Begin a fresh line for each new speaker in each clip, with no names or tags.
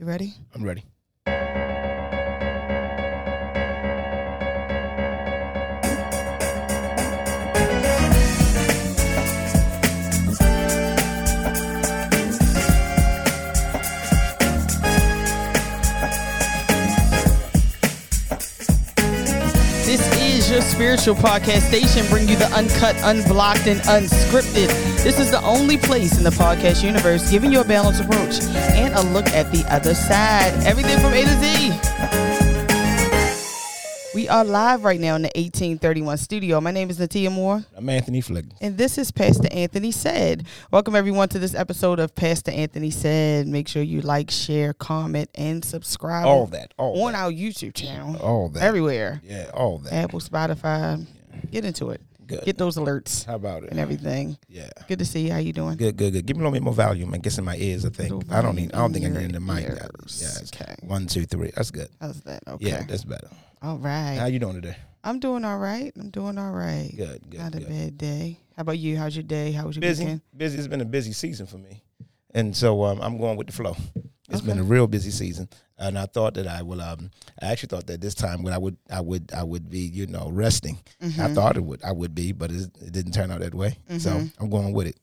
You ready?
I'm ready.
Your spiritual podcast station, bring you the uncut, unblocked, and unscripted. This is the only place in the podcast universe giving you a balanced approach and a look at the other side. Everything from A to Z. We are live right now in the 1831 studio. My name is Natia Moore.
I'm Anthony Fliggins.
And this is Pastor Anthony Said. Welcome everyone to this episode of Pastor Anthony Said. Make sure you like, share, comment, and subscribe.
All that. All
on
that.
our YouTube channel.
All that.
Everywhere.
Yeah, all that.
Apple, Spotify. Get into it.
Good.
Get those alerts
How about it?
and everything.
Yeah.
Good to see you. How you doing?
Good, good, good. Give me a little bit more volume. I guess in my ears, I think. I don't need. I don't think I need
in
the mic. Yeah,
Okay.
One, two, three. That's good.
How's that? Okay.
Yeah, that's better.
All right.
How you doing today?
I'm doing all right. I'm doing all right.
Good, good,
Not a bad day. How about you? How's your day? How was your
Busy.
weekend?
Busy. It's been a busy season for me, and so um, I'm going with the flow. It's been a real busy season, and I thought that I will. Um, I actually thought that this time when I would, I would, I would be, you know, resting.
Mm-hmm.
I thought it would, I would be, but it, it didn't turn out that way. So
Mhm.
I'm going with it,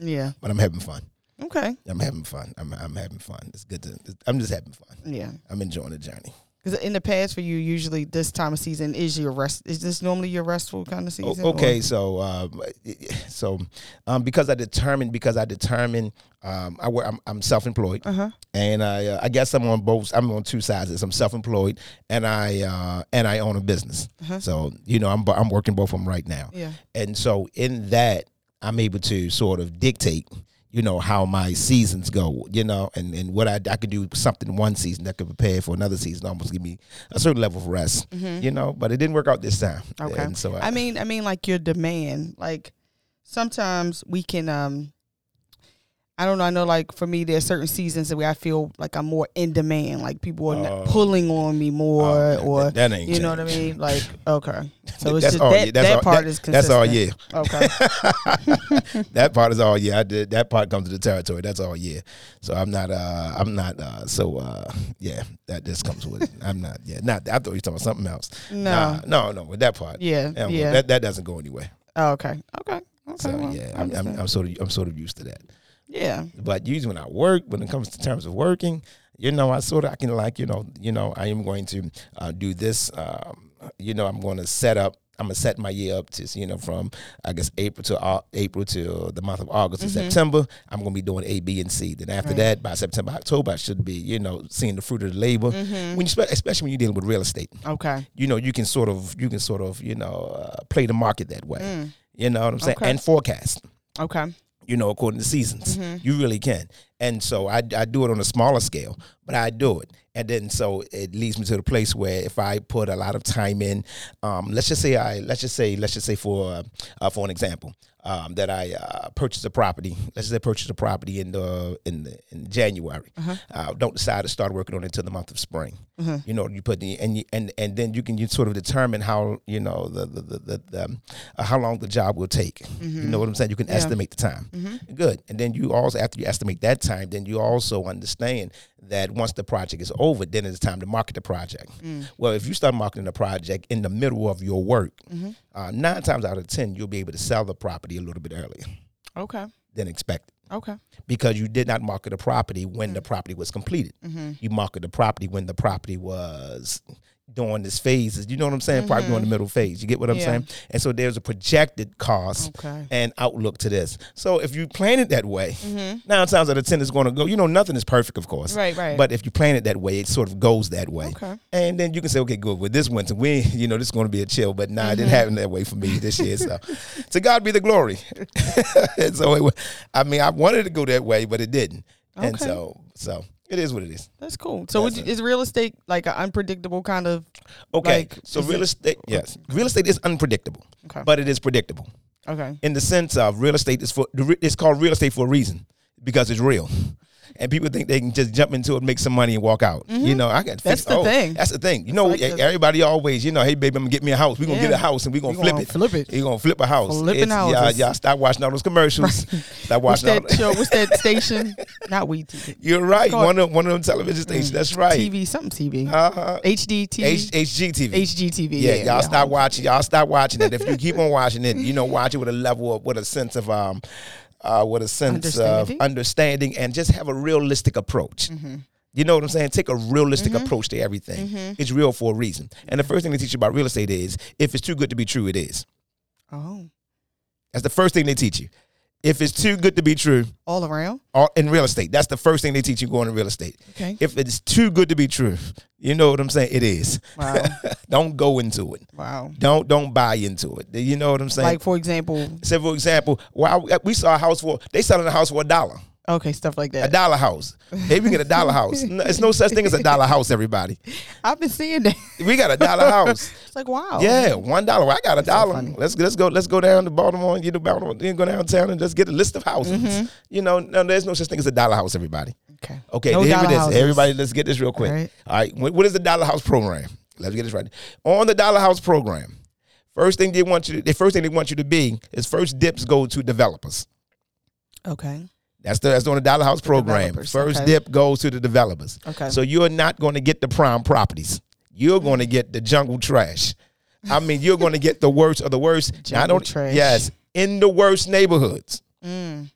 Yeah.
but I'm having fun.
Okay.
I'm having fun. I'm, I'm having fun. It's good to. I'm just having fun.
Yeah.
I'm enjoying the journey.
Because in the past, for you, usually this time of season is your rest. Is this normally your restful kind of season?
okay, so um, so um, because I determined because I determined um, I work, I'm, I'm self-employed
Uh huh.
and I uh, I guess I'm on both I'm on two sides. I'm self-employed and I uh, and I own a business.
Uh-huh.
So you know I'm I'm working both of them right now.
Yeah.
And so in that I'm able to sort of dictate you know how my seasons go you know and, and what I, I could do something one season that could prepare for another season almost give me a certain level of rest you know but it didn't work out this time
Mm-hmm. Okay.
and so
I mean, I mean, like your demand. Like sometimes we can. um I don't know. I know, like for me, there's certain seasons where I feel like I'm more in demand. Like people are
Oh.
pulling on me more,
that-
or
that ain't
you know what I mean. Like okay, so it's
That's
just
all
that,
yeah, that's
that
all-
part
that-
is consistent.
That's all yeah.
Okay.
that part is all yeah. I did that part comes to the territory. That's all yeah. So I'm not uh I'm not uh so uh yeah, that just comes with it. I'm not yeah, not I thought you were talking about something else.
No.
Nah, no, no, with that part.
Yeah.
Yeah,
Yeah.
That that doesn't go anywhere.
oh, okay. Okay. Okay.
So
well,
yeah, I'm, I'm. I'm sort of I'm sort of used to that.
Yeah.
But usually when I work, when it comes to terms of working, you know, I sort of I can like you know you know I am going to uh, do this. Um, you know, I'm going to set up. I'm gonna set my year up to you know from I guess April to uh, April to the month of August to September. I'm gonna be doing A, B, and C. Then after
Right.
that, by September, October, I should be you know seeing the fruit of the labor. When you spe- especially when you're dealing with real estate,
Okay.
you know you can sort of you can sort of you know uh, play the market that way. You know what I'm saying?
Okay.
And forecast
Okay.
You know, according to seasons.
Mm-hmm.
You really can. And so I, I do it on a smaller scale, but I do it. And then so it leads me to the place where if I put a lot of time in, um, let's just say I let's just say let's just say for uh, for an example um, that I uh, purchase a property. Let's just say I purchase a property in the in the, in January. uh don't decide to start working on it until the month of spring. You know, you put the and you, and and then you can you sort of determine how you know the the the, the, the um, uh, how long the job will take. You know what I'm saying? You can estimate the time. Good. And then you also after you estimate that time, then you also understand that once the project is over, then it's time to market the project. Mm. Well, if you start marketing the project in the middle of your work, mm-hmm. uh, nine times out of ten, you'll be able to sell the property a little bit earlier
Okay.
than expected
Okay.
because you did not market the property when the mm. property was completed. Mm-hmm. You market the property when the property was during this phases. You know what I'm saying? Probably during the mm-hmm. middle phase. You get what I'm
Yeah.
saying? And so there's a projected cost
Okay.
and outlook to this. So if you plan it that way, mm-hmm. nine times out of ten it's going to go. You know, nothing is perfect, of course.
Right, right.
But if you plan it that way, it sort of goes that way.
Okay.
And then you can say, okay, good. With this winter, we, you know, this is going to be a chill. But nah, it didn't mm-hmm. happen that way for me this year. So, to God be the glory. so, it, I mean, I wanted to go that way, but it didn't.
Okay.
And so, so it is what it is.
That's cool. So
That's
you, is real estate like an unpredictable kind of?
Okay.
Like,
so real estate, yes, real estate is unpredictable,
Okay.
but it is predictable
Okay.
in the sense of real estate is for it's called real estate for a reason because it's real. And people think they can just jump into it, make some money, and walk out. You know, I got
Mm-hmm. That's the
oh,
thing.
That's the thing. You know,
like the-
everybody always, you know, hey baby, I'm gonna get me a house. We're gonna get a house and we're gonna
We
flip
gonna
it.
flip it.
You're gonna flip a house.
Flipping
It's- Y'all, y'all stop watching all those commercials. Stop
What's
watching all
that show? What's that station? Not we TV.
You're right. One of one of them television stations. That's right.
TV, something TV.
Uh-huh.
HD
H- HGTV.
HGTV.
Yeah,
Yeah,
y'all stop watching. Y'all stop watching it. If you keep on watching it, you know, watch it with a level of, with a sense of, um, uh, with a sense of
Understanding.
and just have a realistic approach.
Mm-hmm.
You know what I'm saying? Take a realistic approach to everything. It's real for a reason. And the first thing they teach you about real estate is, if it's too good to be true, it is.
Oh,
That's the first thing they teach you. If it's too good to be true,
all around.
or in real estate, that's the first thing they teach you going to real estate.
Okay.
If it's too good to be true, you know what I'm saying? It is.
Wow.
don't go into it.
Wow.
Don't don't buy into it. You know what I'm saying?
Like for example,
Say for example, wow, we saw a house for they selling a house for a dollar,
okay, stuff like that.
a dollar house. Hey, we get a dollar house. No, It's no such thing as a dollar house. Everybody,
I've been seeing that.
we got a dollar house.
It's like wow.
Yeah, one dollar. I got a dollar.
funny.
Let's let's go. Let's go down to Baltimore and get to Baltimore. Then go downtown and let's get a list of houses. Mm-hmm. You know, no, there's no such thing as a dollar house. Everybody.
Okay.
Okay,
No
here it is.
houses.
Everybody, let's get this real quick.
All right.
All right. What, what is the Dollar House program? Let's get this right. On the Dollar House program, first thing they want you to, the first thing they want you to be is first dips go to developers.
Okay.
That's the that's on the Dollar House program. First
okay.
dip goes to the developers.
Okay.
So you're not going to get the prime properties. You're going to get the jungle trash. I mean, you're going to get the worst of the worst. I
Jungle
don't.
trash.
Yes, in the worst neighborhoods.
Mm.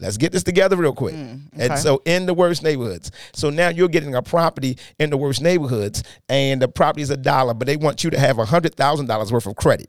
Let's get this together real quick.
okay.
And so in the worst neighborhoods. So now you're getting a property in the worst neighborhoods and the property is a dollar, but they want you to have a hundred thousand dollars worth of credit.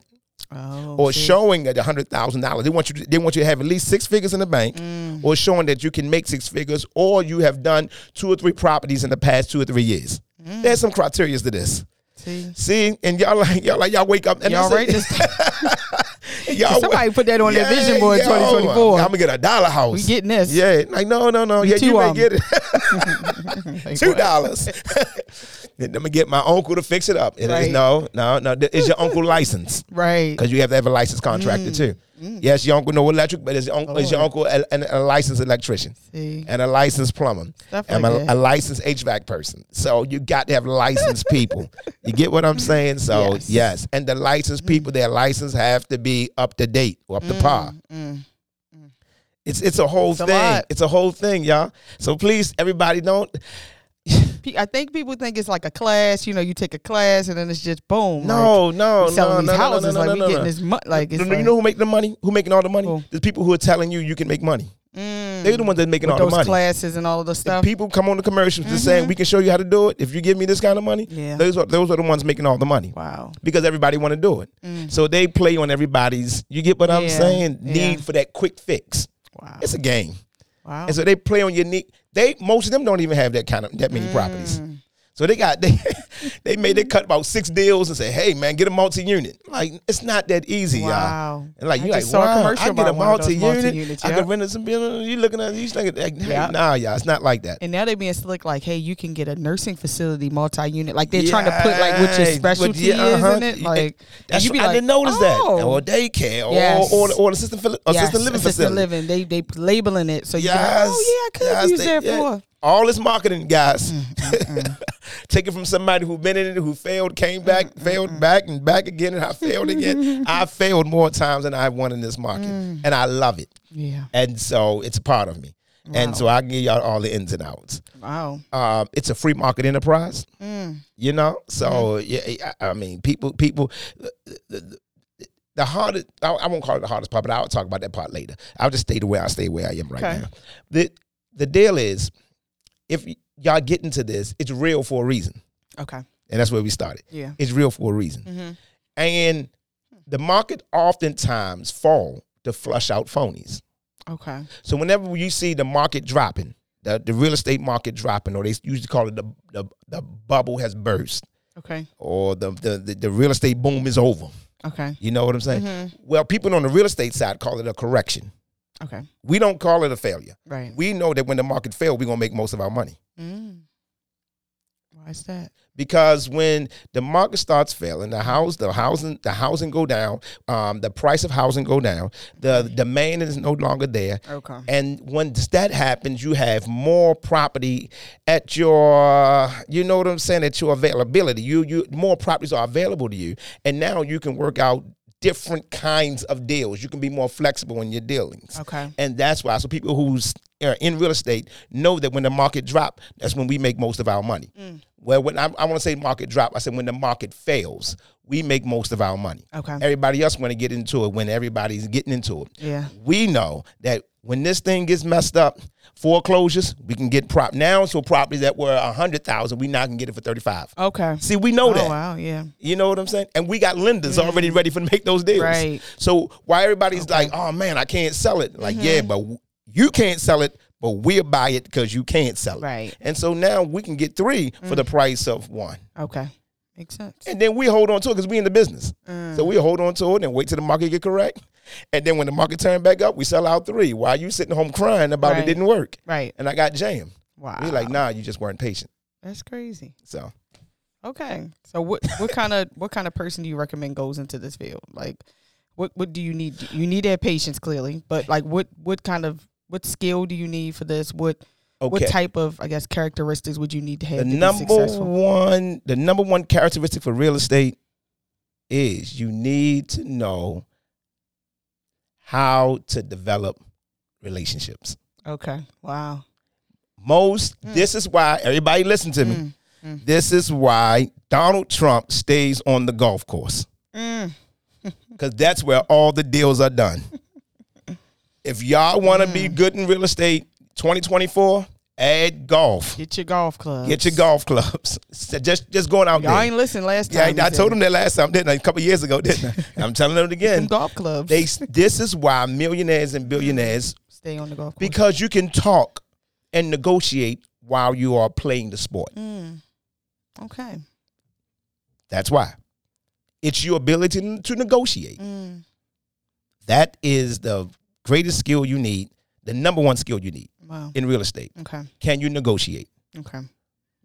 Oh.
Or showing that a hundred thousand dollars. They want you to, they want you to have at least six figures in the bank
Mm.
or showing that you can make six figures or you have done two or three properties in the past two or three years.
Mm.
There's some criteria to this.
See.
See, and y'all like y'all like y'all wake up and
Y'all right
y'all
Somebody put that on their vision board
yo,
2024.
I'm gonna get a dollar house.
We getting this.
Yeah, like no, no, no. Yeah,
two
you may
'em.
get it. Two dollars. Let me get my uncle to fix it up. It is
Right.
no, no, no. Is your uncle licensed?
Right.
Because you have to have a licensed contractor
Mm.
too. Mm. Yes, your uncle know electric, but is your, uncle, is your
oh.
uncle a, a, a licensed electrician
See.
and a licensed plumber
Stuff
and
like
a, a licensed HVAC person? So you got to have licensed people. You get what I'm saying? So
Yes.
yes, and the licensed people, mm. their license have to be up to date or up to par.
Mm.
mm it's it's a whole
It's
thing. it's a whole thing, y'all. So please, everybody, don't.
I think people think it's like a class. You know, you take a class and then it's just boom.
No,
like,
no, no,
selling
no,
houses
no, no,
like
no,
we
no,
getting
no.
this money. Like it's
you
like,
know who make the money? Who making all the money?
Who?
There's people who are telling you you can make money.
mm,
They're the ones that making
with
all the money.
classes and all of the
If
stuff.
people come on the commercials just saying we can show you how to do it if you give me this kind of money.
Yeah.
Those are those are the ones making all the money
wow.
because everybody want to do it.
Mm.
So they play on everybody's. You get what I'm
Yeah,
saying?
yeah.
Need for that quick fix.
Wow.
It's a game,
Wow.
and so they play on your need. They most of them don't even have that kind of that many properties.
Mm.
So they got they they made they cut about six deals and say, hey man, get a multi unit. Like it's not that easy, y'all. And like you like,
just saw a
wow,
commercial
I get a
about one of those
multi unit. I
yeah.
can rent it some. You looking at you like, like hey,
Yeah.
nah, y'all. It's not like that.
And now they being slick like, hey, you can get a nursing facility multi-unit. Like they're trying to put like what your specialty
yeah,
is
uh-huh.
in it. Like
That's
you be
I
like,
didn't notice
oh.
that. Or daycare, or
Yes.
or, or, or assistant, fili-
Yes,
assistant living
assisted
facility.
living. They they labeling it so you
Yes.
be like, oh yeah, I could
yes,
use
they-
that
yeah.
for.
All this marketing, guys.
Mm,
Take it from somebody who been in it, who failed, came back,
Mm,
failed back and back again, and I failed again. I failed more times than I've won in this market,
Mm.
and I love it.
Yeah.
And so it's a part of me. And so I can give y'all all the ins and outs.
Wow.
Um, it's a free market enterprise,
Mm.
you know. So yeah, I I mean, people, people. The, the, the hardest, I, I won't call it the hardest part, but I'll talk about that part later. I'll just stay the way I stay where I am right
Okay.
now. The the deal is, if y'all get into this, it's real for a reason,
Okay.
and that's where we started.
Yeah.
It's real for a reason,
Mm-hmm.
and the market oftentimes fall to flush out phonies.
Okay.
So whenever you see the market dropping, the, the real estate market dropping, or they usually call it the the, the bubble has burst,
Okay.
or the, the the the real estate boom is over.
Okay.
You know what I'm saying?
Mhm.
Well, people on the real estate side call it a correction.
Okay.
We don't call it a failure.
Right.
We know that when the market fails, we're gonna make most of our money.
Mm. Why is that?
because when the market starts failing, the house, the housing, the housing go down, um, the price of housing go down, the demand is no longer there.
Okay.
And when that happens, you have more property at your, you know what I'm saying, at your availability. You, you, more properties are available to you, and now you can work out different kinds of deals. You can be more flexible in your dealings.
Okay.
And that's why. So people who's are in real estate know that when the market drop, that's when we make most of our money.
Mm.
Well, when I, I want to say market drop, I said when the market fails, we make most of our money.
Okay.
Everybody else want to get into it when everybody's getting into it.
Yeah.
We know that when this thing gets messed up, foreclosures, we can get prop now. So properties that were a hundred thousand, we now can get it for thirty five.
Okay.
See, we know that.
Oh
that.
wow. Yeah.
You know what I'm saying? And we got lenders already ready for to make those deals.
Right.
So why everybody's like, oh man, I can't sell it. Like, yeah,
Mm-hmm.
but w- you can't sell it, but we'll buy it because you can't sell it.
Right. Mm.
And so now we can get three for the price of one.
Okay. Makes sense.
And then we hold on to it because we in the business.
Mm.
So we hold on to it and wait till the market get correct. And then when the market turned back up, we sell out three. While you sitting home crying about
Right.
it didn't work.
Right.
And I got jammed.
Wow.
We like, nah, you just weren't patient.
That's crazy.
So
Okay. So what what kind of what kind of person do you recommend goes into this field? Like what what do you need? You need that patience clearly, but like what what kind of what skill do you need for this? What what type of I guess characteristics would you need to have
the
to be
number
successful?
one the number one characteristic for real estate is you need to know how to develop relationships
Okay. Wow.
most this is why everybody listen to me
Mm, mm.
this is why donald trump stays on the golf course
Mm.
because that's where all the deals are done if y'all want to be good in real estate 2024 add golf
Get your golf clubs.
get your golf clubs So just just going out
Y'all
there
ain't listen last
Yeah,
time.
I, I told them that last time, didn't I? A couple years ago, didn't I? I'm telling them again.
golf clubs.
They this is why millionaires and billionaires
stay on the golf course.
because you can talk and negotiate while you are playing the sport.
Mm. Okay.
That's why. It's your ability to- to negotiate.
Mm.
That is the greatest skill you need, the number one skill you need
Wow.
in real estate.
Okay.
Can you negotiate?
Okay.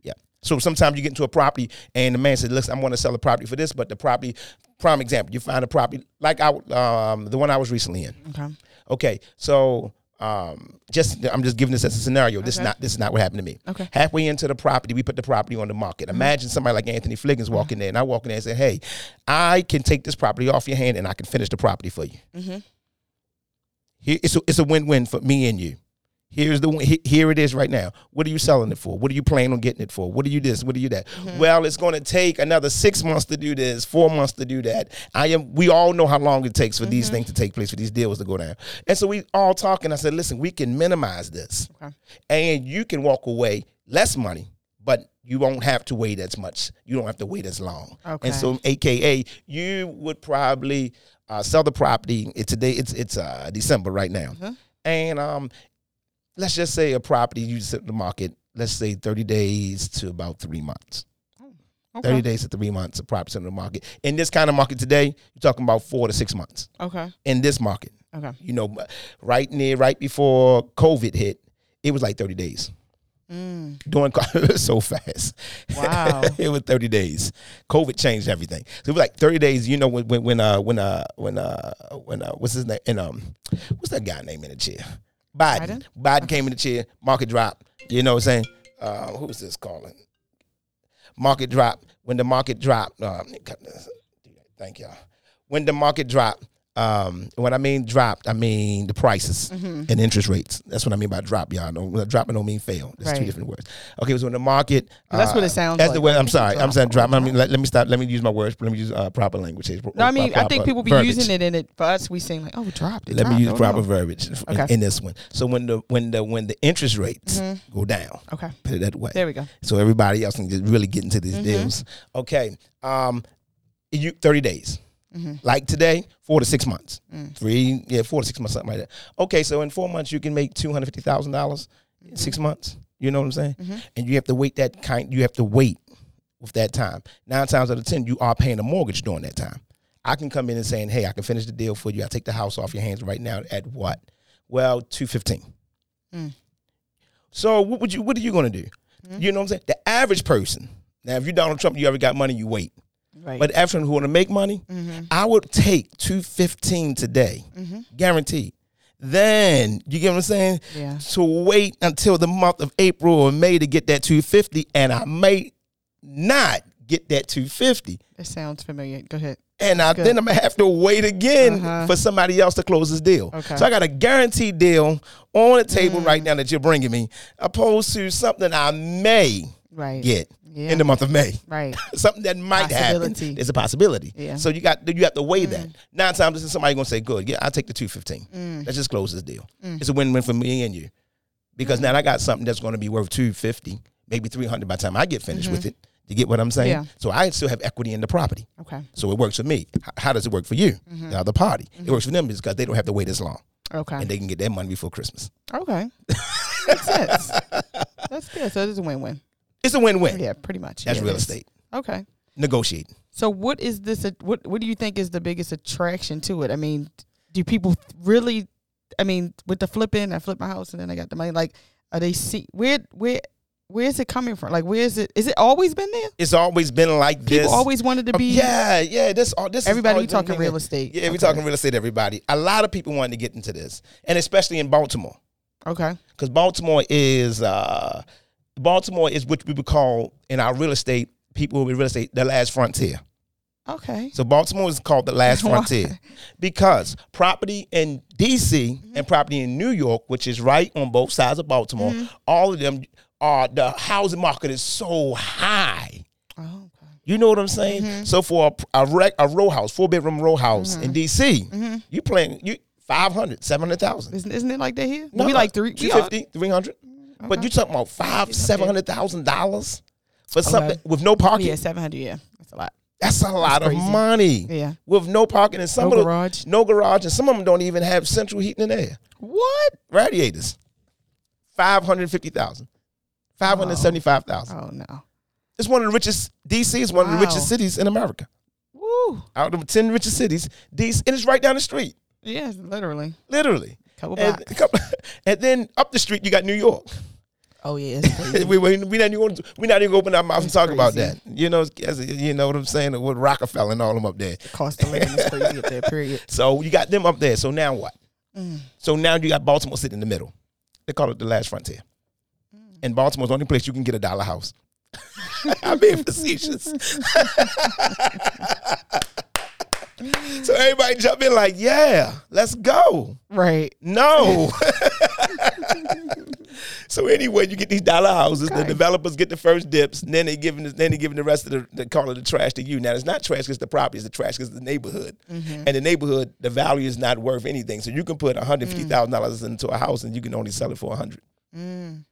Yeah.
So sometimes you get into a property and the man says, "Listen, I'm going to sell a property for this," but the property, prime example, you find a property like I, um, the one I was recently in.
Okay.
Okay, so um, just I'm just giving this as a scenario. This is not this is not what happened to me.
Okay. Mm-hmm.
Halfway into the property, we put the property on the market. Imagine somebody like Anthony Fliggins walking there, and I walk in there and say, "Hey, I can take this property off your hand, and I can finish the property for you.
Mm-hmm.
Here, it's a, it's a win-win for me and you. Here's the he- here it is right now. What are you selling it for? What are you planning on getting it for? What are you this? What are you that?
Mm-hmm.
Well, it's going to take another six months to do this, four months to do that. I am. We all know how long it takes for
Mm-hmm.
these things to take place, for these deals to go down. And so we all talking. I said, listen, we can minimize this,
Okay.
and you can walk away less money, but you won't have to wait as much. You don't have to wait as long.
Okay.
And so, AKA, you would probably uh, sell the property. It's today. It's it's uh, December right now,
Mhm.
and um, let's just say a property you set in the market. Let's say thirty days to about three months.
Okay.
Thirty days to three months of property on the market. In this kind of market today, you're talking about four to six months.
Okay.
In this market,
Okay.
you know, right near right before COVID hit, it was like thirty days.
Mm.
Doing so fast.
Wow.
it was 30 days. COVID changed everything. So it was like 30 days, you know, when when when uh when uh when uh when uh what's his name and um what's that guy name in the chair? Biden.
Biden?
Biden, came in the chair, market drop. You know what I'm saying? Uh who's this calling? Market drop. When the market dropped, um, thank y'all. When the market dropped, um, when I mean dropped, I mean the prices
Mm-hmm.
and interest rates. That's what I mean by drop, y'all. No, dropping don't mean fail. That's two different words. Okay, so when the market,
That's what it
uh,
sounds
That's
like.
the way. I'm sorry. I'm saying drop. I mean, let, let me stop. Let me use my words. Let me use uh, proper language.
No, I mean I think people be
verbiage.
using it in it for us. We saying like, oh, dropped it.
Let me use
oh,
proper
no.
verbiage in-
Okay.
in this one. So when the when the when the interest rates go down,
Okay.
put it that way.
There we go.
So everybody else can just really get into these
Mhm.
deals. Okay. Um, you thirty days.
Mhm.
Like today, four to six months.
Mm.
Three, yeah, four to six months, something like that. Okay, so in four months you can make two hundred fifty thousand dollars in six months. You know what I'm saying?
Mhm.
And you have to wait that kind. You have to wait with that time. Nine times out of ten, you are paying a mortgage during that time. I can come in and saying, "Hey, I can finish the deal for you. I take the house off your hands right now at what? Well, two fifteen.
Mm.
So what would you? What are you going to do?
Mm-hmm.
You know what I'm saying? The average person Now, if you're Donald Trump, you ever got money, you wait.
Right.
But everyone who want to make money, mm-hmm. I would take two fifteen today, mm-hmm. guaranteed. Then you get what I'm saying?
Yeah.
To wait until the month of April or May to get that two fifty, and I may not get that two fifty.
that sounds familiar. Go ahead.
And I, then I'm gonna have to wait again
Uh-huh.
for somebody else to close this deal.
Okay.
So I got a guaranteed deal on the table right mm. now that you're bringing me, opposed to something I may
Right.
get
Yeah.
in the month of May.
Right.
Something that might happen. is a possibility.
Yeah. Mm.
So you got you have to weigh that. Nine times somebody gonna say, "Good, yeah, I'll take the two fifteen. Let's just close this deal.
Mm.
It's a win win for me and you, because now I got something that's going to be worth two fifty, maybe three hundred by the time I get finished with it. You get what I'm saying?
Mm-hmm. Yeah.
So I still have equity in the property.
Okay.
So it works for me. H- How does it work for you,
Mm-hmm.
the other party? It works for them because they don't have to wait as long,
Okay.
and they can get their money before Christmas.
Okay. Makes sense. That's good. So it is a win-win.
It's a win-win.
Yeah, pretty much.
That's
Yeah,
real estate
Okay.
negotiating.
So what is this? What What do you think is the biggest attraction to it? I mean, do people really? I mean, with the flipping, I flipped my house and then I got the money. Like, are they see where where where is it coming from? Like, where is it? Is it always been there?
It's always been like
People
this.
always wanted to
Um,
be.
yeah, yeah. This all this.
Everybody, we talking real estate.
Yeah, we talking real estate. Everybody. A lot of people wanted to get into this, and especially in Baltimore,
Okay.
because Baltimore is uh, Baltimore is what we would call in our real estate people in real estate the last frontier.
Okay.
So Baltimore is called the last frontier because property in DC
Mm-hmm.
and property in New York, which is right on both sides of Baltimore,
Mm-hmm.
all of them are the housing market is so high.
Oh, okay.
You know what I'm saying?
Mm-hmm.
So for a, a, rec, a row house, four bedroom row house in DC,
Mm-hmm.
you playing you 500, 700,000.
Isn't isn't it like that here? we like three. we
250, 300. But you talking about five, seven hundred thousand dollars for something with no
Oh,
parking?
yeah, seven hundred. Yeah, that's a lot.
That's a lot of money.
Yeah.
With no parking and some
No
of the,
garage?
no garage, and some of them don't even have central heating and air.
What?
Radiators, five hundred fifty thousand, five hundred seventy-five thousand.
Oh no.
It's one of the richest. DC is one of the richest cities in America.
Woo.
Out of the ten richest cities, DC, and it's right down the street,
Yes, literally.
literally.
Couple
And, and then up the street, you got New York.
Oh yeah,
we we we not even we not even open our mouth and talk about that. You know, as, you know what I'm saying with Rockefeller and all them up there.
cost of living is crazy up there. Period.
So you got them up there. So now what?
Mm.
So now you got Baltimore sitting in the middle. They call it the last frontier.
Mm.
And Baltimore's the only place you can get a dollar house. I'm being facetious. so everybody jump in like, yeah, let's go.
Right.
No. so anyway, you get these dollar houses. The developers get the first dips, and then they giving the, then they giving the rest of the they call it the trash to you. Now it's not trash because the property is the trash because the neighborhood,
Mm-hmm.
and the neighborhood the value is not worth anything. So you can put one hundred fifty thousand dollars into a house and you can only sell it for a hundred.
Mm.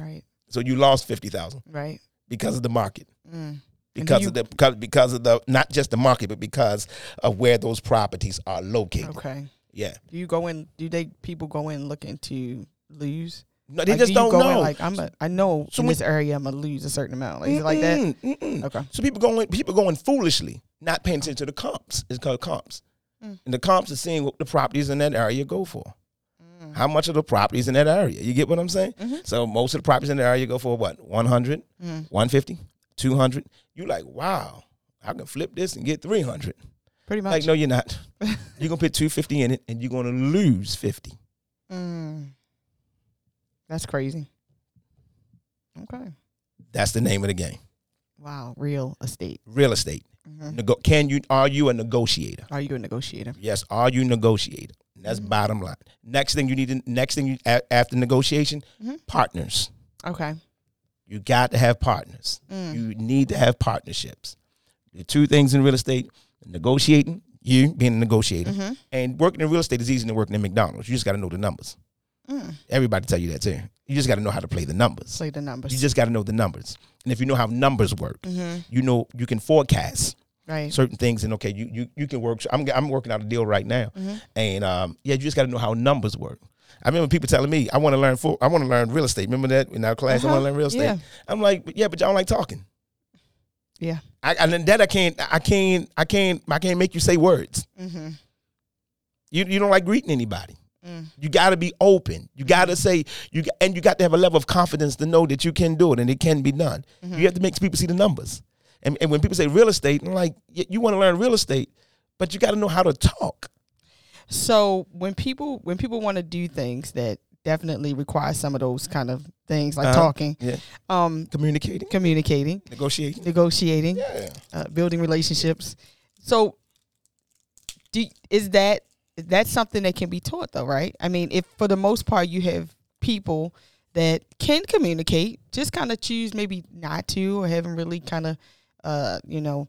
Right.
So you lost fifty thousand
Right.
because of the market.
Mm.
Because
you-
of the because, because of the not just the market, but because of where those properties are located.
Okay.
Yeah,
Do you go in? Do they people go in looking to lose?
no, they
Like,
just
do
don't
go in
know.
like I'm a. I know
So
in
when-
this area I'm gonna lose a certain amount. Like, is it like that?
Mm-mm.
Okay.
So people going people going foolishly, not paying attention to the comps. It's called comps.
Mm.
And the comps are seeing what the properties in that area go for. How much of the properties in that area? You get what I'm saying?
Mm-hmm.
So most of the properties in the area go for what? 100,
Mm.
150, 200. You like, wow, I can flip this and get 300.
Pretty much.
Like, no, you're not. you're going to put 250 in it and you're going to lose 50.
Mm. That's crazy. Okay.
That's the name of the game.
Wow. Real estate.
Real estate.
Mhm.
Nego- can you, are you a negotiator?
Are you a negotiator?
Yes, are you negotiator? That's
Mm-hmm.
bottom line. Next thing you need to next thing you a, after negotiation,
Mhm.
partners.
Okay.
You got to have partners.
Mm.
You need to have partnerships. The two things in real estate: negotiating, you being a negotiator,
Mm-hmm.
and working in real estate is easier than working in McDonald's. You just got to know the numbers.
Mm.
Everybody tell you that too. You just got to know how to play the numbers.
Play the numbers.
You just got to know the numbers, and if you know how numbers work,
mm-hmm.
you know you can forecast
Right.
certain things and okay you you, you can work I'm, I'm working out a deal right now
Mhm.
and um, yeah you just got to know how numbers work i remember people telling me i want to learn i want to learn real estate remember that in our class i
Uh-huh.
want to learn real estate
Yeah.
i'm like yeah but y'all don't like talking
Yeah.
I, and then that i can't i can't i can't i can't make you say words
Mm-hmm.
you, you don't like greeting anybody You got to be open. You got to say you and you got to have a level of confidence to know that you can do it and it can be done. You have to make people see the numbers. And, and when people say real estate, I'm like, you want to learn real estate, but you got to know how to talk.
So when people when people want to do things that definitely require some of those kind of things like
Uh-huh.
talking,
Yeah,
um,
communicating,
communicating,
negotiating.
negotiating,
Yeah.
uh, building relationships. So, do is that that's something that can be taught though, right? I mean, if for the most part you have people that can communicate, just kind of choose maybe not to or haven't really kind of, uh, you know,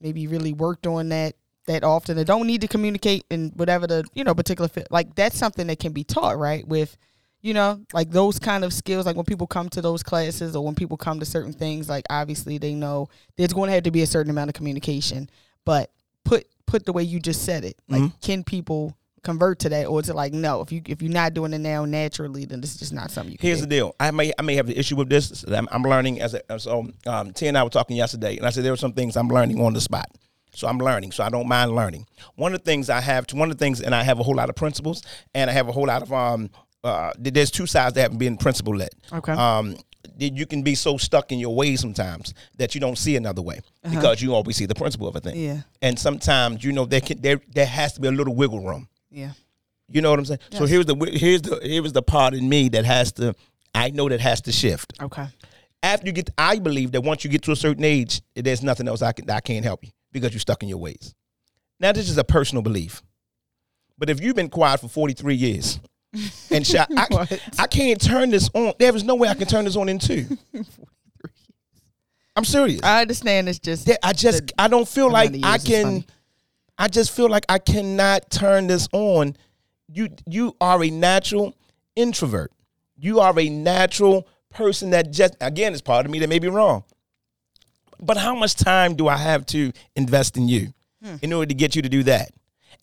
maybe really worked on that that often. They don't need to communicate in whatever the you know particular fit. Like that's something that can be taught, right? With you know, like those kind of skills, like when people come to those classes or when people come to certain things, like obviously they know there's going to have to be a certain amount of communication. But put put the way you just said it, like
Mm-hmm.
can people convert to that, or is it like no? If you if you're not doing it now naturally, then this is just not something you can
Here's
do.
the deal. I may I may have the issue with this. I'm, I'm learning as a, so um, T and I were talking yesterday, and I said there were some things I'm learning on the spot. So I'm learning. So I don't mind learning. One of the things I have, one of the things, and I have a whole lot of principles, and I have a whole lot of um. Uh, there's two sides to having been principle led.
Okay.
Um, that you can be so stuck in your way sometimes that you don't see another way because you always see the principle of a thing.
Uh-huh. Yeah.
And sometimes you know there can there there has to be a little wiggle room.
Yeah.
You know what I'm saying? So here's the here's the here's the part in me that has to I know that has to shift.
Okay.
After you get I believe that once you get to a certain age, there's nothing else I can I can't help you because you're stuck in your ways. Now this is a personal belief. But if you've been quiet for 43 years and shy, I, I can't turn this on. There is no way I can turn this on in two. I'm serious.
I understand. It's just
That- I just I don't feel like I can. I just feel like I cannot turn this on. You you are a natural introvert. You are a natural person that just again is part of me that may be wrong. But how much time do I have to invest in you
Hmm.
in order to get you to do that?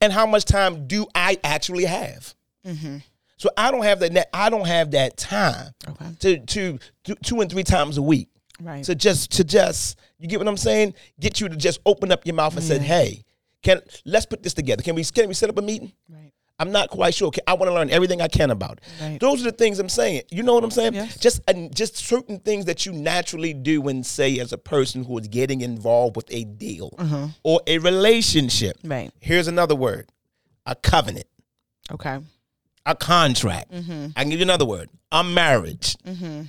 And how much time do I actually have?
Mm-hmm.
So I don't have that. I don't have that time
Okay.
to to to two and three times a week
right.
to just to just you get what I'm saying? Get you to just open up your mouth and say, "Hey, can let's put this together? Can we can we set up a meeting?"
right.
I'm not quite sure. I want to learn everything I can about it.
Right.
Those are the things I'm saying. You know what I'm saying?
Yes.
Just and just certain things that you naturally do and say as a person who is getting involved with a deal or a relationship.
Mm-hmm. Right.
Here's another word: a covenant,
Okay.
a contract.
Mm-hmm.
I can give you another word: a marriage.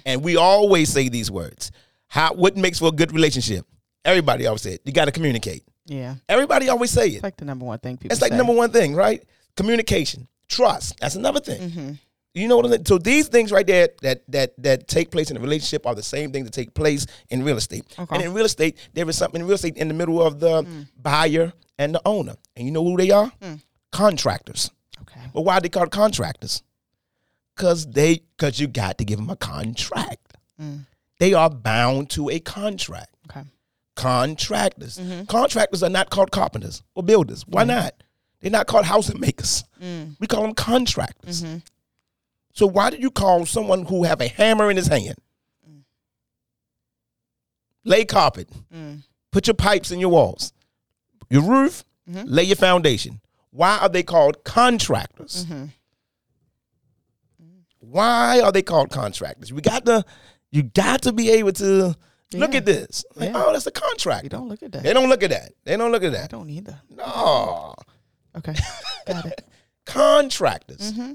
And we always say these words. How what makes for a good relationship? Everybody always say it. You got to communicate.
Yeah.
Everybody always say it.
It's like the number one thing people.
That's like
say.
number one thing, right? Communication, trust. That's another thing.
Mm-hmm.
You know what I'm saying? So these things right there that that that take place in a relationship are the same things that take place in real estate.
Okay.
And in real estate, there is something in real estate in the middle of the mm. buyer and the owner. And you know who they are? Mm. Contractors.
Okay.
But why are they called contractors? Cause they cause you got to give them a contract. Mm. They are bound to a contract.
Okay.
Contractors. Mm-hmm. Contractors are not called carpenters or builders. Why mm-hmm. not? They're not called housing makers. Mm. We call them contractors. Mm-hmm. So why do you call someone who have a hammer in his hand? Mm. Lay carpet. Mm. Put your pipes in your walls. Your roof, mm-hmm. lay your foundation. Why are they called contractors? Mm-hmm. Why are they called contractors? We got to you got to be able to look at this. Like,
Yeah.
oh, that's a contract.
You don't look at that.
They don't look at that. They don't look at
I
that.
don't either.
No.
Okay. Got it.
Contractors.
Mm-hmm.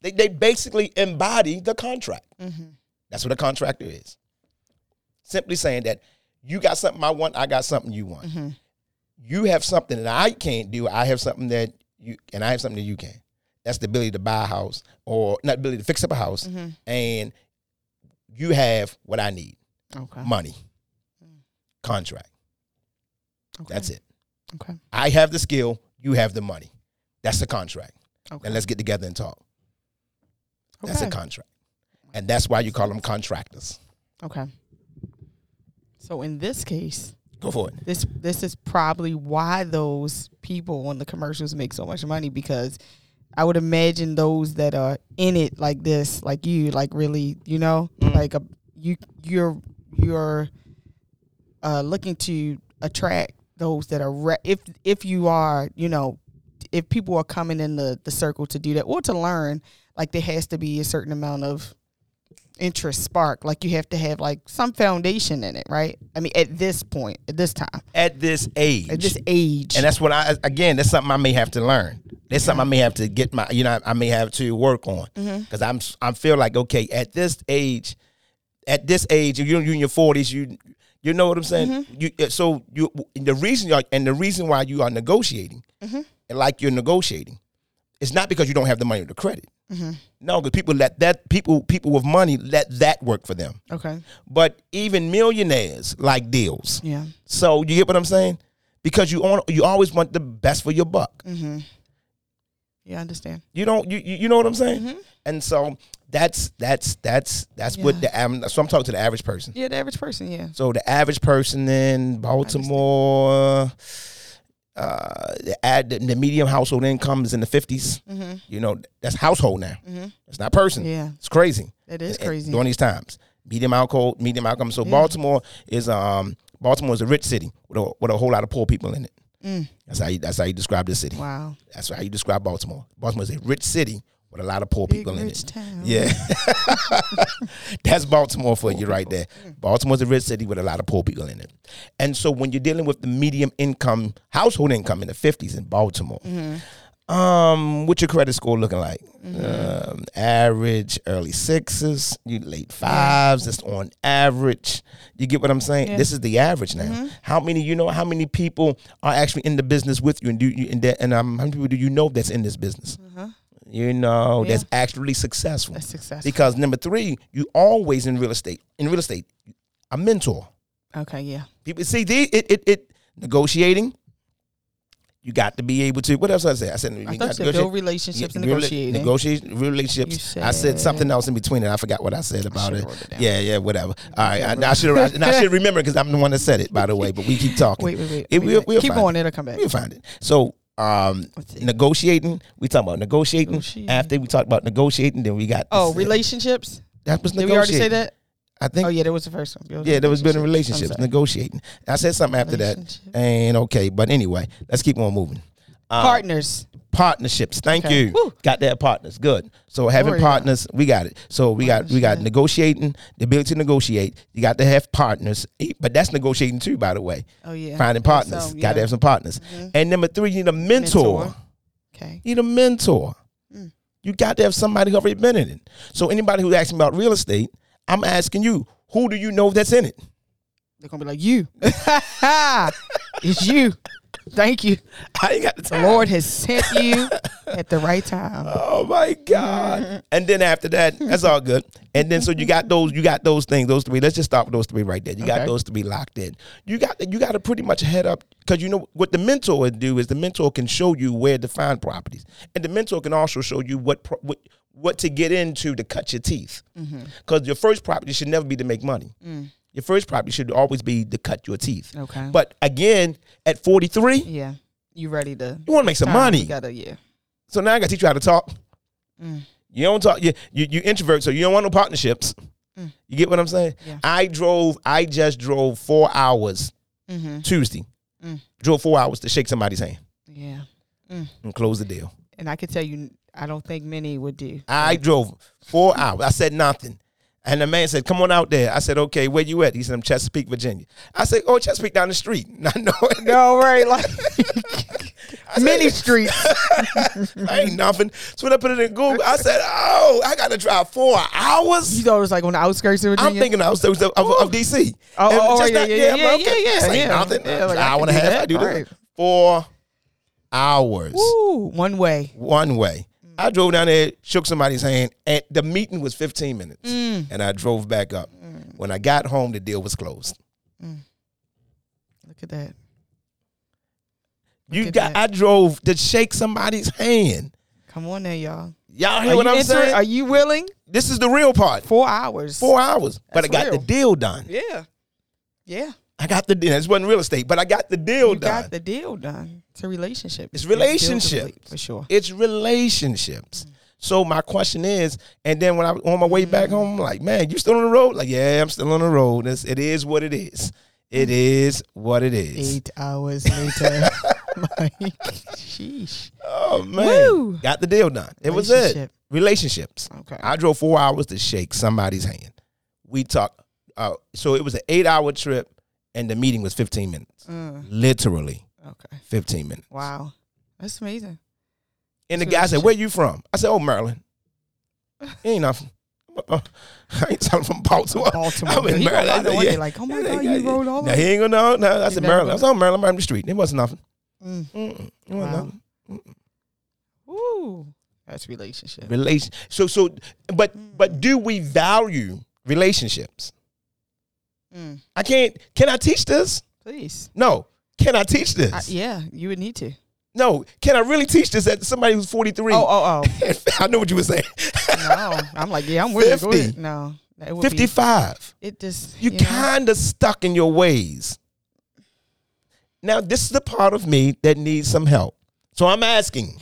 They, they basically embody the contract.
Mm-hmm.
That's what a contractor is. Simply saying that you got something I want, I got something you want.
Mm-hmm.
You have something that I can't do, I have something that you, and I have something that you can. That's the ability to buy a house or not ability to fix up a house,
Mm-hmm.
and you have what I need
Okay.
money, contract.
okay.
That's it.
Okay.
I have the skill, you have the money. That's the contract.
Okay.
And let's get together and talk. That's a contract. And that's why you call them contractors.
Okay. So in this case,
Go for it.
this this is probably why those people on the commercials make so much money because I would imagine those that are in it like this, like you, like really, you know,
Mm.
like a you you're you're uh, looking to attract those that are re- if if you are, you know, if people are coming in the the circle to do that or to learn, like there has to be a certain amount of interest spark. Like you have to have like some foundation in it, right? I mean, at this point, at this time,
At this age.
at this age,
And that's what I again. That's something I may have to learn. That's something I may have to get my. You know, I may have to work on mm-hmm. because I'm. I feel like okay at this age, at this age, you're, you're in your forties. You, you know what I'm saying. Mm-hmm. You eh, so you the reason you are, and the reason why you are negotiating, mm-hmm. and like you're negotiating, it's not because you don't have the money or the credit. Mm-hmm. No, because people let that people people with money let that work for them.
okay,
But even millionaires like deals.
yeah,
So you get what I'm saying? Because you on, you always want the best for your buck.
yeah, I understand.
You don't you you you know what I'm saying? And so that's that's that's that's what the am- so I'm talking to the average person.
Yeah, the average person, yeah,
So the average person in Baltimore, uh, the ad the, medium household income is in the 50s. You know that's household now. It's not person.
Yeah.
it's crazy.
it is crazy.
during these times. Medium alcohol, medium outcome. So Baltimore is um Baltimore is a rich city with a with a whole lot of poor people in it. That's how you, that's how you describe the city.
Wow,
That's how you describe Baltimore. Baltimore is a rich city with a lot of poor
big
people in it.
town.
Yeah, that's Baltimore for you right there. Baltimore's a rich city with a lot of poor people in it. And so when you're dealing with the medium income household income in the 50s in Baltimore, um, what's your credit score looking like? Um, average, early sixes, you late fives. That's on average. You get what I'm saying? This is the average now. How many you know? How many people are actually in the business with you? And do you and, that, and um, how many people do you know that's in this business? You know that's actually successful.
That's successful.
Because number three, you always in real estate. In real estate, a mentor.
Okay, yeah,
People see the it it, it negotiating. You got to be able to. What else did I say? I said you
I
got
thought you said
negotiate-
build relationships and
rela-
negotiating.
Negotiation, relationships.
You
I said
said-
something else in between it. I forgot what I said about it.
it.
Yeah, yeah, whatever. All right, I, I should I, I should remember because I'm the one that said it, by the way. But we keep talking.
Wait, wait, wait.
It-
wait,
we'll-
wait.
we'll
Keep going,
it.
it'll come back.
We'll find it. So, um, negotiating. We talk about negotiating.
Negotiating.
After we talked about negotiating, then we got
Oh,
this-
relationships.
That was
Did
negotiating.
we already say that?
I think.
Oh yeah, that was the first one. Build
Yeah, there was building
relationships.
relationships,
I'm sorry.
negotiating. I said something after that, and okay. But anyway, let's keep on moving. Uh,
Partners.
Partnerships. Thank
Okay.
you.
Woo.
Got that partners. Good. So having partners, we got it. So we got we got negotiating, the ability to negotiate. You got to have partners, but that's negotiating too. By the way,
Oh yeah.
finding
So,
partners. Got to have some partners. And number three, you need a mentor.
Mentor. Okay.
You need a mentor.
Mm.
You got to have somebody who already been in it. So anybody who's asking about real estate, I'm asking you, who do you know that's in it?
They're gonna be like you. it's you. Thank you.
I ain't got the
The. Lord has sent you at the right time.
Oh my God! and then after that, that's all good. And then so you got those, you got those things, those three. Let's just stop with those three right there. You got
Okay.
those three locked in. You got you got to pretty much head up because you know what the mentor would do is the mentor can show you where to find properties, and the mentor can also show you what pro- what what to get into to cut your teeth. Mm-hmm. Because your first property should never be to make money. Mm. Your first property should always be to cut your teeth.
Okay.
But again, at forty three,
yeah. You ready to
you want to make some money.
You gotta yeah.
So now I got to teach you how to talk.
Mm.
You don't talk. You, you you introvert, so you don't want no partnerships. You get what I'm saying?
Yeah.
I drove. I just drove four hours
Mm-hmm.
Tuesday.
Mm.
Drove four hours to shake somebody's hand
Yeah.
and close the deal.
And I can tell you I don't think many would do.
I drove four hours. I said nothing. And the man said, "Come on out there." I said, "Okay, where you at?" He said, "I'm Chesapeake, Virginia." I said, "Oh, Chesapeake down the street." I know.
No, right, like
I said,
many streets.
I ain't nothing. So when I put it in Google, I said, "Oh, I got to drive four hours."
You thought it was like on the outskirts of Virginia.
I'm thinking of, of, of, of DC.
Oh, oh,
And
oh, yeah,
that-
yeah, yeah, yeah, yeah,
This ain't
yeah.
nothing.
Yeah, like, I
hour and a half.
that.
I do
Right.
this. Four hours.
Ooh, one way.
One way. I drove down there, shook somebody's hand, and the meeting was 15 minutes.
Mm.
And I drove back up. When I got home, the deal was closed.
Look at that.
You
at
got.
that.
I drove to shake somebody's hand.
Come on there, y'all.
Y'all hear
Are
what I'm
inter-
saying?
Are you willing?
this is the real part.
Four hours.
Four hours, but I got
real.
the deal done.
Yeah. Yeah.
I got the deal. This wasn't real estate, but I got the deal
You
done.
got the deal done. It's a relationship.
It's
You build a
relationship.
for sure.
It's relationships. So my question is, and then when I was on my way back home, I'm like, man, you still on the road? Like, yeah, I'm still on the road. It's, it is what it is. It is what it is.
Eight hours later. Sheesh.
Oh man,
Woo. got
the deal done. It was it. Relationships.
Okay.
I drove four hours to shake somebody's hand. We talked. Uh, so it was an eight-hour trip, and the meeting was fifteen minutes.
Mm.
Literally.
Okay.
Fifteen minutes.
Wow, that's amazing.
And the guy said, "Where you from?" I said, "Oh, Maryland." ain't nothing. Uh, I ain't telling from Baltimore.
Baltimore. I'm in Maryland. Said, yeah. Like, oh my God, you rode all
Now, he ain't gonna know. No, I said Maryland. I was on Maryland, right the street. It wasn't nothing. Mm.
Mm-mm. It wasn't wow. nothing. Ooh. That's relationship.
Relation. So so, but mm. but do we value relationships? Mm. I can't. Can I teach this?
Please.
No. Can I teach this?
I, yeah, you would need to.
No, can I really teach this at somebody who's 43?
Oh, oh,
oh. I know what you were saying.
no, I'm like, yeah, I'm with 50, you. No.
55.
It just
you kind of stuck in your ways. Now, this is the part of me that needs some help. So I'm asking.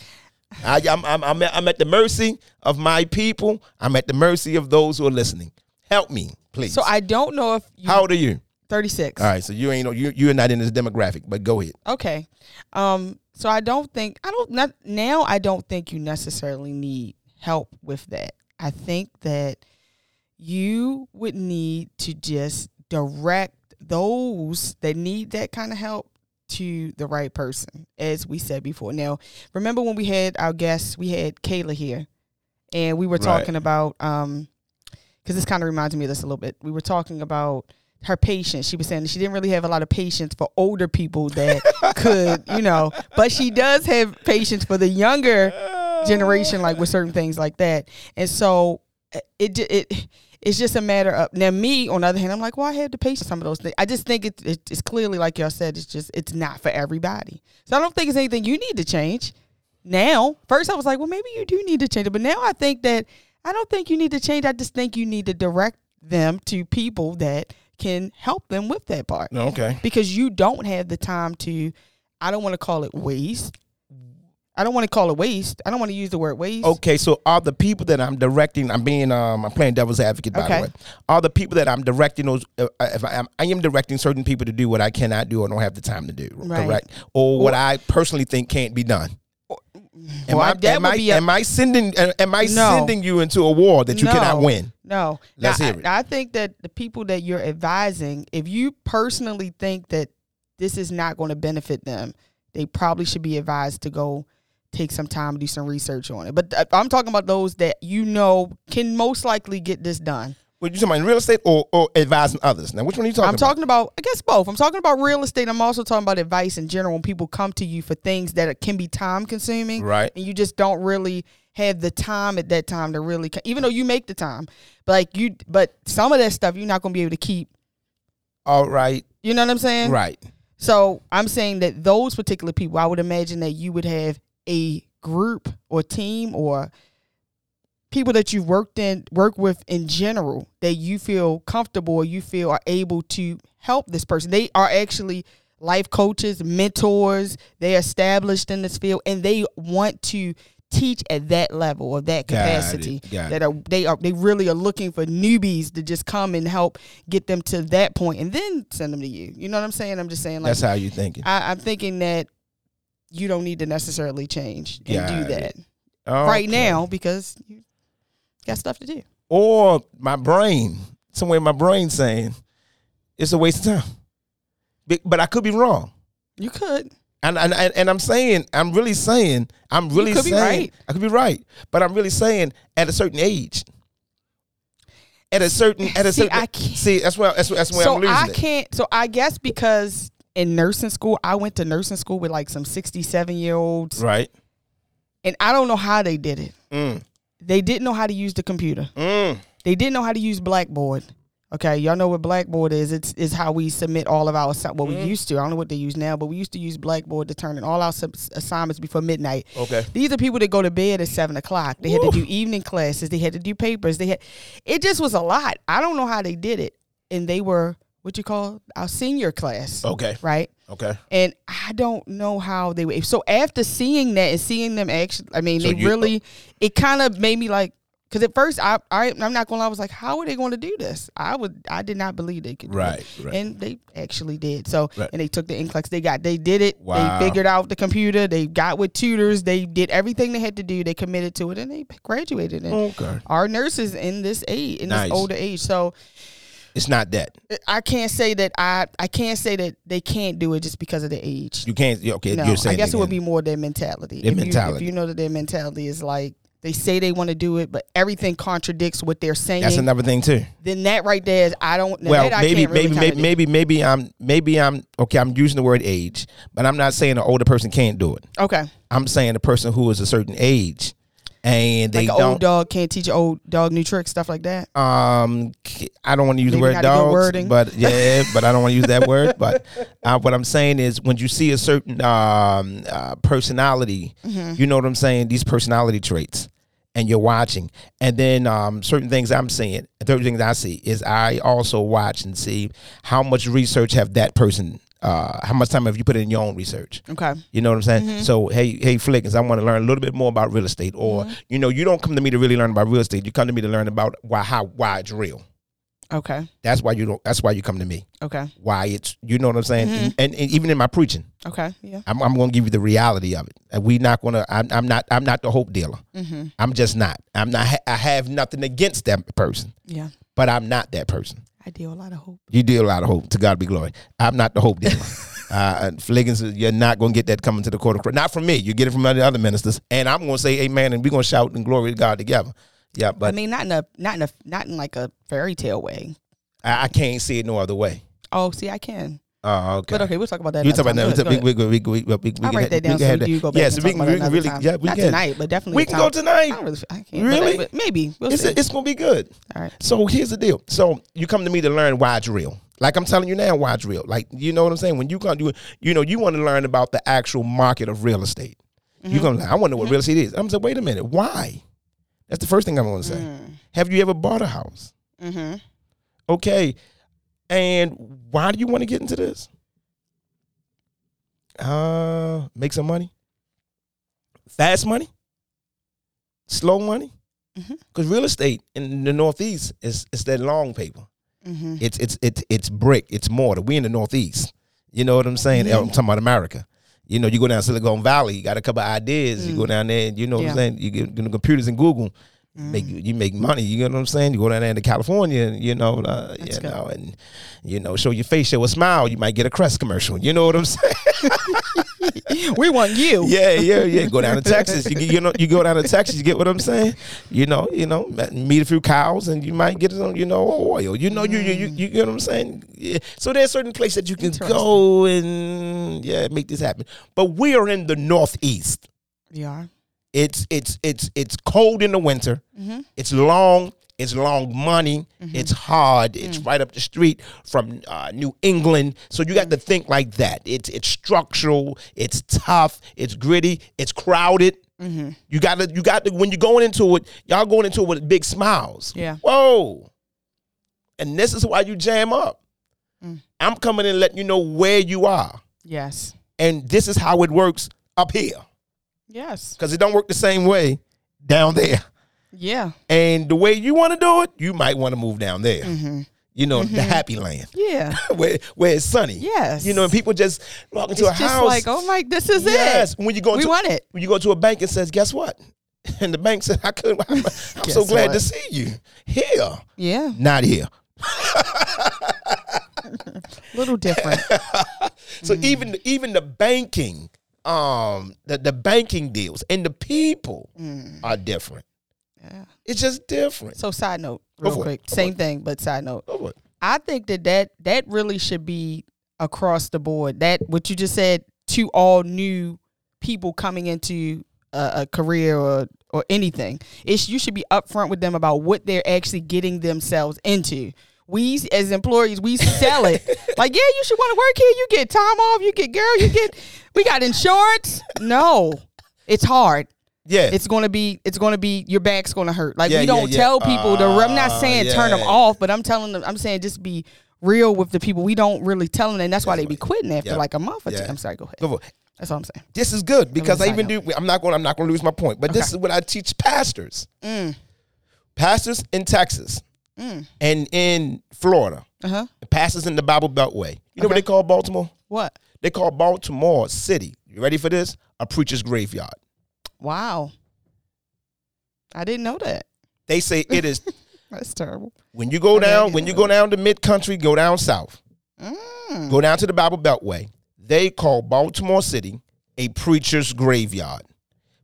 I, am I'm, I'm, I'm at the mercy of my people. I'm at the mercy of those who are listening. Help me, please.
So I don't know if
you, How old are you?
36.
All right, so you ain't you you're not in this demographic, but go ahead.
Okay. Um so I don't think I don't not now I don't think you necessarily need help with that. I think that you would need to just direct those that need that kind of help to the right person, as we said before. Now, remember when we had our guests, we had Kayla here, and we were talking about um, because this kind of reminds me of this a little bit. We were talking about her patience. She was saying she didn't really have a lot of patience for older people that could, you know, but she does have patience for the younger generation, like with certain things like that. And so uh, it it it's just a matter of now me on the other hand i'm like well i have the patience some of those things i just think it, it, it's clearly like y'all said it's just it's not for everybody so i don't think it's anything you need to change now first i was like well maybe you do need to change it but now i think that i don't think you need to change i just think you need to direct them to people that can help them with that part
okay
because you don't have the time to i don't want to call it waste I don't want to call it waste. I don't want to use the word waste.
Okay, so are the people that I'm directing? I'm being um, I'm playing devil's advocate by okay. the way. Are the people that I'm directing those? Uh, uh, if I am, I am directing certain people to do what I cannot do or don't have the time to do. Right. Correct. Or what I personally think can't be done. Am, well, I, am, I, a, am I sending am I no. sending you into a war that you no. cannot win?
No.
Let's
now,
hear it.
I, I think that the people that you're advising, if you personally think that this is not going to benefit them, they probably should be advised to go take some time do some research on it. But uh, I'm talking about those that you know can most likely get this done.
What you talking about in real estate or, or advising others? Now, which one are you talking about?
I'm
about?
talking about, I guess both. I'm talking about real estate. I'm also talking about advice in general when people come to you for things that can be time consuming.
Right.
And you just don't really have the time at that time to really, even though you make the time, but like you, but some of that stuff you're not going to be able to keep.
All right.
You know what I'm saying?
Right.
So I'm saying that those particular people, I would imagine that you would have a group or team or people that you've worked in work with in general that you feel comfortable or you feel are able to help this person. They are actually life coaches mentors. They're established in this field and they want to teach at that level or that capacity that are they are they really are looking for newbies to just come and help get them to that point and then send them to you. You know what i'm saying? I'm just saying like
that's how you thinking.
I, i'm thinking that you don't need to necessarily change and got do that oh, okay. right now because you got stuff to do.
Or my brain, somewhere my brain saying it's a waste of time. But I could be wrong.
You could.
And and and I'm saying, I'm really saying, I'm really saying, right. I could be right, but I'm really saying, at a certain age, at a certain, at a see, certain, I can't, see, that's where that's, that's where
so
I'm losing
I can't. It. So I guess because in nursing school, I went to nursing school with like some 67 year olds.
Right.
And I don't know how they did it.
Mm.
They didn't know how to use the computer.
Mm.
They didn't know how to use Blackboard. Okay, y'all know what Blackboard is. It's is how we submit all of our what well, we mm. used to. I don't know what they use now, but we used to use Blackboard to turn in all our sub- assignments before midnight.
Okay,
these are people that go to bed at seven o'clock. They had to do evening classes. They had to do papers. They had it just was a lot. I don't know how they did it, and they were what you call our senior class.
Okay.
Right.
Okay.
And I don't know how they were. So after seeing that and seeing them actually, I mean, so they you, really, it kind of made me like, Because at first, I, I I'm not gonna lie, I was like, how are they going to do this? I would I did not believe they could. do it.
Right, right.
And they actually did. So
Right.
and they took the NCLEX. They got they did it.
Wow.
They figured out the computer. They got with tutors. They did everything they had to do. They committed to it, and they graduated. And
Okay.
our nurses in this age, in
Nice.
this older age. So
It's not that
I can't say that I I can't say that they can't do it just because of the age.
you can't. Okay,
No,
you're saying
I guess it would be more their mentality.
Their
if You,
mentality.
if you know that their mentality is like they say they want to do it, but everything contradicts what they're saying.
That's another thing too.
then that right there is I don't.
well,
that I
maybe,
can't really
maybe, maybe, maybe, maybe I'm, maybe I'm okay. I'm using the word age, but I'm not saying an older person can't do it.
Okay,
I'm saying a person who is a certain age and they
like
don't.
old dog can't teach old dog new tricks, stuff like that.
um, I don't want to use
Maybe
the word
not a good
dogs, but yeah, but I don't want to use that word. But uh, what I'm saying is, when you see a certain um, uh, personality,
Mm-hmm.
you know what I'm saying. These personality traits, and you're watching, and then um, certain things I'm seeing, certain things I see is I also watch and see how much research have that person. Uh, how much time have you put in your own research?
Okay,
You know what I'm saying?
Mm-hmm.
So hey, hey, Flickers, I want to learn a little bit more about real estate, or
Mm-hmm.
you know, you don't come to me to really learn about real estate. You come to me to learn about why how why it's real.
okay,
That's why you don't. That's why you come to me.
okay,
Why it's you know what I'm saying?
Mm-hmm.
And, and even in my preaching,
okay. Yeah.
I'm, I'm going to give you the reality of it. And we not going to. I'm, I'm not. I'm not the hope dealer.
Mm-hmm.
I'm just not. I'm not. I have nothing against that person,
Yeah.
but I'm not that person.
I deal a lot of hope.
You deal a lot of hope. To God be glory. I'm not the hope dealer. uh, Fliggins, you're not going to get that coming to the court of Christ. Not from me. You get it from other other ministers. And I'm going to say amen, and we're going to shout and glory to God together. Yeah, but
I mean, not in a not in a not in like a fairy tale way.
I, I can't see it no other way.
Oh, see, I can.
Oh, okay.
But okay, we'll talk about that.
You talk about that.
Go
We,
ahead.
we, we, we, we, we,
I'll write that down
we
so we do
that.
go back
Yes, we can, we can really,
time.
yeah, we
Not
can.
tonight, but definitely
We can go tonight.
I really, I can't.
Really?
But, but maybe we'll
It's, it's gonna be good.
All right.
So here's the deal. So you come to me to learn why real. Like I'm telling you now, why real. Like you know what I'm saying. When you come to, you know, you want to learn about the actual market of real estate.
Mm-hmm.
You're gonna. Like, I want to know what real estate is. I'm saying, wait a minute, why? That's the first thing I'm gonna say.
Mm.
Have you ever bought a house?
Mm-hmm.
Okay, and why do you want to get into this? Uh, make some money. Fast money. Slow money. Because real estate in the Northeast is is that long paper.
Mm-hmm.
It's it's it's it's brick. It's mortar. We in the Northeast. You know what I'm saying? I'm talking about America. You know, you go down Silicon Valley. You got a couple ideas. You go down there. and You know what I'm saying? You get, get the computers and Google. Make you make money. You know what I'm saying? You go down there to California. and, You know, uh, you
good.
know, and you know, show your face, show a smile. You might get a Crest commercial. You know what I'm saying?
we want you.
yeah, yeah, yeah. Go down to Texas. You, you know, you go down to Texas. You get what I'm saying? You know, you know, meet a few cows, and you might get some, you know, oil. You know, you you you, you get what I'm saying? Yeah. So there's certain places that you can go and yeah, make this happen. But we are in the Northeast.
We are.
It's it's it's it's cold in the winter.
Mm-hmm.
It's long. It's long money. It's hard. It's
Mm.
right up the street from uh, New England. So you got to think like that. It's it's structural. It's tough. It's gritty. It's crowded.
Mm-hmm.
You got to you got to when you're going into it. Y'all going into it with big smiles.
Yeah.
Whoa. And this is why you jam up.
Mm.
I'm coming in letting you know where you are,
Yes.
and this is how it works up here
Yes.
because it don't work the same way down there.
Yeah.
And the way you want to do it, you might want to move down there.
Mm-hmm.
You know, the happy land
Yeah.
where where it's sunny.
Yes.
You know, and people just walk into
It's
a
just
house.
like, oh my, this is
yes.
it.
When you go
We want it.
when you go to a bank and says, "Guess what?" And the bank said, "I couldn't. I'm, I'm so glad
what?
to see you here,
Yeah.
not here."
little different.
So
Mm.
even even the banking, um, the the banking deals and the people
Mm.
are different.
Yeah.
It's just different.
So side note, real
it.
quick.
Go
Same thing, but side note.
Go.
I think that that that really should be across the board. That what you just said to all new people coming into a, a career or or anything. It's you should be upfront with them about what they're actually getting themselves into. We as employees, we sell it like, yeah, you should want to work here. You get time off. You get girl. You get. We got insurance. No, it's hard
Yeah.
it's gonna be it's gonna be your back's gonna hurt. Like
Yeah,
we don't
yeah, yeah.
tell people to. I'm not
Ah,
saying turn them off, but I'm telling them. I'm saying just be real with the people. We don't really tell them, and that's why they be quitting after
Yeah.
like a month or two. I'm sorry. Go ahead.
Go.
That's all I'm saying.
This is good because I even do. I'm not going. I'm not going to lose my point. But this is what I teach pastors.
Mm.
pastors in Texas
Mm.
and in Florida,
Uh huh.
pastors in the Bible Beltway. You know what they call Baltimore?
What?
They call Baltimore City. You ready for this? A preacher's graveyard.
Wow. I didn't know that.
They say it is
That's terrible.
when you go
I
down, when you go down to mid country, go down south.
Mm.
Go down to the Bible Beltway. They call Baltimore City a preacher's graveyard.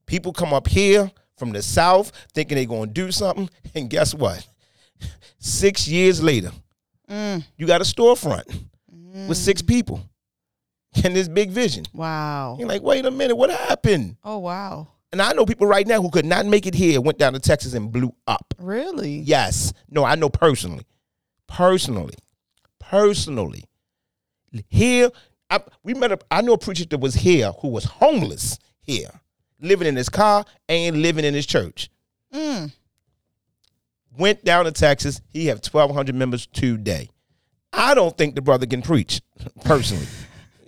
People come up here from the south thinking they're going to do something, and guess what? Six years later,
Mm.
you got a storefront with six people and this big vision.
Wow.
You're like, wait a minute, what happened?
Oh wow.
And I know people right now who could not make it here, went down to Texas and blew up.
Really?
Yes. No, I know personally. Personally. Personally. Here, I, we met a, I know a preacher that was here who was homeless here, living in his car and living in his church.
Mm.
Went down to Texas. He have 1,200 members today. I don't think the brother can preach, personally.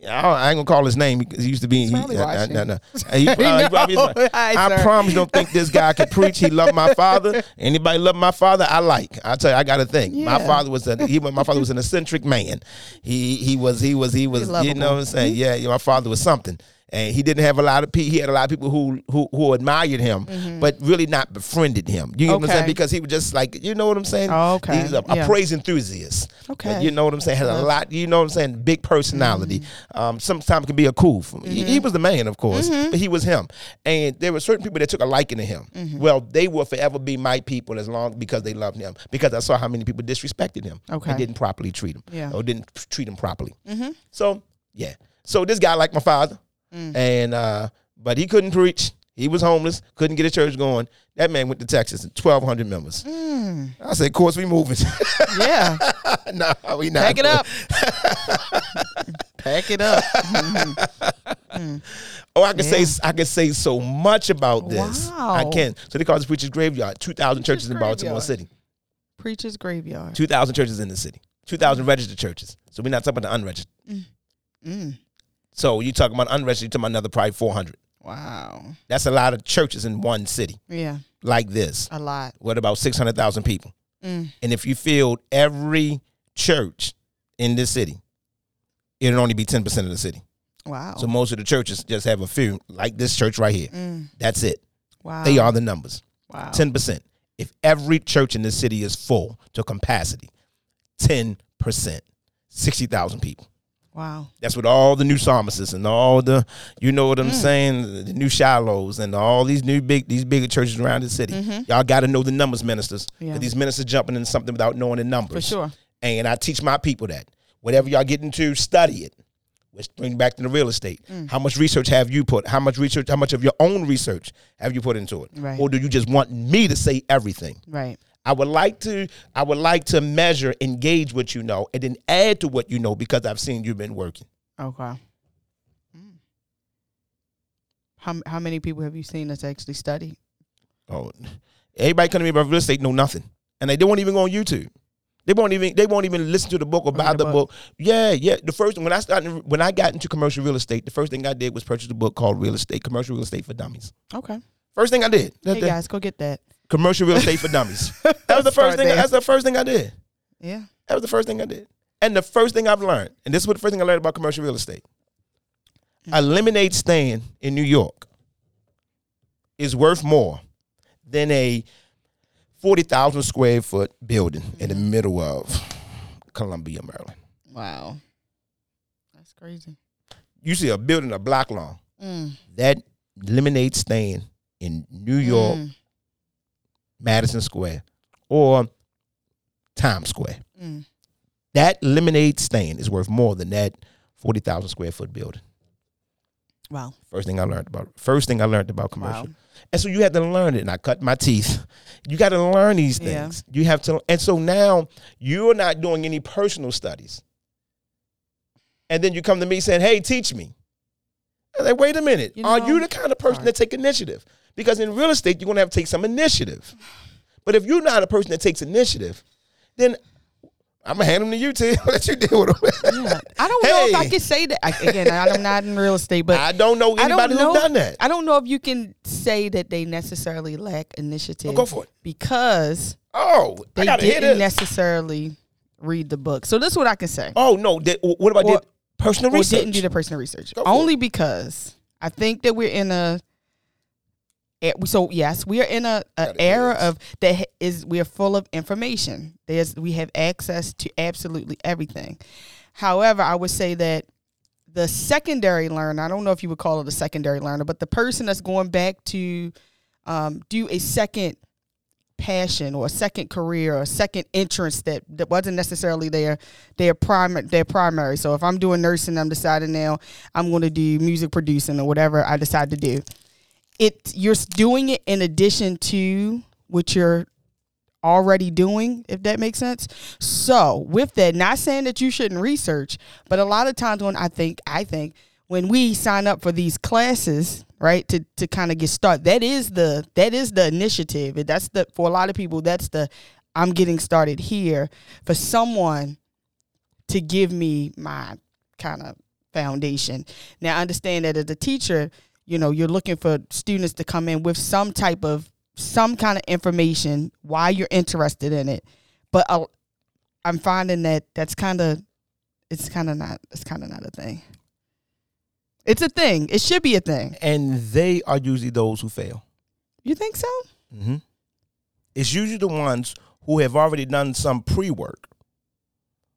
I I ain't gonna call his name because he used to be. He,
probably
uh, no, no. He, uh, probably is.
No. Hi,
I
sir.
promise don't think this guy can preach. He loved my father. Anybody love my father? I like. I tell you, I got to think. My father was a he, my father was an eccentric man. He he was he was he was you know what I'm saying? Yeah, yeah, my father was something. And he didn't have a lot of people. He had a lot of people who who, who admired him, but really not befriended him. You know what I'm saying?
Mm-hmm.
Because he was just like, you know what I'm saying?
Oh, okay.
He's a, a
Yeah.
praise enthusiast.
Okay.
But you know what I'm saying? Has a lot. You know what I'm saying? Big personality.
Mm-hmm.
Um, sometimes can be a cool. Me. He, he was the man, of course, but he was him. And there were certain people that took a liking to him.
Mm-hmm.
Well, they will forever be my people as long because they loved him. Because I saw how many people disrespected him
Okay.
and didn't properly treat him.
Yeah.
Or didn't treat him properly.
Mm-hmm.
So yeah. So this guy like my father,
Mm.
and uh, but he couldn't preach. He was homeless, couldn't get a church going. That man went to Texas, twelve hundred members.
Mm.
I said, "Of course, we moving."
Yeah.
no, we not.
Pack it up. Pack it up.
Oh, I can
Yeah.
say I can say so much about this. I
Wow.
can. So they call this preacher's graveyard. Two thousand churches in Baltimore. City.
Preacher's graveyard.
Two thousand churches in the city. Two thousand registered churches. So we're not talking about the unregistered.
Mm.
So you talking about unregistered? You talking about another probably four hundred.
Wow.
That's a lot of churches in one city
Yeah.
like this.
A lot.
What about six hundred thousand people?
Mm.
And if you filled every church in this city, it'd only be ten percent of the city.
Wow.
So most of the churches just have a few, like this church right here.
Mm.
That's it.
Wow.
They are the numbers.
Wow.
Ten percent. If every church in the city is full to capacity, ten percent, sixty thousand people.
Wow.
That's what all the new psalmists and all the, you know what I'm
Mm.
saying, the new Shilohs and all these new big, these bigger churches around the city. Y'all got to know the numbers, ministers.
Mm-hmm. Yeah.
These ministers jumping into something without knowing the numbers.
For sure.
And I teach my people that whatever y'all get into, study it. Let's bring back to the real estate.
Mm.
How much research have you put? How much research? How much of your own research have you put into it?
Right.
Or do you just want me to say everything?
Right.
I would like to. I would like to measure, engage what you know, and then add to what you know because I've seen you've been working.
Okay. Mm. How how many people have you seen that's actually studied?
Oh, everybody coming to me about real estate know nothing, and they, they won't even go on YouTube. They won't even they won't even listen to the book or buy
the
the
book.
book. Yeah, yeah. The first when I started when I got into commercial real estate, the first thing I did was purchase a book called Real Estate Commercial Real Estate for Dummies.
Okay.
First thing I did. That-
Hey guys, go get that.
Commercial real estate for dummies. That was the
Start
first thing.
there.
That's the first thing I did.
Yeah.
That was the first thing I did. And the first thing I've learned, and this is what the first thing I learned about commercial real estate. A lemonade stand in New York is worth more than a 40,000 square foot building in the middle of Columbia, Maryland.
Wow. That's crazy.
You see a building a block long.
Mm.
That lemonade stand in New York,
Mm.
Madison Square, or Times Square.
Mm.
That lemonade stand is worth more than that 40,000 square foot building.
Wow.
First thing I learned about first thing I learned about commercial.
Wow.
And so you had to learn it. And I cut my teeth. You got to learn these
Yeah.
things. You have to and so now you're not doing any personal studies. And then you come to me saying, "Hey, teach me." I'm like, "Wait a minute.
You
Are you the kind of person
Sorry.
that take initiative?" Because in real estate, you're going to have to take some initiative. But if you're not a person that takes initiative, then I'm gonna hand them to you, Tim. Let you deal with them.
Yeah. I don't know if I can say that. I, again, I'm not in real estate, but
I don't know
don't
anybody
know.
who's done that.
I don't know if you can say that they necessarily lack initiative.
go for it.
Because
Oh,
they didn't necessarily read the book. So this is what I can say.
oh no, they, what about
Or-
the personal research?
didn't do the personal research. Only because I think that we're in a so yes, we are in a, a era
is.
of that is we are full of information. There's we have access to absolutely everything. However, I would say that the secondary learner, I don't know if you would call it a secondary learner, but the person that's going back to um, do a second passion or a second career or a second entrance that, that wasn't necessarily their their primary their primary. So if I'm doing nursing, I'm deciding now I'm going to do music producing or whatever I decide to do. It you're doing it in addition to what you're already doing, if that makes sense. So with that, not saying that you shouldn't research, but a lot of times when I think I think when we sign up for these classes, right, to to kind of get started, that is the that is the initiative. That's the for a lot of people, that's the I'm getting started here. For someone to give me my kind of foundation. Now understand that as a teacher, you know, you're looking for students to come in with some type of some kind of information why you're interested in it. But uh, I'm finding that that's kind of it's kind of not it's kind of not a thing. It's a thing. It should be a thing.
and they are usually those who fail.
You think so?
mm-hmm. It's usually the ones who have already done some pre work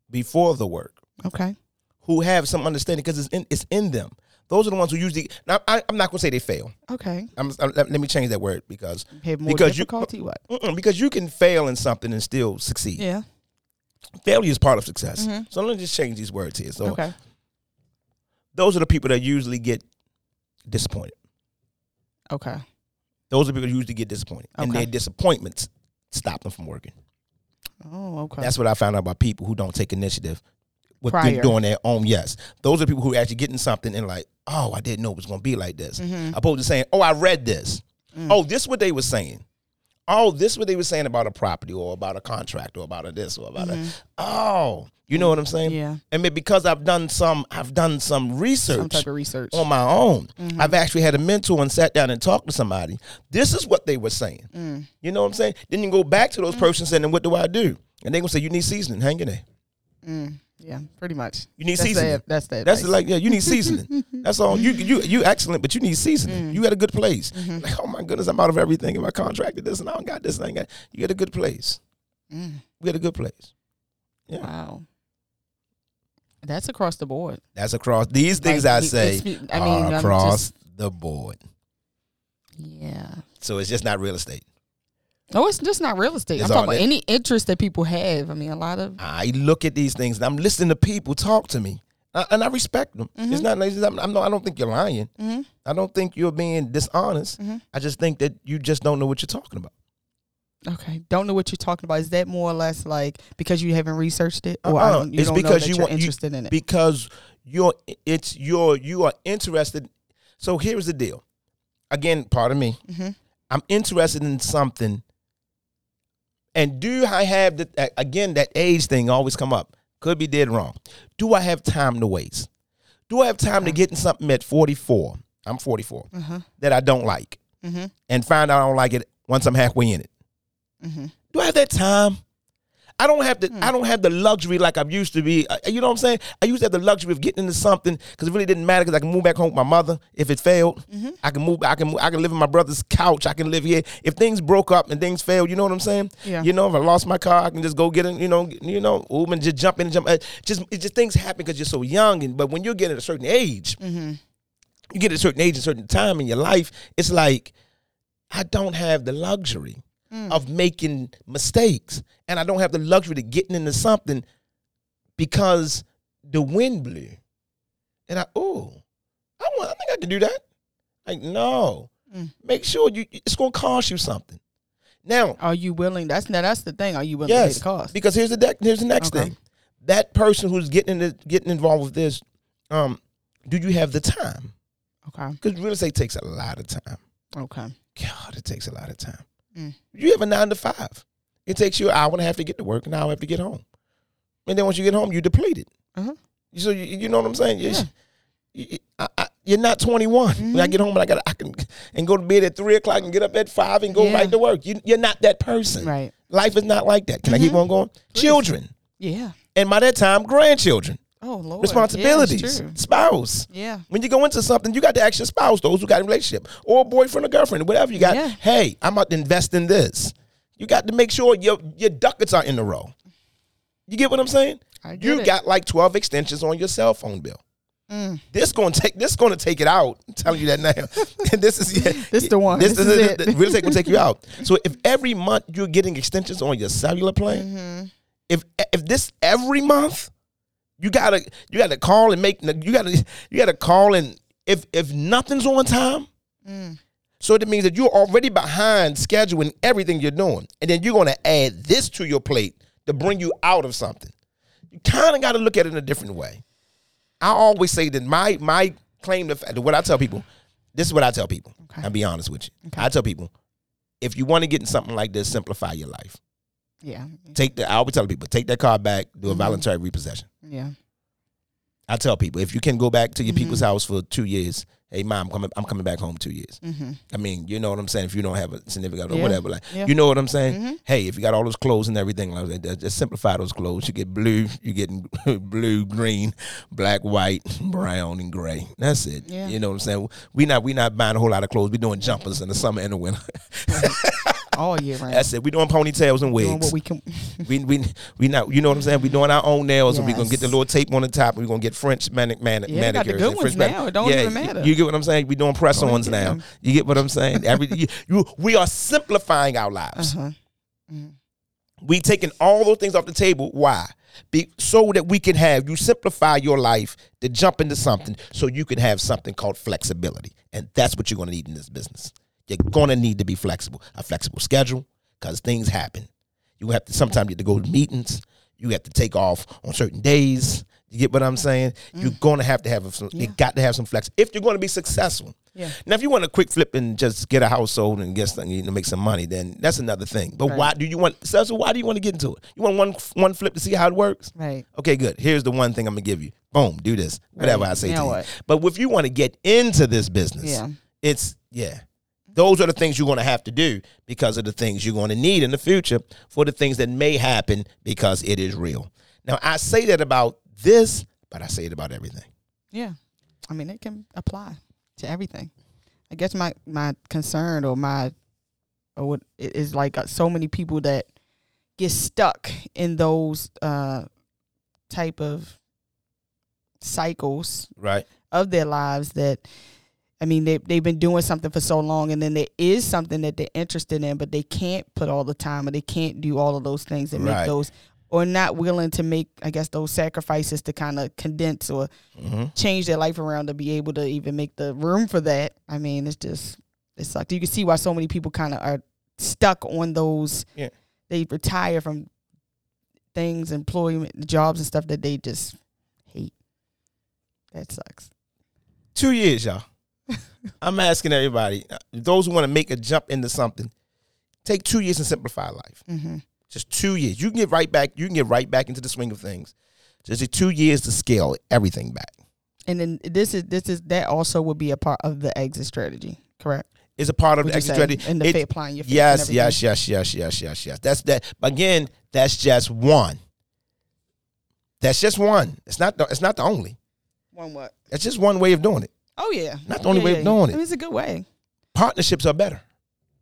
before the work,
Okay.
who have some understanding because it's in, it's in them. Those are the ones who usually. Now, I, I'm not going to say they fail.
Okay.
I'm, I'm- let, me change that word because Because you-
what?
because you can fail in something and still succeed.
Yeah.
Failure is part of success.
Mhm.
So let me just change these words here. So
Okay.
those are the people that usually get disappointed.
Okay.
Those are the people who usually get disappointed, and their disappointments stop them from working.
Oh, okay.
That's what I found out about people who don't take initiative with doing their own. Yes, those are people who are actually getting something and like, oh, I didn't know it was going to be like this.
Mhm.
Opposed to saying, oh, I read this.
Mm.
Oh, this what they were saying. Oh, this what they were saying about a property or about a contract or about a this or about a. Oh, you know what I'm saying?
Mm-hmm. Yeah.
And because I've done some, I've done some research
Some type of research.
on my own.
Mm-hmm.
I've actually had a mentor and sat down and talked to somebody. This is what they were saying.
Mm.
You know what I'm saying? Then you go back to those persons and then what do I do? And they gonna say you need seasoning. Hang in there.
Mm. Yeah. Pretty much.
You need
That's
seasoning.
the, that's the
That's like yeah, you need seasoning. That's all. You you you excellent, but you need seasoning.
Mm.
You got a good place.
Mm-hmm.
Like oh my goodness, I'm out of everything. If I contracted this and I don't got this and I ain't got. You got a good place.
Mm.
We got a good place. Yeah.
Wow. That's across the board.
That's across these things
Like,
I say
I mean,
are across
just-
the board.
Yeah.
So it's just not real estate.
No, it's just not real estate.
It's
I'm talking about
that-
any interest that people have. I mean, a lot of
I look at these things and I'm listening to people talk to me, and I respect them.
Mm-hmm.
It's not. I'm, I'm not. I don't think you're lying.
Mhm.
I don't think you're being dishonest.
Mhm.
I just think that you just don't know what you're talking about.
okay. Don't know what you're talking about. Is that more or less like because you haven't researched it, or
Uh-uh.
don't, you
It's because you
you're
want- you-
interested in it?
because you're it's your you are interested so here's the deal again pardon me
Mhm.
i'm interested in something and do i have the again that age thing always come up could be dead wrong do i have time to waste do i have time to get in something at 44 i'm 44
Uh-huh.
that i don't like
Mm-hmm.
and find out i don't like it once i'm halfway in it
Mm-hmm.
do I have that time? I don't have the I don't have the luxury like I used to be. Uh, You know what I'm saying? I used to have the luxury of getting into something because it really didn't matter because I can move back home with my mother if it failed. I can move. I can. I can live in my brother's couch. I can live here. If things broke up and things failed, you know what I'm saying?
Yeah.
You know, if I lost my car, I can just go get it. You know. You know, Uber and just jump in and jump. uh, Just it just things happen because you're so young. And but when you're getting at a certain age,
Mm-hmm.
you get at a certain age, a certain time in your life, it's like I don't have the luxury of making mistakes, and I don't have the luxury to getting into something because the wind blew, and I oh, I want, I think I can do that. Like no,
Mm.
make sure you it's going to cost you something. Now,
Are you willing? That's now that's the thing. Are you willing to pay the cost?
because here's the de- here's the next
Okay.
thing. That person who's getting into, getting involved with this, um, do you have the time?
Okay.
Because real estate takes a lot of time.
Okay.
God, it takes a lot of time.
Mm.
You have a nine to five. It takes you an hour and a half to get to work, an hour and a half to get home. and then once you get home, you're depleted.
Uh-huh.
So you, you know what I'm saying?
Yeah.
you- I, I, you're not 21. When I get home and I got I can and go to bed at three o'clock and get up at five and go
Yeah.
right to work. You, you're not that person.
Right.
Life is not like that. Can I keep on going? Children,
Yeah.
and by that time, grandchildren,
Oh Lord.
responsibilities,
Yeah,
spouse.
Yeah.
When you go into something, you got to ask your spouse, those who got a relationship, or a boyfriend or girlfriend, whatever you got.
Yeah.
Hey, I'm about to invest in this. You got to make sure your your ducats are in the row. You get what I'm saying?
I get
you
it.
got like 12 extensions on your cell phone bill.
Mm.
This gonna take this gonna take it out. I'm telling you that now. this is yeah,
This the one.
This,
This
is
is
it.
it.
Real estate gonna take you out. So if every month you're getting extensions on your cellular plan,
Mm-hmm.
if if this every month, you gotta you gotta call and make you gotta you gotta call and if if nothing's on time,
Mm.
so it means that you're already behind scheduling everything you're doing, and then you're gonna add this to your plate to bring you out of something. You kind of got to look at it in a different way. I always say that my my claim to fact, what I tell people, this is what I tell people.
Okay.
I'll be honest with you. I tell people, if you want to get in something like this, simplify your life.
Yeah.
Take the I always tell people, take that car back, do a voluntary repossession.
Yeah.
I tell people, if you can go back to your
Mm-hmm.
people's house for two years, hey mom, I'm coming, I'm coming back home two years.
Mm-hmm.
I mean, you know what I'm saying. If you don't have a significant or whatever, like
Yeah.
you know what I'm saying.
Mhm.
Hey, if you got all those clothes and everything, like that, just simplify those clothes. You get blue, you getting blue, green, black, white, brown, and gray. That's it.
Yeah.
You know what I'm saying. We not we not buying a whole lot of clothes. We doing jumpers in the summer and the winter.
All year round.
That's it. We doing ponytails and
Doing
wigs.
what we can.
we, we we not you know what I'm saying. We doing our own nails, and we gonna get the little tape on the top. We are gonna get French manic man,
Yeah, they got the good ones
French
now. It don't
yeah,
even matter.
You get what I'm saying? We doing press ons
get
now.
them.
You get what I'm saying? Every you, you we are simplifying our lives.
Uh-huh.
We taking all those things off the table. Why? Be, so that we can have you simplify your life to jump into something so you can have something called flexibility. And that's what you're going to need in this business. You're going to need to be flexible. A flexible schedule because things happen. You have to sometimes you have to go to meetings. You have to take off on certain days. You get what I'm saying? You're mm. going to have to have some, you got to have some flex if you're going to be successful.
Yeah.
Now, if you want a quick flip and just get a household and get something, you know, make some money, then that's another thing. But
Right.
why do you want? So why do you want to get into it? You want one one flip to see how it works?
Right.
Okay, good. Here's the one thing I'm gonna give you. Boom, do this. Whatever
Right.
I say
Now
to you.
what?
But if you want to get into this business,
Yeah.
it's yeah. Those are the things you're going to have to do because of the things you're going to need in the future for the things that may happen because it is real. Now, I say that about this, but I say it about everything.
Yeah. I mean, it can apply to everything. I guess my my concern or my or what it is like uh, so many people that get stuck in those uh type of cycles
Right.
of their lives that I mean they they've been doing something for so long and then there is something that they're interested in but they can't put all the time or they can't do all of those things and
Right.
make those or not willing to make I guess those sacrifices to kind of condense or
hmm
change their life around to be able to even make the room for that. I mean, it's just it sucks. You can see why so many people kind of are stuck on those.
Yeah.
They retire from things, employment, jobs, and stuff that they just hate. That sucks.
Two years, y'all. I'm asking everybody, uh, those who want to make a jump into something, take two years and simplify life.
Mm-hmm.
Just two years. You can get right back. You can get right back into the swing of things. Just two years to scale everything back.
And then this is this is that also would be a part of the exit strategy, correct?
It's a part of
Would
the extra strategy.
and the
It-
applying your
Yes, yes, yes, yes, yes, yes, yes. That's that. Again, that's just one. That's just one. It's not. The, it's not the only.
One what?
It's just one way of doing it.
Oh yeah,
Not the only
Yeah,
way
yeah,
of doing it.
It's a good way.
Partnerships are better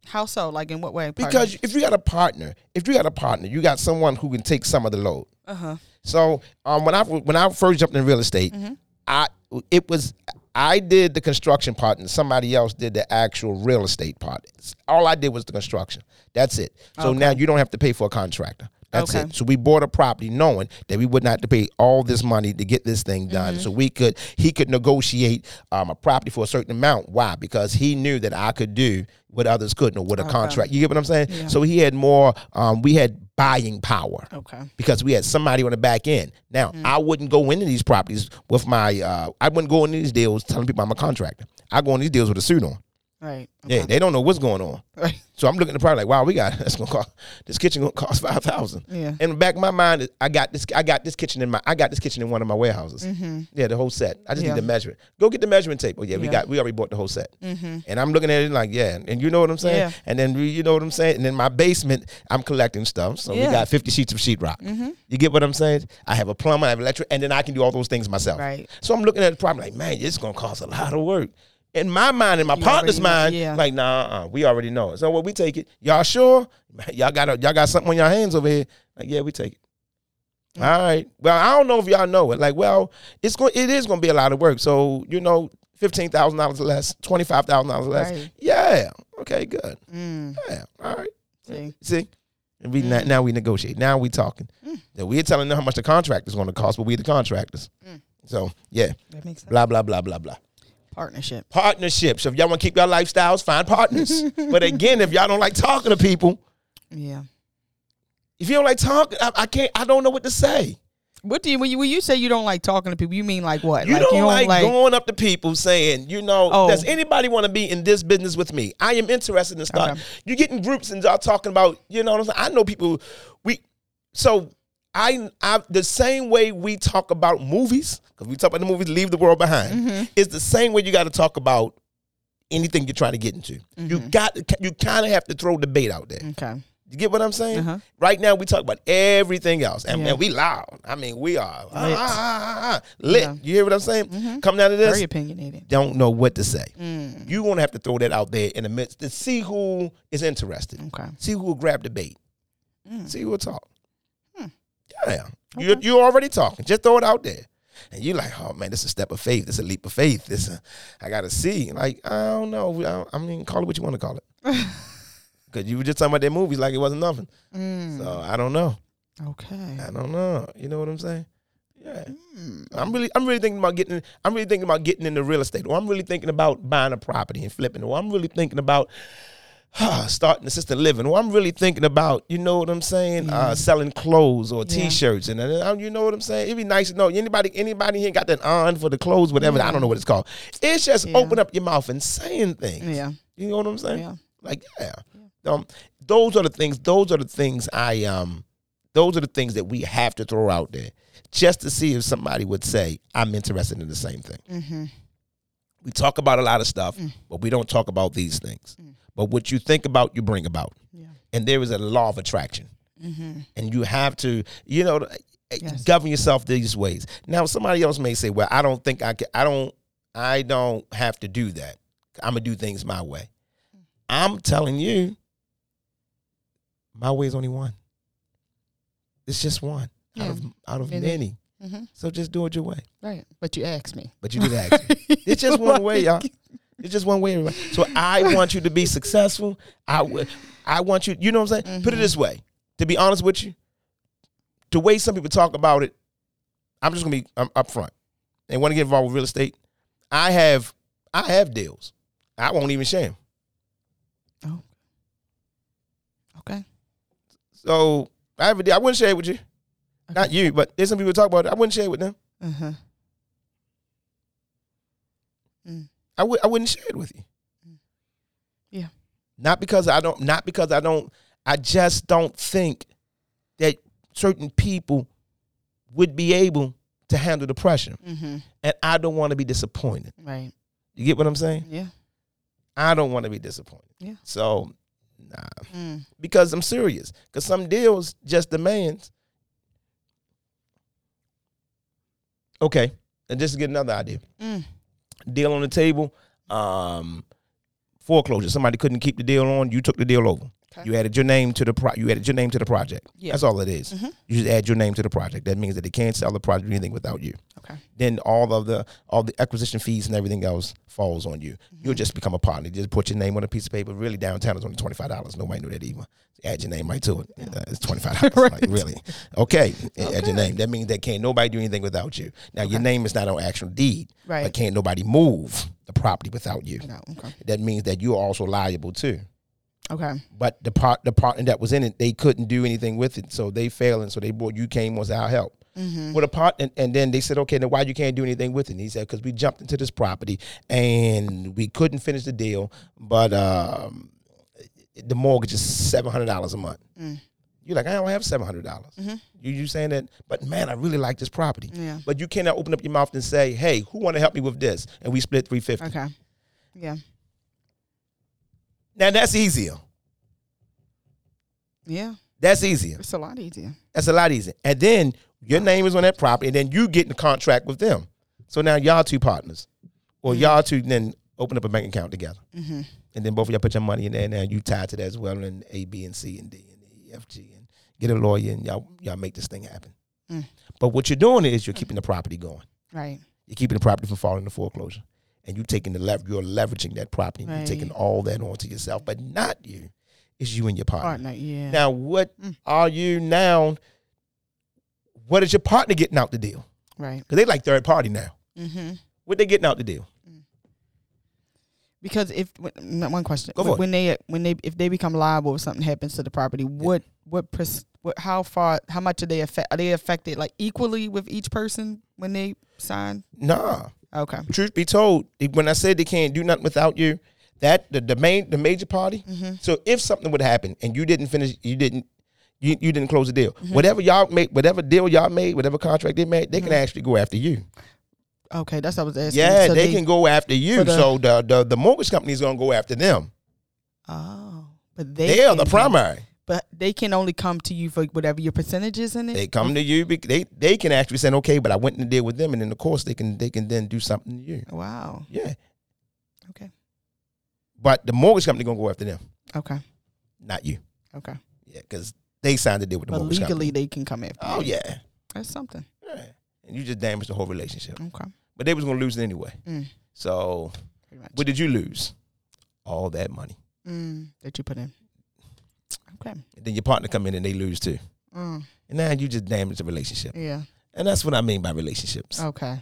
How so? Like in what way?
because if you got a partner, if you got a partner, you got someone who can take some of the load.
uh huh.
So um, when I when I first jumped in real estate,
Mm-hmm.
I it was I did the construction part and somebody else did the actual real estate part. All I did was the construction. That's it. So now you don't have to pay for a contractor. That's
Okay.
it. So we bought a property knowing that we would not have to pay all this money to get this thing done.
Mm-hmm.
So we could he could negotiate um, a property for a certain amount. Why? Because he knew that I could do what others couldn't or with a contract. You get what I'm saying?
Yeah.
So he had more. Um, we had buying power
Okay.
because we had somebody on the back end. Now, I wouldn't go into these properties with my, uh, I wouldn't go into these deals telling people I'm a contractor. I go in these deals with a suit on.
Right.
Yeah, they don't know what's going on.
Right.
So I'm looking at the product like, wow, we got that's gonna cost this kitchen gonna cost five thousand.
Yeah.
In the back of my mind, I got this. I got this kitchen in my. I got this kitchen in one of my warehouses. Yeah, the whole set. I just
Mm-hmm. Yeah.
need to measure it. Go get the measurement tape. Oh yeah, we got. We already bought the whole set. And I'm looking at it like, yeah, and you know what I'm saying.
Yeah.
And then we- you know what I'm saying. And in my basement, I'm collecting stuff. So
Yeah. Mm-hmm.
we got 50 sheets of sheetrock. You get what I'm saying? I have a plumber, I have electric, and then I can do all those things myself.
Right.
So I'm looking at the problem like, man, it's gonna cost a lot of work. In my mind, in my
You
partner's
know,
mind,
yeah.
like, nah, uh, we already know it. So what we take it. Y'all sure? Y'all got a, y'all got something on your hands over here? Like, yeah, we take it.
Mm.
All right. Well, I don't know if y'all know it. Like, well, it's going it is going to be a lot of work. So you know, fifteen thousand dollars less, twenty five thousand dollars less.
Right.
Yeah. Okay. Good.
Mm.
Yeah. All right.
See.
See. And we now, now we negotiate. Now we talking.
Mm.
That we're telling them how much the contract is going to cost, but we the contractors.
Mm.
So yeah.
That makes sense.
Blah blah blah blah blah.
Partnership.
Partnerships. If y'all want to keep your lifestyles, find partners. but again, if y'all don't like talking to people,
Yeah.
if you don't like talking, I, I can't. I don't know what to say.
What do you when, you when you say you don't like talking to people? You mean like what?
You,
like
don't, like, going up to people saying, you know,
Oh.
does anybody want to be in this business with me? I am interested in start.
Okay.
You get in groups and y'all talking about, you know what I'm saying? I know people. We so I I the same way we talk about movies because we talk about the movies, leave the world behind.
Mm-hmm.
It's the same way you got to talk about anything you're trying to get into. You
Mm-hmm.
got you kind of have to throw debate out there.
Okay.
You get what I'm saying?
Uh-huh.
Right now, we talk about everything else, and,
Yeah.
and we loud. I mean, we are ah,
Lit.
ah, ah, ah, lit.
Yeah. Mm-hmm.
You hear what I'm saying? Coming out of this,
Very opinionated.
don't know what to say.
Mm.
You're gonna have to throw that out there in the midst to see who is interested.
Okay.
See who will grab the bait.
Mm.
See who will talk. Yeah, you you already talking. Just throw it out there. And you're like, oh man, this is a step of faith. This is a leap of faith. This, a, I gotta see. Like, I don't know. I, I mean, call it what you want to call it. Because you were just talking about that movies like it wasn't nothing.
Mm.
So I don't know.
Okay.
I don't know. You know what I'm saying? Yeah.
Mm.
I'm really I'm really thinking about getting I'm really thinking about getting into real estate. Or I'm really thinking about buying a property and flipping. Or I'm really thinking about starting assisted living. Or I'm really thinking about, you know what I'm saying? Uh, selling clothes or
Yeah.
t-shirts. And uh, you know what I'm saying? It'd be nice to know. Anybody anybody here got that on for the clothes, whatever. I don't know what it's called. It's just
Yeah.
open up your mouth and saying things.
Yeah.
You know what I'm saying?
Yeah.
Like, yeah. Um, those are the things, those are the things I um those are the things that we have to throw out there just to see if somebody would say, I'm interested in the same thing.
Mm-hmm.
We talk about a lot of stuff,
Mm.
but we don't talk about these things. But what you think about, you bring about.
Yeah.
And there is a law of attraction.
Mm-hmm.
And you have to, you know,
Yes.
govern yourself these ways. Now, somebody else may say, well, I don't think I can, I don't, I don't have to do that. I'm going to do things my way. I'm telling you, my way is only one. It's just one out of out of many.
Mm-hmm.
So just do it your way.
Right. But you asked me.
But you did ask me. It's just one way, y'all. It's just one way. So I want you to be successful. I would. I want you. You know what I'm saying? Put it this way. To be honest with you, the way some people talk about it, I'm just gonna be um, upfront. They want to get involved with real estate. I have. I have deals. I won't even share them.
Oh. Okay.
So I have a deal. I wouldn't share it with you. Not you, but there's some people talk about it. I wouldn't share it with them.
Uh-huh.
I would I wouldn't share it with you.
Yeah.
Not because I don't not because I don't I just don't think that certain people would be able to handle the pressure.
Mm-hmm.
And I don't want to be disappointed.
Right.
You get what I'm saying?
Yeah.
I don't want to be disappointed.
Yeah.
So nah.
Mm.
Because I'm serious. Because some deals just demands. Okay. And just to get another idea.
Mm.
Deal on the table. Um, foreclosure. Somebody couldn't keep the deal on. You took the deal over.
Okay.
You added your name to the pro. You added your name to the project.
Yeah.
That's all it is.
Mhm.
You just add your name to the project. That means that they can't sell the project or anything without you.
Okay.
Then all of the all the acquisition fees and everything else falls on you.
Mm-hmm.
You'll just become a partner. You just put your name on a piece of paper. Really, downtown is only twenty five dollars. Nobody knew that either. Add your name right to it. Uh, it's twenty five dollars.
Right.
Like really? Okay. Add your name. That means that can't nobody do anything without you. Now your name is not on actual deed.
Right.
But can't nobody move the property without you.
No. Okay.
That means that you're also liable too.
Okay.
But the part the partner that was in it, they couldn't do anything with it, so they failed, and so they brought you came was our help. Mm-hmm. with a part, and, and then they said, okay, then why you can't do anything with it? And he said, because we jumped into this property and we couldn't finish the deal, but um, the mortgage is seven hundred dollars a month. Mm. You're like, I don't have seven hundred dollars. Mm-hmm. You you saying that? But man, I really like this property.
Yeah.
But you cannot open up your mouth and say, hey, who want to help me with this? And we split three fifty.
Okay. Yeah.
Now that's easier.
Yeah.
That's easier.
It's a lot easier.
That's a lot easier. And then your name is on that property, and then you get in the contract with them. So now y'all two partners, or y'all two then open up a bank account together,
Mm-hmm.
and then both of y'all put your money in there. And now you tied to that as well, and A, B, and C, and D, and E, F, G, and get a lawyer, and y'all y'all make this thing happen.
Mm.
But what you're doing is you're keeping the property going.
Right.
You're keeping the property from falling into foreclosure, and you taking the lever. You're leveraging that property. and You're taking all that onto yourself, but not you. It's you and your partner.
Partner. Yeah.
Now, what
Mm.
are you now? What is your partner getting out the deal?
right.
Because they like third party now.
Mm-hmm.
What they getting out the deal?
Because if one question,
Go for it.
when they when they if they become liable if something happens to the property, what what pers- what how far how much are they affect are they affected like equally with each person when they sign?
Nah.
Okay.
Truth be told, when I said they can't do nothing without you, that the, the main the major party.
Mm-hmm.
So if something would happen and you didn't finish, you didn't. You, you didn't close the deal.
Mm-hmm.
Whatever y'all made, whatever deal y'all made, whatever contract they made, they can actually go after you.
Okay, that's what I was asking.
Yeah,
So
they, can go after you.
the-
so the, the the mortgage company is gonna go after them.
Oh, but they
They are the primary.
But they can only come to you for whatever your percentage is in it.
They come to you. They they can actually say, okay, but I went and deal with them, and then of course they can they can then do something to you.
Wow.
Yeah,
Okay.
but the mortgage company gonna go after them,
Okay.
not you.
Okay.
Yeah, because they signed the deal with the
But
mortgage
legally,
company.
they can come after.
Oh
you.
yeah.
That's something.
yeah, and you just damaged the whole relationship.
Okay.
But they was gonna lose it anyway.
Mm,
So what did you lose? All that money.
Mm, that you put in. Okay.
Then your partner come in and they lose too.
Mm,
And now you just damage the relationship.
yeah.
And that's what I mean by relationships.
Okay.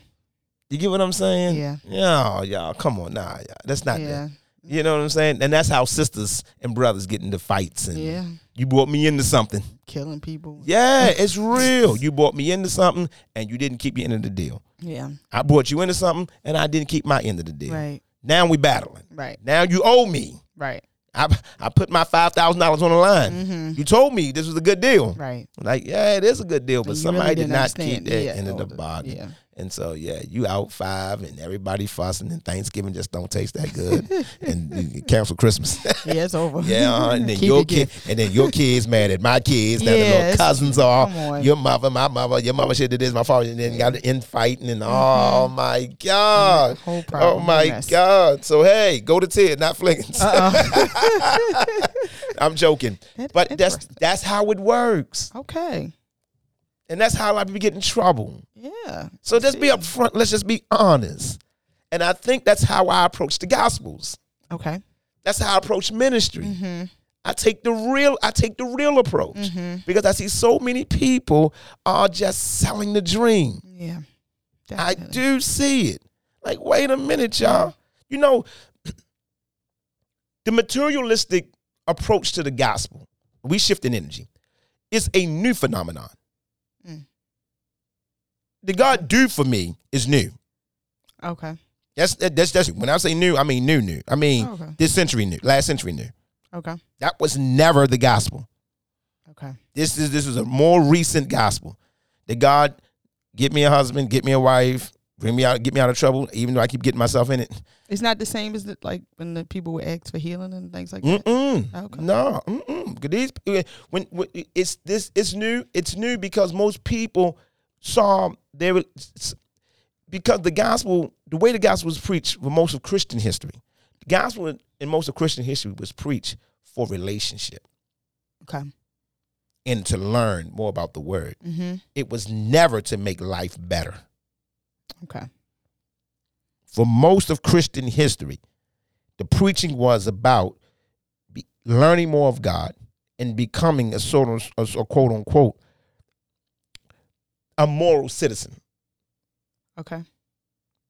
You get what I'm saying?
Yeah.
Yeah, y'all, come on, nah, yeah, that's not that.
yeah.
You know what I'm saying? And that's how sisters and brothers get into fights. And
Yeah.
you brought me into something.
Killing people.
Yeah, it's real. You brought me into something and you didn't keep your end of the deal.
Yeah.
I brought you into something and I didn't keep my end of the deal.
Right.
Now we battling.
Right.
Now you owe me.
Right.
I I put my five thousand dollars on the line.
Mm-hmm.
You told me this was a good deal.
Right.
Like, yeah, it is a good deal, but
you
somebody
really
did not keep that
Yeah,
end of the
the-
bargain.
Yeah.
And so, yeah, you out five, and everybody fussing, and Thanksgiving just don't taste that good, and you cancel Christmas.
Yeah, it's over.
yeah, uh, and then
Keep
your kid, and then your kids mad at my kids. Now the
Yeah,
little cousins are your mother, my mother, your mother should do this, my father, and then got to in fighting, and oh my god, oh my god. So hey, go to Ted, not Fliggins.
Uh-uh.
I'm joking,
That's
but that's that's how it works,
okay.
And that's how a lot of people get in trouble.
Yeah.
So just be upfront. Let's just be honest. And I think that's how I approach the Gospels.
Okay.
That's how I approach ministry.
Mm-hmm.
I take the real. I take the real approach
Mm-hmm.
because I see so many people are just selling the dream.
Yeah.
I do see it. Like, wait a minute, y'all. You know, the materialistic approach to the gospel, we shift in energy, It's a new phenomenon.
Mm.
The God do for me is new.
Okay.
That's that's that's when I say new, I mean new, new. I mean
Okay.
this century new, last century new.
Okay.
That was never the gospel.
Okay.
This is this is a more recent gospel. That God get me a husband, get me a wife, bring me out, get me out of trouble, even though I keep getting myself in it.
It's not the same as the, like when the people would ask for healing and things like that.
Mm-mm.
Okay.
No. 'Cause These when, when it's this it's new. It's new because most people saw there because the gospel, the way the gospel was preached for most of Christian history, the gospel in most of Christian history was preached for relationship
Okay.
and to learn more about the word.
Mm-hmm.
It was never to make life better.
Okay.
For most of Christian history, the preaching was about learning more of God and becoming a sort of a, a quote unquote a moral citizen.
Okay.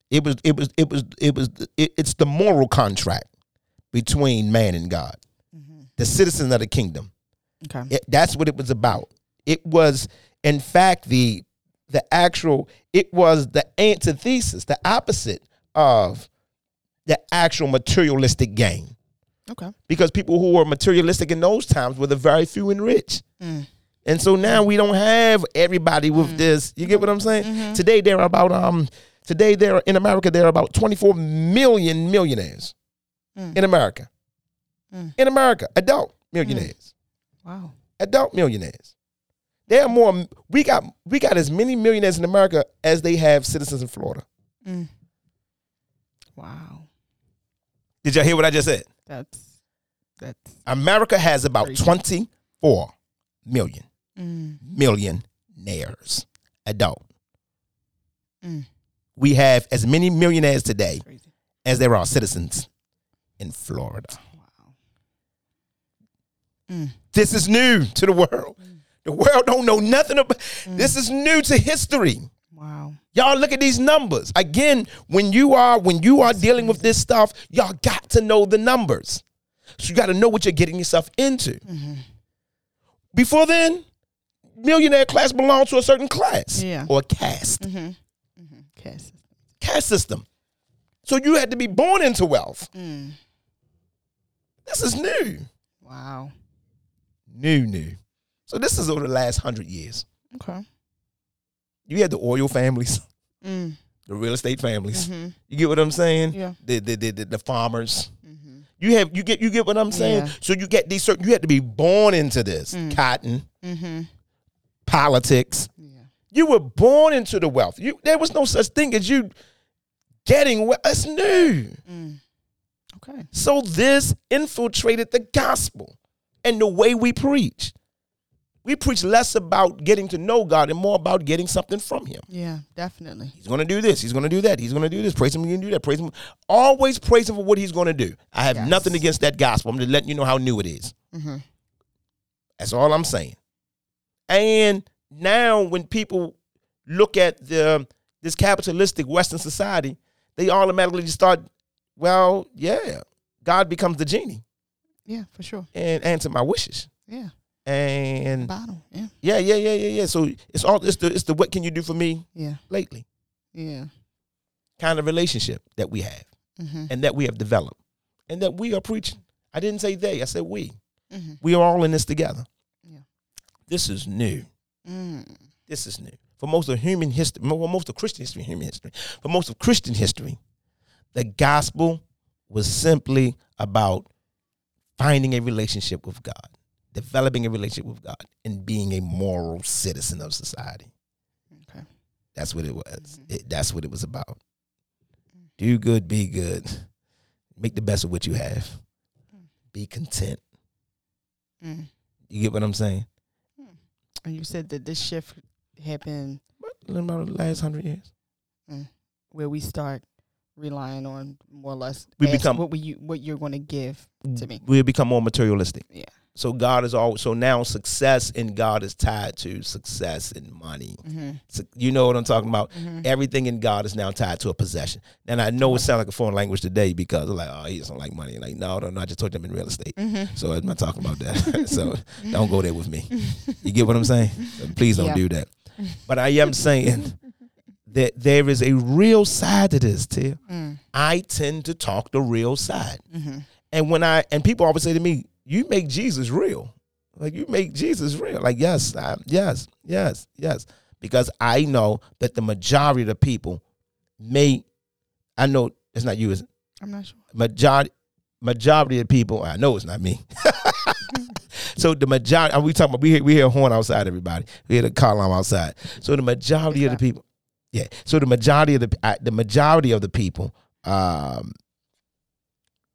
It was it was it was it was it, it's the moral contract between man and God,
Mm-hmm.
the citizen of the kingdom.
Okay.
It, that's what it was about. It was, in fact, the the actual it was the antithesis, the opposite of the actual materialistic gain.
Okay.
Because people who were materialistic in those times were the very few and rich. And so now we don't have everybody with mm-hmm. this. You get what I'm saying? Mm-hmm. Today there are about um today there are, in America there are about 24 million millionaires mm. in America. Mm. In America, adult millionaires. Mm.
Wow.
Adult millionaires. There are more we got we got as many millionaires in America as they have citizens in Florida.
Wow.
Did y'all hear what I just said?
That's that's
America has about
Crazy.
24 million Mm. millionaires, adult. We have as many millionaires today as there are citizens in Florida. Wow, This is new to the world. The world don't know nothing about this is new to history.
Wow.
Y'all look at these numbers. Again, when you are when you are dealing with this stuff, y'all got to know the numbers. So you got to know what you're getting yourself into. Before then, millionaire class belonged to a certain class
Yeah.
or caste, mm-hmm. mm-hmm.
Cass.
caste system. So you had to be born into wealth. Mm. This is new,
Wow.
new, new. So this is over the last hundred years.
Okay.
You had the oil families,
Mm.
the real estate families. Mm-hmm. You get what I'm saying?
Yeah.
The the the, the, the farmers. You have you get you get what I'm saying?
Yeah.
So you get these certain you had to be born into this mm. cotton, politics.
Yeah.
You were born into the wealth. You there was no such thing as you getting wealth. That's new. Mm.
Okay.
So this infiltrated the gospel and the way we preach. We preach less about getting to know God and more about getting something from Him.
Yeah, definitely.
He's going to do this. He's going to do that. He's going to do this. Praise him. He's going to do that. Praise him. Always praise him for what he's going to do. I have
Yes.
nothing against that gospel. I'm just letting you know how new it is. Mm-hmm. That's all I'm saying. And now, when people look at the this capitalistic Western society, they automatically just start, well, yeah, God becomes the genie
Yeah, for sure.
and answer my wishes.
Yeah.
And
Bottle. Yeah.
yeah, yeah, yeah, yeah, yeah. So it's all it's the it's the what can you do for me
Yeah.
lately
Yeah.
kind of relationship that we have. Mm-hmm. and that we have developed and that we are preaching. I didn't say they, I said we. Mm-hmm. We are all in this together. This is new.
Mm.
This is new. For most of human history, well, most of Christian history, human history, for most of Christian history, the gospel was simply about finding a relationship with God, developing a relationship with God, and being a moral citizen of society.
Okay.
That's what it was. It, that's what it was about. Do good, be good. Make the best of what you have. Be content.
Mm.
You get what I'm saying?
And you said that this shift happened
In about the last hundred years. Mm.
where we start relying on more or less
We become-
what we you what you're going to give to me.
We'll become more materialistic.
Yeah.
So God is all. So now success in God is tied to success in money.
Mm-hmm.
So you know what I'm talking about. Everything in God is now tied to a possession. And I know it sounds like a foreign language today because like, oh, he doesn't like money. Like, no, no, no. I just told you I'm in real estate.
Mm-hmm.
So I'm not talking about that. so don't go there with me. You get what I'm saying? Please don't
Yeah.
do that. But I am saying that there is a real side to this, Too.
Mm.
I tend to talk the real side.
Mm-hmm.
And when I and people always say to me, "You make Jesus real." Like you make Jesus real. Like yes, I, yes, yes, yes. Because I know that the majority of the people may. I know it's not you. It's
I'm not sure.
majority. Majority of people. I know it's not me. so the majority. Are we talking about? We hear we hear a horn outside. Everybody. We hear the alarm outside. So the majority of the people. Yeah. So the majority of the uh, the majority of the people. Um,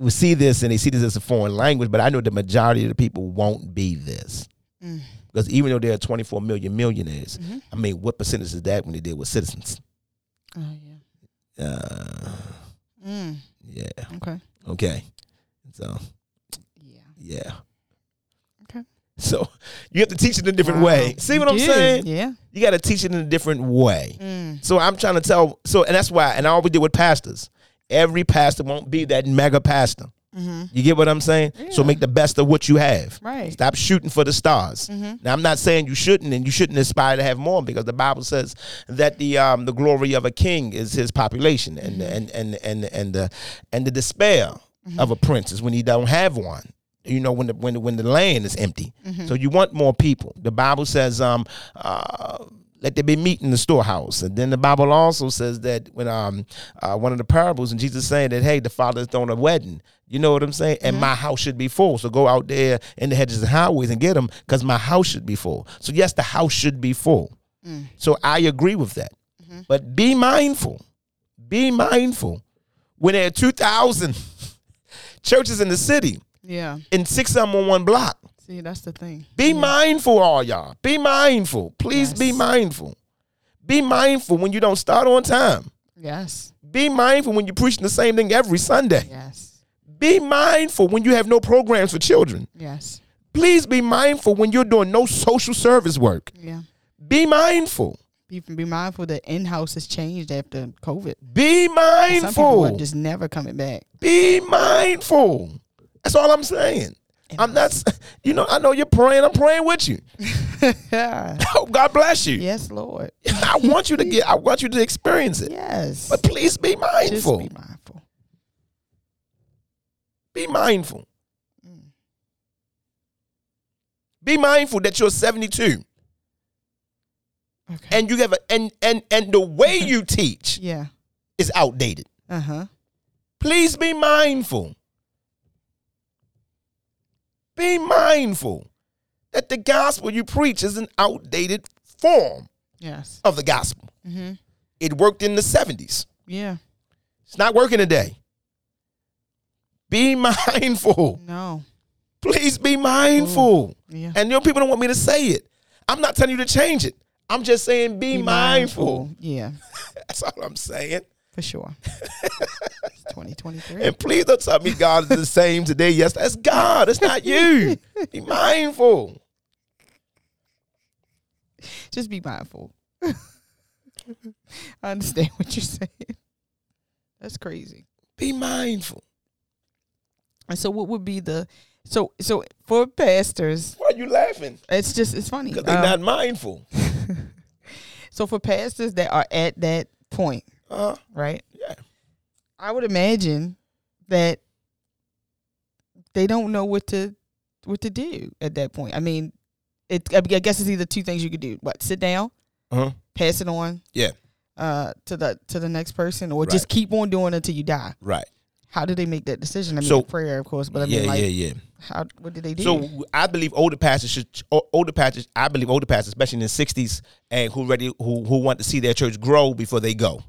will see this and they see this as a foreign language, but I know the majority of the people won't be this.
Mm.
Because even though there are 24 million millionaires,
Mm-hmm.
I mean, what percentage is that when they deal with citizens?
Oh yeah.
Uh,
Mm.
yeah.
Okay.
Okay. So,
Yeah.
yeah.
Okay.
So you have to teach it in a different
Wow.
way. See what
You
I'm
do.
saying?
Yeah.
You got to teach it in a different way.
Mm.
So I'm trying to tell. So, and that's why, and I always did with pastors. Every pastor won't be that mega pastor. You get what I'm saying? So make the best of what you have.
Right.
Stop shooting for the stars. Now I'm not saying you shouldn't, and you shouldn't aspire to have more because the Bible says that the um, the glory of a king is his population, and and and and and the and the despair of a prince is when he don't have one. You know when the when the, when the land is empty. So you want more people. The Bible says um. Uh, let there be meat in the storehouse. And then the Bible also says that when um uh, one of the parables and Jesus saying that hey the father's throwing a wedding. You know what I'm saying? And my house should be full. So go out there in the hedges and highways and get them because my house should be full. So yes, the house should be full. So I agree with that. But be mindful. Be mindful. When there are two thousand churches in the city
Yeah.
and six of them on one block.
See, that's the thing.
Be mindful, all y'all. Be mindful. Please be mindful. Be mindful when you don't start on time.
Yes.
Be mindful when you're preaching the same thing every Sunday.
Yes.
Be mindful when you have no programs for children.
Yes.
Please be mindful when you're doing no social service work.
Yeah.
Be mindful.
Can be mindful that in house has changed after COVID.
Be mindful.
Some people are just never coming back.
Be mindful. That's all I'm saying. I'm not, you know, I know you're praying. I'm praying with you.
yeah.
Oh, God bless you.
Yes, Lord.
I want you to get, I want you to experience it.
Yes.
But please be
Just
mindful.
be mindful.
Be mindful. Be mindful that you're 72
Okay.
and you have a and and and the way you teach
yeah.
is outdated.
Uh huh.
Please be mindful. Be mindful that the gospel you preach is an outdated form
Yes.
of the gospel.
Mm-hmm.
It worked in the 70s.
Yeah.
It's not working today. Be mindful.
No.
Please be mindful.
Yeah.
And you know, people don't want me to say it. I'm not telling you to change it. I'm just saying be, mindful.
Yeah.
That's all I'm saying.
For sure. 2023.
And please don't tell me God is the same today. Yes, that's God. It's not you. be mindful.
Just be mindful. I understand what you're saying. That's crazy.
Be mindful.
And so, what would be the so so for pastors?
Why are you laughing?
It's just it's funny.
Because they're
Um,
not mindful.
so for pastors that are at that point,
Uh,
right?
yeah.
I would imagine that they don't know what to what to do at that point. I mean, it I guess it's either two things you could do: what sit down,
Uh-huh.
pass it on,
Yeah.
uh, to the to the next person, or just keep on doing it until you die.
Right.
How do they make that decision? I mean,
So-
prayer, of course, but I
yeah,
mean, like,
yeah, yeah.
how what did they do?
So I believe older pastors should older pastors. I believe older pastors, especially in the sixties, and who ready who who want to see their church grow before they go.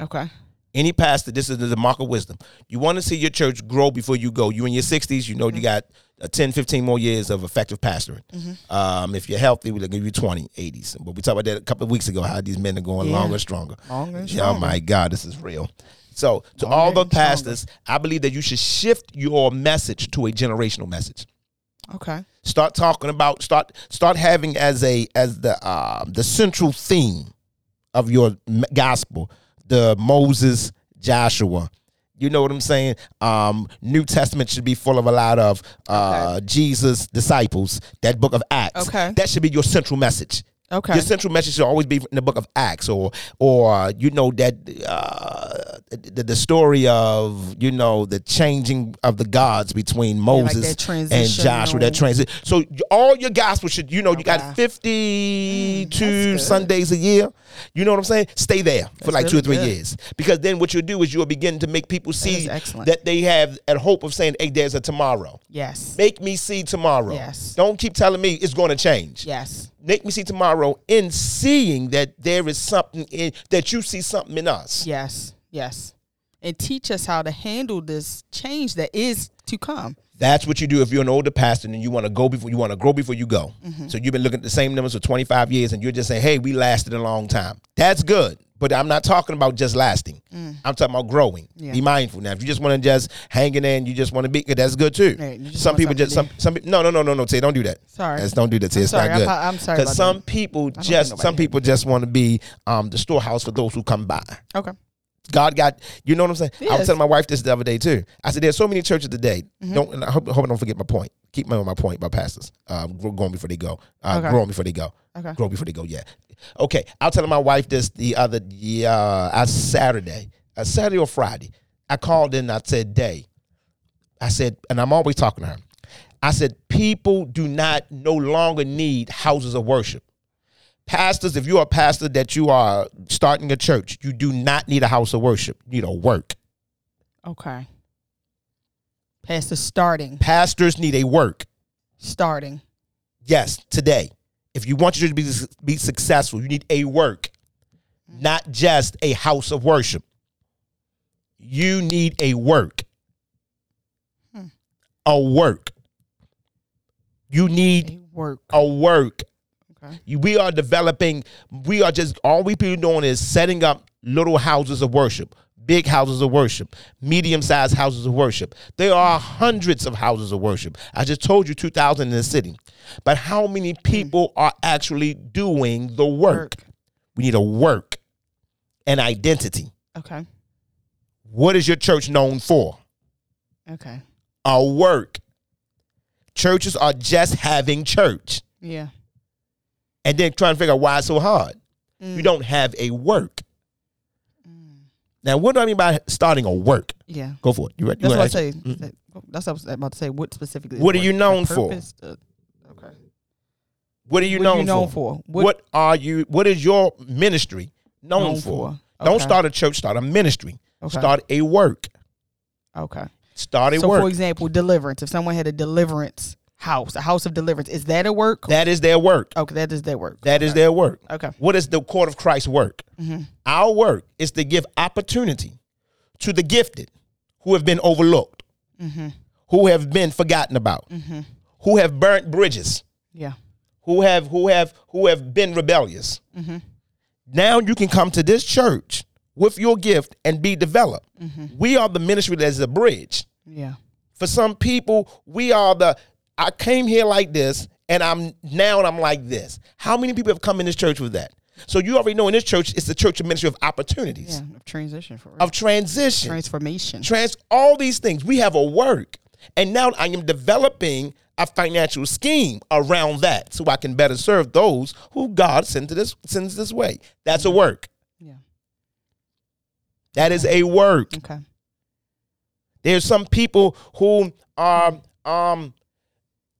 Okay,
Any pastor, this is the mark of wisdom. You want to see your church grow before you go. You're in your sixties, you know you got uh, 10, 15 more years of effective pastoring. Um, if you're healthy, we'll give you 20, 80s. But we talked about that a couple of weeks ago. How these men are going
Yeah.
longer, stronger.
longer and
Yeah, oh my God, this is real. So to
Longer
all the
and stronger.
pastors, I believe that you should shift your message to a generational message.
Okay,
Start talking about start start having as a as the uh, the central theme of your gospel the Moses Joshua. You know what I'm saying? Um, New Testament should be full of a lot of uh, Jesus disciples. That book of Acts.
Okay.
That should be your central message.
okay,
Your central message should always be in the book of Acts, or or uh, you know that uh, the, the story of you know the changing of the gods between
like
Moses
that
and Joshua. That
transitional-
transit. So all your gospel should you know you got fifty two
Mm.
Sundays a year. You know what I'm saying? Stay there for
That's
like two or three
good.
years, because then what you'll do is you'll begin to make people see
excellent.
that they have a hope of saying, "Hey, there's a tomorrow."
yes,
Make me see tomorrow.
Yes.
Don't keep telling me it's going to change
yes,
make me see tomorrow in seeing that there is something in that you see something in us.
yes, yes, and teach us how to handle this change that is to come.
That's what you do if you're an older pastor and you want to go before you want to grow before you go.
Mm-hmm.
So you've been looking at the same numbers for 25 years and you're just saying, "Hey, we lasted a long time." That's good. But I'm not talking about just lasting. I'm talking about growing.
Mm. Yeah.
Be mindful. Now, if you just want to just hang in there and you just want to be, that's good too. Some people just some some people, no no no no no Tay, don't do that.
Sorry.
Don't do that. Tay. It's
sorry.
not good.
I- I'm sorry
Because some
that.
people just some people just want to be um, the storehouse for those who come by.
Okay,
God got, you know what I'm saying? I was telling my wife this the other day too. I said, there's so many churches today.
Mm-hmm.
Don't, and I hope, I hope I don't forget my point. Keep my, my point about pastors. Grow- growing before they go. Uh,
Okay.
Growing before they go.
Okay.
Grow before they go, yeah. Okay. I was telling my wife this the other, yeah, uh, Saturday, uh, Saturday or Friday. I called in, I said, Day. I said, and I'm always talking to her. I said, people do not no longer need houses of worship. Pastors, if you're a pastor that you are starting a church, you do not need a house of worship. You need a work.
Okay. Pastor starting.
Pastors need a work.
Starting.
Yes, today. If you want your church to be, be successful, you need a work, mm. not just a house of worship. You need a work. Hmm. A work. You need
A work.
a work.
Okay.
You- We are developing, we are just, all we people doing is setting up little houses of worship, big houses of worship, medium sized houses of worship. There are hundreds of houses of worship. I just told you 2,000 in the city. But how many people are actually doing the work?
Work.
We need a work, an identity.
Okay.
What is your church known for?
Okay.
A work. Churches are just having church.
Yeah.
And then trying to figure out why it's so hard.
Mm.
You don't have a work. Now, what do I mean by starting a work?
Yeah.
Go for it. You ready?
That's what I say. that- That's what I was about to say. What specifically?
What are you known for?
okay.
What are you
What
known,
are you known
for?
for?
What,
What-
are you? What is your ministry known,
Known
for?
for.
Don't start a church. Start a ministry.
Okay.
Start a work.
Okay.
Start a
So,
work.
for example, deliverance. If someone had a deliverance house, a house of deliverance, is that a work?
that is their work.
okay, that is their work.
That is their work.
Okay.
What is the court of Christ work?
Mm-hmm.
Our work is to give opportunity to the gifted who have been overlooked,
Mm-hmm.
who have been forgotten about, who have burnt bridges.
Yeah.
who have who have who have been rebellious. Now you can come to this church with your gift and be developed. We are the ministry that's a bridge.
Yeah.
For some people, we are the I came here like this and I'm now I'm like this. How many people have come in this church with that? So you already know in this church it's the church of ministry of opportunities,
Yeah. Of transition for real.
of transition
transformation.
trans all these things we have a work and now i am developing a financial scheme around that so i can better serve those who god sent to this sends this way that's a work
yeah.
that is a work
Okay.
there's some people who are um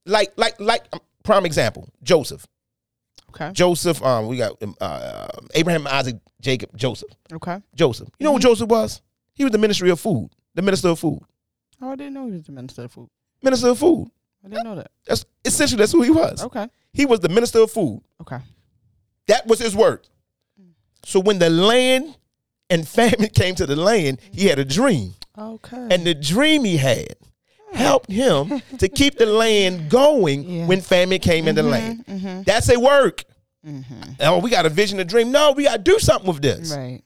like like like um, prime example joseph
Okay.
joseph um we got um, uh, abraham isaac jacob joseph
Okay.
joseph you know what joseph was he was the ministry of food the minister of food
Oh, I didn't know he was the minister of food.
minister of food
I didn't know that.
that's essentially that's who he was
Okay.
He was the minister of food.
Okay.
That was his work. So when the land and famine came to the land, he had a dream.
Okay.
And the dream he had helped him to keep the land going
Yeah.
when famine came in the land.
mm-hmm.
That's a work.
Mm-hmm.
Oh, we got a vision, a dream. No, we got to do something with this.
Right.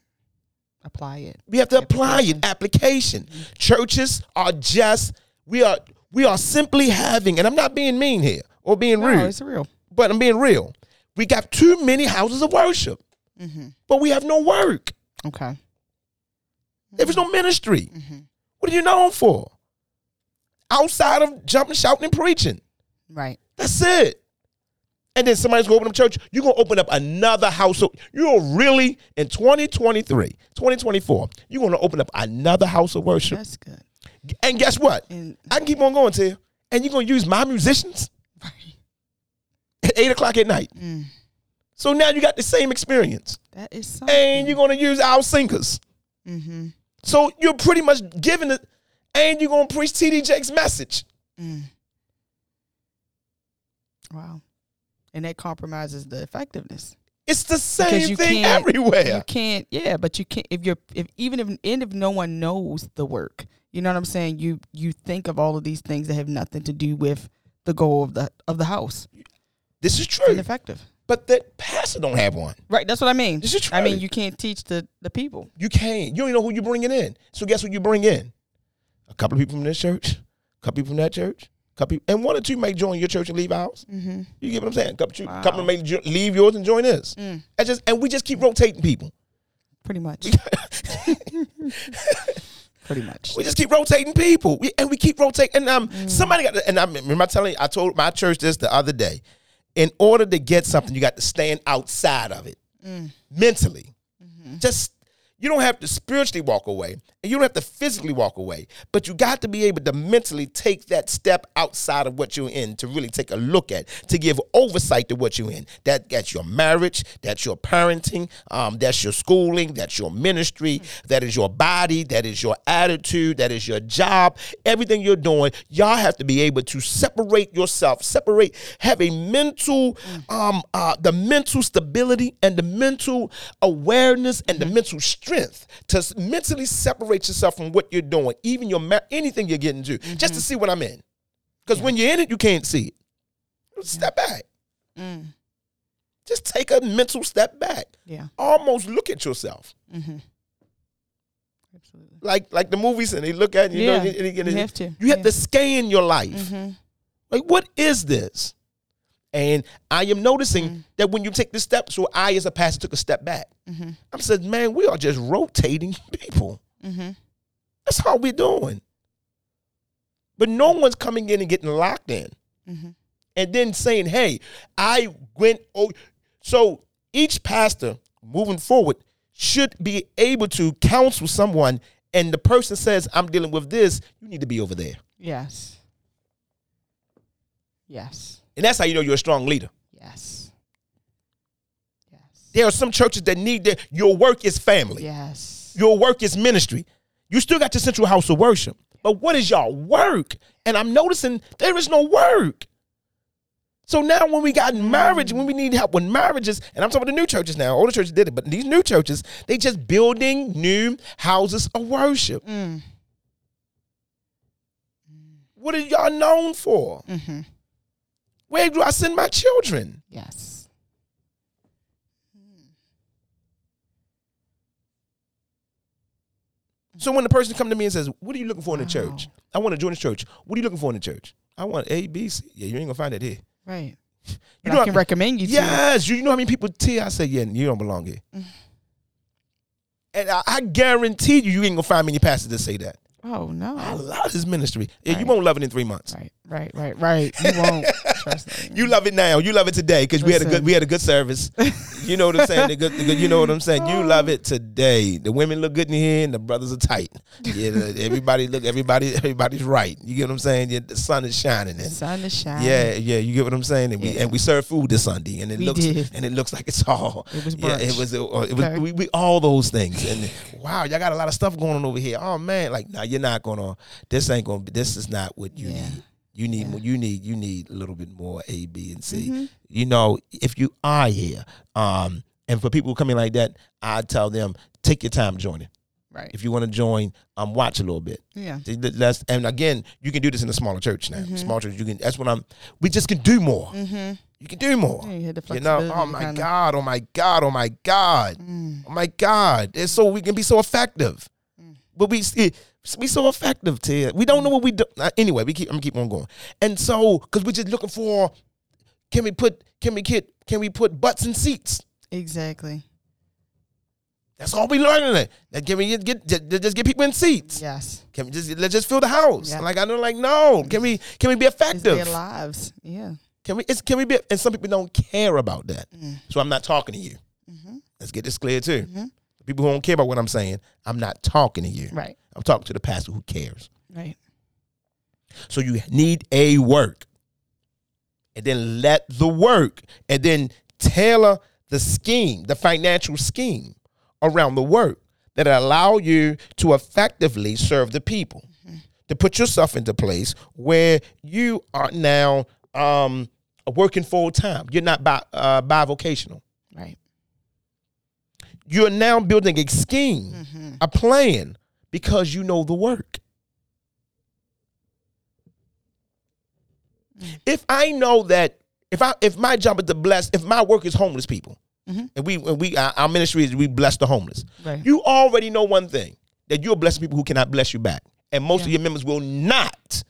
Apply it.
We have to apply it. Application. Churches are just we are we are simply having, and I'm not being mean here or being
No,
rude.
it's real.
but I'm being real. We got too many houses of worship,
Mm-hmm.
but we have no work.
Okay.
There is no ministry.
Mm-hmm.
What are you known for? Outside of jumping, shouting, and preaching.
Right.
That's it. And then somebody's gonna open up church. You're gonna open up another house. of- You're really in 2023, 2024. You're gonna open up another house of worship.
That's good.
And guess what?
And
I can keep on going to you. And you're gonna use my musicians at eight o'clock at night.
mm,
So now you got the same experience.
that is something.
and you're gonna use our singers.
mm-hmm.
So you're pretty much giving it, and you're gonna preach TD Jakes' message.
Mm. Wow. And that compromises the effectiveness.
It's the same thing everywhere.
You can't, yeah, but you can't if you're if even if and if no one knows the work, you know what I'm saying. You you think of all of these things that have nothing to do with the goal of the of the house.
This is
It's
true,
ineffective,
but the pastor don't have one.
right? That's what I mean.
This is
I mean, you can't teach the the people.
You can't. You don't even know who you're bringing in. So guess what you bring in? A couple of people from this church, a couple people from that church, a couple, people, and one or two may join your church and leave ours.
Mm-hmm.
You get what I'm saying? A couple,
Wow.
couple may jo- leave yours and join us.
Mm.
And just and we just keep rotating people.
Pretty much. Pretty much.
We just keep rotating people, we, and we keep rotating. And um, somebody got. To, and I remember I telling you, I told my church this the other day. In order to get something, you got to stand outside of it mentally. Just you don't have to spiritually walk away, and you don't have to physically walk away, but you got to be able to mentally take that step outside of what you're in to really take a look at, to give oversight to what you're in. That that's your marriage, that's your parenting, um, that's your schooling, that's your ministry, that is your body, that is your attitude, that is your job, everything you're doing. Y'all have to be able to separate yourself, separate, have a mental, um, uh, the mental stability and the mental awareness and the mental strength to mentally separate yourself from what you're doing, even your ma- anything you're getting to, just to mm-hmm. see what I'm in. Because when you're in it, you can't see it. Step back. Mm. Just take a mental step back.
Yeah.
Almost look at yourself. Mm-hmm.
Absolutely.
Like like the movies, and they look at you.
Yeah,
know, and- and- and-
you have to.
You have
Yeah.
to scan your life. Mm-hmm. Like, what is this? And I am noticing mm-hmm. that when you take this step, so I, as a pastor, took a step back. Mm-hmm. I said, man, we are just rotating people. Mm-hmm. That's how we're doing. But no one's coming in and getting locked in. And then saying, hey, I went. Oh, so each pastor moving forward should be able to counsel someone, and the person says, I'm dealing with this, you need to be over there.
Yes. Yes.
And that's how you know you're a strong leader.
Yes. Yes.
There are some churches that need that your work is family.
Yes.
Your work is ministry. You still got your central house of worship. But what is y'all work? And I'm noticing there is no work. So now when we got mm. marriage, when we need help with marriages, and I'm talking about the new churches now, older churches did it, but these new churches, they just building new houses of worship. Mm. What are y'all known for? Mm-hmm. Where do I send my children?
Yes.
So when the person come to me and says, "What are you looking for in the church? I want to join the church. What are you looking for in the church? I want A, B, C. Yeah, you ain't gonna find that here.
Right.
You
But
know
I can
how-
recommend you to.
Yes, you, you know how many people tell I say, yeah, you don't belong here. Mm. And I, I guarantee you, you ain't gonna find many pastors that say that.
Oh no.
I love this ministry. Yeah, you won't love it in three months.
Right. Right. Right. Right. You won't. Trust me.
You love it now. You love it today because we had a good we had a good service. You know what I'm saying? The good, the good, you know what I'm saying? You love it today. The women look good in here and the brothers are tight. Yeah, everybody look everybody everybody's right. You get what I'm saying? Yeah, the sun is shining
The sun is shining.
yeah, yeah, you get what I'm saying. And we
Yeah.
and we serve food this Sunday, and it
We
looks
did.
and it looks like it's all.
It was
yeah, it was it, was
Okay.
we, we all those things. And wow, y'all got a lot of stuff going on over here. Oh man, like now you're not gonna. This ain't gonna. be This is not what you
Yeah.
need. You need more. You need you need a little bit more A, B, and C.
Mm-hmm.
You know, if you are here, um, and for people who come in like that, I tell them take your time joining.
Right.
If you want to join, um, watch a little bit.
Yeah.
Let's, and again, you can do this in a smaller church now.
Mm-hmm.
Small church, you can. That's what I'm. We just can do more. You can do more.
Yeah, you
You know, oh my
kinda-
God, oh my God, oh my God, oh my God. It's so we can be so effective. But we see we so effective, Ted. We don't know what we do. uh, Anyway, we keep I'm gonna keep on going. And so, because we're just looking for, can we put, can we get, can we put butts in seats?
Exactly.
That's all we learning. It. That can we get, get just, just get people in seats?
Yes.
Can we just let's just fill the house? Like I know, like no. Can we can we be
It's
effective?
their lives. Yeah.
Can we? It's, can we be? And some people don't care about that.
Mm.
So I'm not talking to you.
Mm-hmm.
Let's get this clear too. People who don't care about what I'm saying, I'm not talking to you.
Right.
I'm talking to the pastor who cares.
Right.
So you need a work, and then let the work, and then tailor the scheme, the financial scheme around the work that allow you to effectively serve the people. To put yourself into place where you are now um, working full time. You're not bi- uh, bivocational.
Right.
You're now building a scheme, a plan, because you know the work. Mm. If I know that if I if my job is to bless, if my work is homeless people, mm-hmm. and we and we our, our ministry is we bless the homeless.
Right.
You already know one thing that you're blessing people who cannot bless you back, and most of your members will not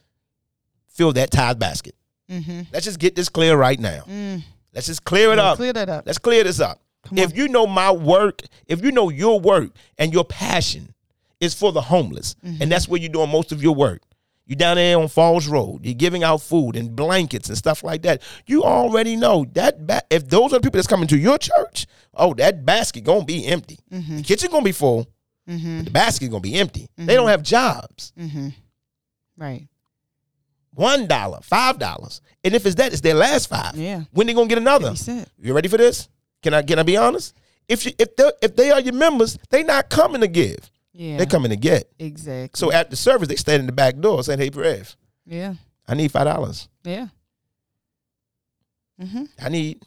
fill that tithe basket.
Mm-hmm.
Let's just get this clear right now. Mm. Let's just clear it
Yeah,
up.
clear that up.
Let's clear this up. if you know my work, if you know your work and your passion is for the homeless,
Mm-hmm.
and that's where you're doing most of your work. You're down there on Falls Road, you're giving out food and blankets and stuff like that. You already know that ba- if those are the people that's coming to your church, oh, that basket gonna be empty.
Mm-hmm.
The kitchen gonna be full, but the basket gonna be empty. They don't have jobs.
Mm-hmm. Right.
One dollar, five dollars, and if it's that, it's their last five.
Yeah.
When they gonna get another? You ready for this? Can I can I be honest? If you if they if they are your members, they not coming to give.
Yeah.
They coming to get.
Exactly.
So at the service, they stand in the back door saying, "Hey, Rev,
yeah.
I need five dollars.
Yeah. Mm-hmm.
I need."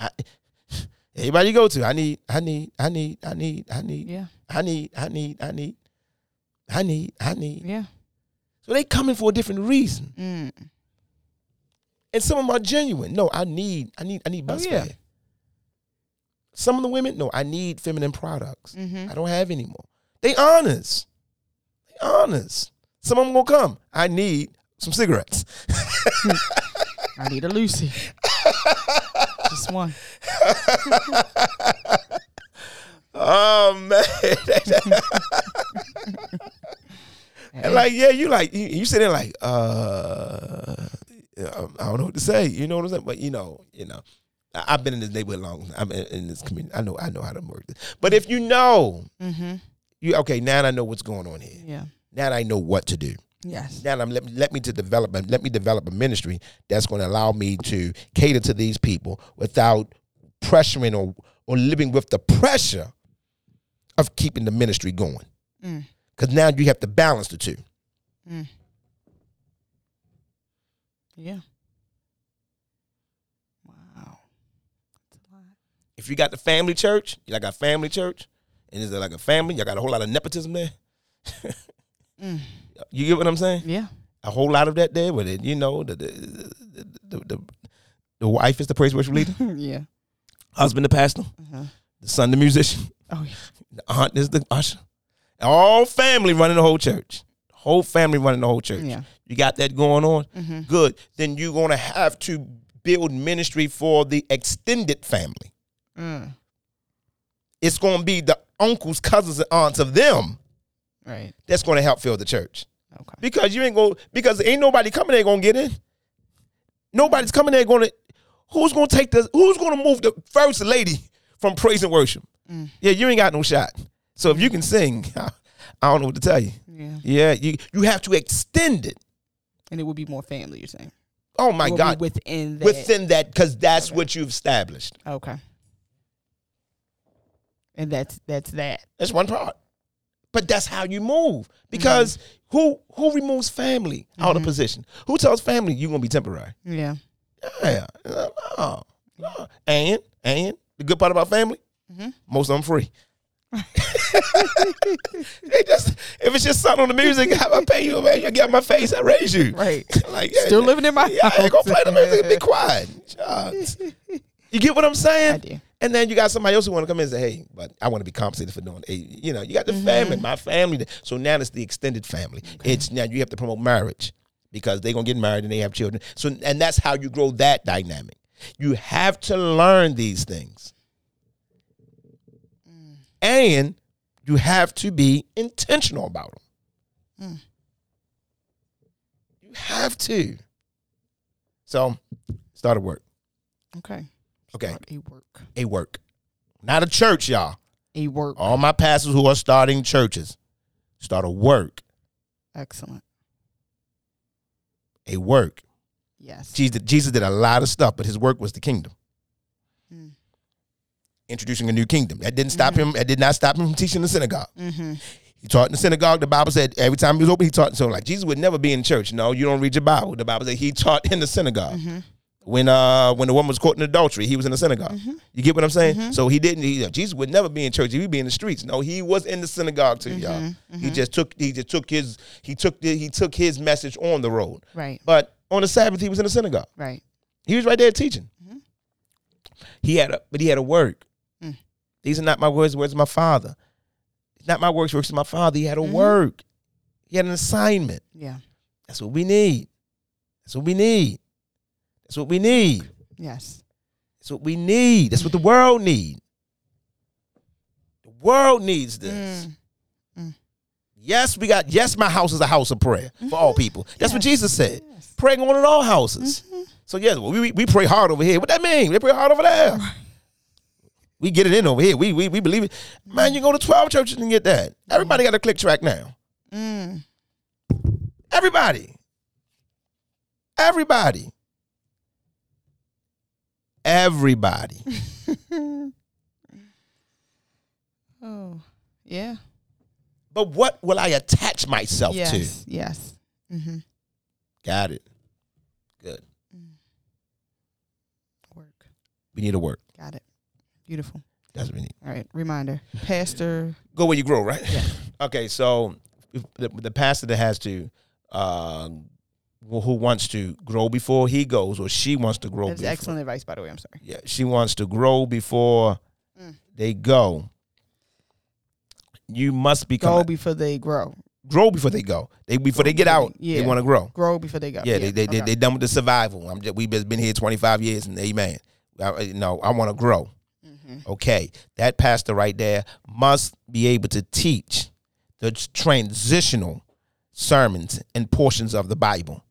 I, everybody you go to, I need, I need, I need, I need, I need,
Yeah.
I need, I need, I need, I need, I need.
Yeah.
So they coming for a different reason,
Mm.
and some of them are genuine. No, I need, I need, I need
Oh,
bus
yeah.
fare. Some of the women, no, I need feminine products.
Mm-hmm.
I don't have any more. They honest. They honest. Some of them gonna come. I need some cigarettes.
I need a Lucy. Just one.
Oh man. and like, yeah, you like you, you sit there like, uh I don't know what to say. You know what I'm saying? But you know, you know. I've been in this neighborhood long. I'm in, in this community. I know I know how to work this. But if you know,
Mm-hmm.
You okay, now I know what's going on here.
Yeah.
Now I know what to do.
Yes.
now I'm, let, me- let me to develop let me develop a ministry that's going to allow me to cater to these people without pressuring or or living with the pressure of keeping the ministry going.
Mm.
Because now you have to balance the two.
Mm. Yeah. Wow. That's a lot.
If you got the family church, you got a family church, and is it like a family? You got a whole lot of nepotism there.
Mm.
You get what I'm saying?
Yeah.
A whole lot of that there, where it, you know the the the, the, the, the wife is the praise worship leader,
yeah.
husband the pastor,
Uh-huh.
the son the musician,
Oh yeah.
The aunt is the usher. All family running the whole church. Whole family running the whole church.
Yeah.
You got that going on?
Mm-hmm.
Good. Then you're going to have to build ministry for the extended family.
Mm.
It's going to be the uncles, cousins, and aunts of them
Right.
that's going to help fill the church.
Okay.
Because you ain't going because ain't nobody coming there going to get in. Nobody's coming there going to who's going to take the who's going to move the first lady from praise and worship?
Mm.
Yeah, you ain't got no shot. So if you can sing, I don't know what to tell you.
Yeah.
Yeah, you you have to extend it.
And it would be more family. You're saying.
Oh my God,
Within that.
within that because that's
Okay.
what you've established.
Okay. And that's that's that.
That's one part. But that's how you move because who who removes family out of position? Who tells family you're gonna be temporary?
Yeah.
Yeah, no, no. and and the good part about family,
Mhm.
most of them free. they just if it's just something on the music, I pay you, man. You get my face, I raise you.
Right.
Like yeah,
Still living in my
Yeah,
house.
go play the music and be quiet. You get what I'm saying?
I do.
And then you got somebody else who want to come in and say, "Hey, but I want to be compensated for doing it." You know, you got the
Mm-hmm.
family, my family. So now it's the extended family. It's now you have to promote marriage because they're gonna get married and they have children. So and that's how you grow that dynamic. You have to learn these things,
Mm.
and you have to be intentional about them.
Mm.
You have to. So, start a work.
Okay.
Okay,
Start a work.
a work, not a church, y'all.
A work.
All my pastors who are starting churches, start a work,
Excellent.
a work.
Yes.
Jesus, Jesus did a lot of stuff, but his work was the kingdom.
Mm.
Introducing a new kingdom. That didn't stop him. That did not stop him from teaching in the synagogue.
Mm-hmm.
He taught in the synagogue. The Bible said every time he was open, he taught. So like Jesus would never be in church. No, you don't read your Bible. The Bible said he taught in the synagogue.
Mm-hmm.
When uh when the woman was caught in adultery, he was in the synagogue.
Mm-hmm.
You get what I'm saying? So he didn't. He, Jesus would never be in church. He would be in the streets. No, he was in the synagogue too, y'all.
Mm-hmm.
He just took. He just took his. He took. The, he took his message on the road.
Right.
But on the Sabbath, he was in the synagogue.
Right.
He was right there teaching.
Mhm.
He had a, but he had a work.
Mm.
These are not my words. Words of my father. It's not my works. Works of my father. He had a
Mhm.
work. He had an assignment.
Yeah.
That's what we need. That's what we need. That's what we need.
Yes.
That's what we need. That's what the world need. The world needs this. Mm. Mm. Yes, we got. Yes, my house is a house of prayer for all mm-hmm. people. That's what Jesus said. Praying on in all houses. Mm-hmm. So yes, we, we we pray hard over here. What that mean? We pray hard over there. We get it in over here. We we we believe it. Man, you go to twelve churches and get that. Mm. Everybody got a click track now. Mm. Everybody. Everybody. Everybody.
Oh, yeah.
but what will I attach myself to?
Yes. Yes.
Got it. Good.
Work.
We need to work.
Got it. Beautiful.
That's what we need.
All right. Reminder. Pastor.
Go where you grow, right? Yeah. okay, so if the, the pastor that has to, uh, who who wants to grow before he goes, or she wants to grow.
That's
before,
excellent advice, by the way. I'm sorry.
Yeah, she wants to grow before
Mm.
they go. You must become
Go before they grow.
grow before they go. They before they get out,
Yeah.
they want to grow.
Grow before they go.
Yeah, they they, they
okay.
they done with the survival. I'm just, we've been here 25 years, and amen. I, no, I want to grow.
Mm-hmm.
Okay, that pastor right there must be able to teach the transitional sermons and portions of the Bible.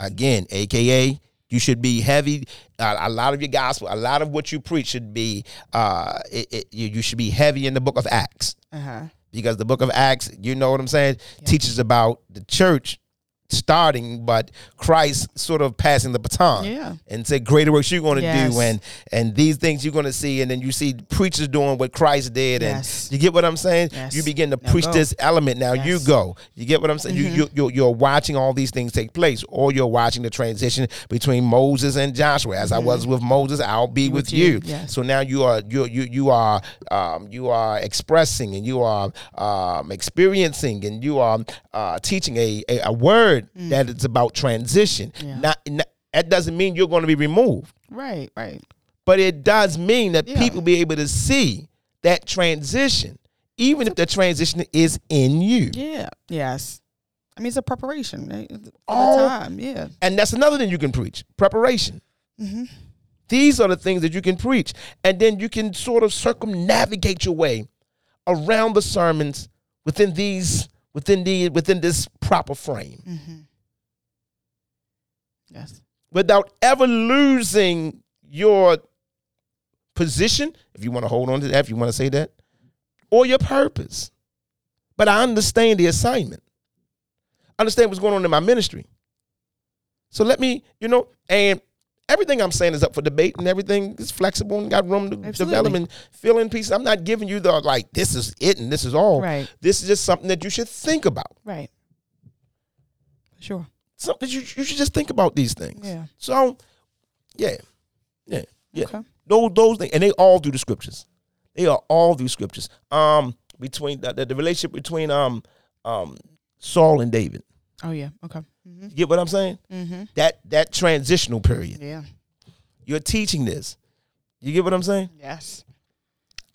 Again, AKA, you should be heavy. Uh, a lot of your gospel, a lot of what you preach should be. Uh, it, it, you, you should be heavy in the Book of Acts
Uh-huh.
because the book of Acts, you know what I'm saying, teaches about the church starting, but Christ sort of passing the baton.
Yeah.
And say greater works you're going to
Yes.
do, and and these things you're going to see, and then you see preachers doing what Christ did,
Yes.
and you get what I'm saying.
Yes.
You begin to
Now
preach
go.
this element. Now you.
Mm-hmm.
go. You get what I'm saying. You, you you're, you're watching all these things take place, or you're watching the transition between Moses and Joshua. As I was with Moses, I'll be with,
With
you.
you.
So now you are you you you are um, you are expressing and you are um, experiencing and you are uh, teaching a, a a word that is about transition.
Mm. Yeah.
Not, not that doesn't mean you're going to be removed,
Right. Right.
but it does mean that
Yeah.
people be able to see that transition, even if the transition is in you.
Yeah. Yes. I mean, it's a preparation. Right? For the
All-
time. Yeah.
And that's another thing you can preach preparation.
Mm-hmm.
These are the things that you can preach. And then you can sort of circumnavigate your way around the sermons within these, within the, within this proper frame
Mm-hmm. Yes.
without ever losing your position, if you want to hold on to that, if you want to say that, or your purpose. But I understand the assignment. I understand what's going on in my ministry. So let me, you know, and everything I'm saying is up for debate and everything is flexible and got room to
Absolutely.
develop and fill in pieces. I'm not giving you the like this is it and this is all.
Right.
This is just something that you should think about.
Right. Sure.
Something you, you should just think about these things.
Yeah.
So, yeah, yeah, yeah.
Okay.
Those those things, and they all through the scriptures. They are all through scriptures. Um, between the, the, the relationship between um um Saul and David.
Oh yeah. Okay. Mm-hmm.
You get what I'm saying?
Mm-hmm.
That that transitional period.
Yeah.
You're teaching this. You get what I'm saying?
Yes.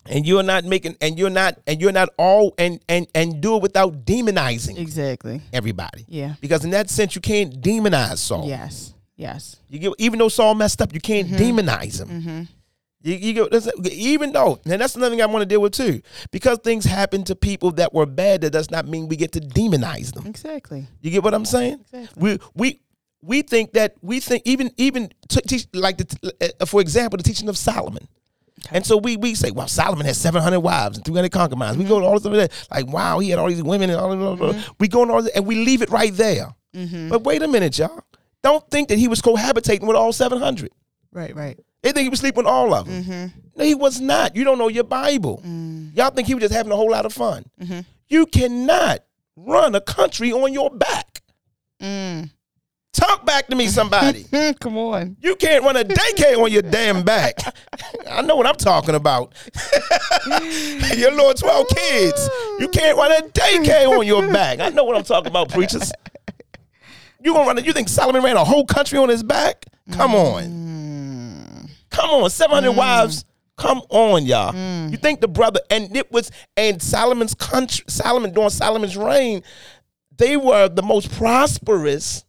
And you're not making and you're not and you're not all and and and do it without demonizing
Exactly.
everybody.
Yeah.
Because in that sense, you can't demonize Saul.
Yes. Yes.
You get even though Saul messed up, you can't demonize him.
Mm-hmm.
You, you go, even though, and that's another thing I want to deal with too, because things happen to people that were bad, that does not mean we get to demonize them.
Exactly.
You get what I'm saying?
Exactly.
We we we think that we think even even to teach like the, uh, for example the teaching of Solomon. And so we we say, well, Solomon has 700 wives and 300 concubines. We go to all this that, like, wow, he had all these women and all blah. We go on all this, and we leave it right there. But wait a minute, y'all. Don't think that he was cohabitating with all 700.
Right. Right.
They think he was sleeping with all of them. Mm-hmm. No, he was not. You don't know your Bible. Mm. Y'all think he was just having a whole lot of fun. Mm-hmm. You cannot run a country on your back. Mm. Talk back to me, somebody.
Come on.
you can't run a daycare on your damn back. I know what I'm talking about. your little 12 kids. You can't run a daycare on your back. I know what I'm talking about, preachers. You gonna run it? You think Solomon ran a whole country on his back? Come mm. on. Come on, 700 mm. wives. Come on, y'all. Mm. You think the brother and it was and Solomon's country, Solomon during Solomon's reign, they were the most prosperous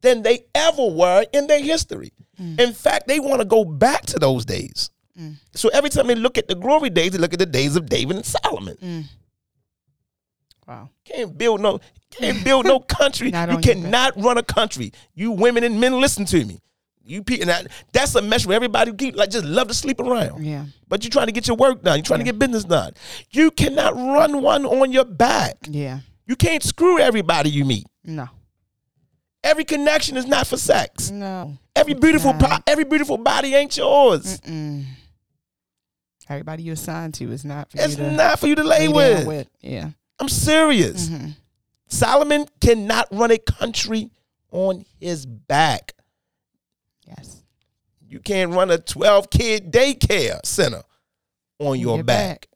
than they ever were in their history. Mm. In fact, they want to go back to those days. So every time they look at the glory days, they look at the days of David and Solomon.
Wow.
Can't build no can't build no country.
Not
you
on your
cannot run a country. You women and men, listen to me. You people, that, that's a mess where everybody keep like just love to sleep around.
Yeah.
But you're trying to get your work done. You're trying to get business done. You cannot run one on your back.
Yeah.
You can't screw everybody you meet.
No.
Every connection is not for sex.
No.
Every beautiful po- every beautiful body ain't yours.
Mm. Everybody you assigned to is not for
It's
you to
not for you to lay
lay
with.
with. Yeah.
I'm serious.
Mm-hmm.
Solomon cannot run a country on his back.
Yes.
You can't run a 12 kid daycare center on your,
Your
back.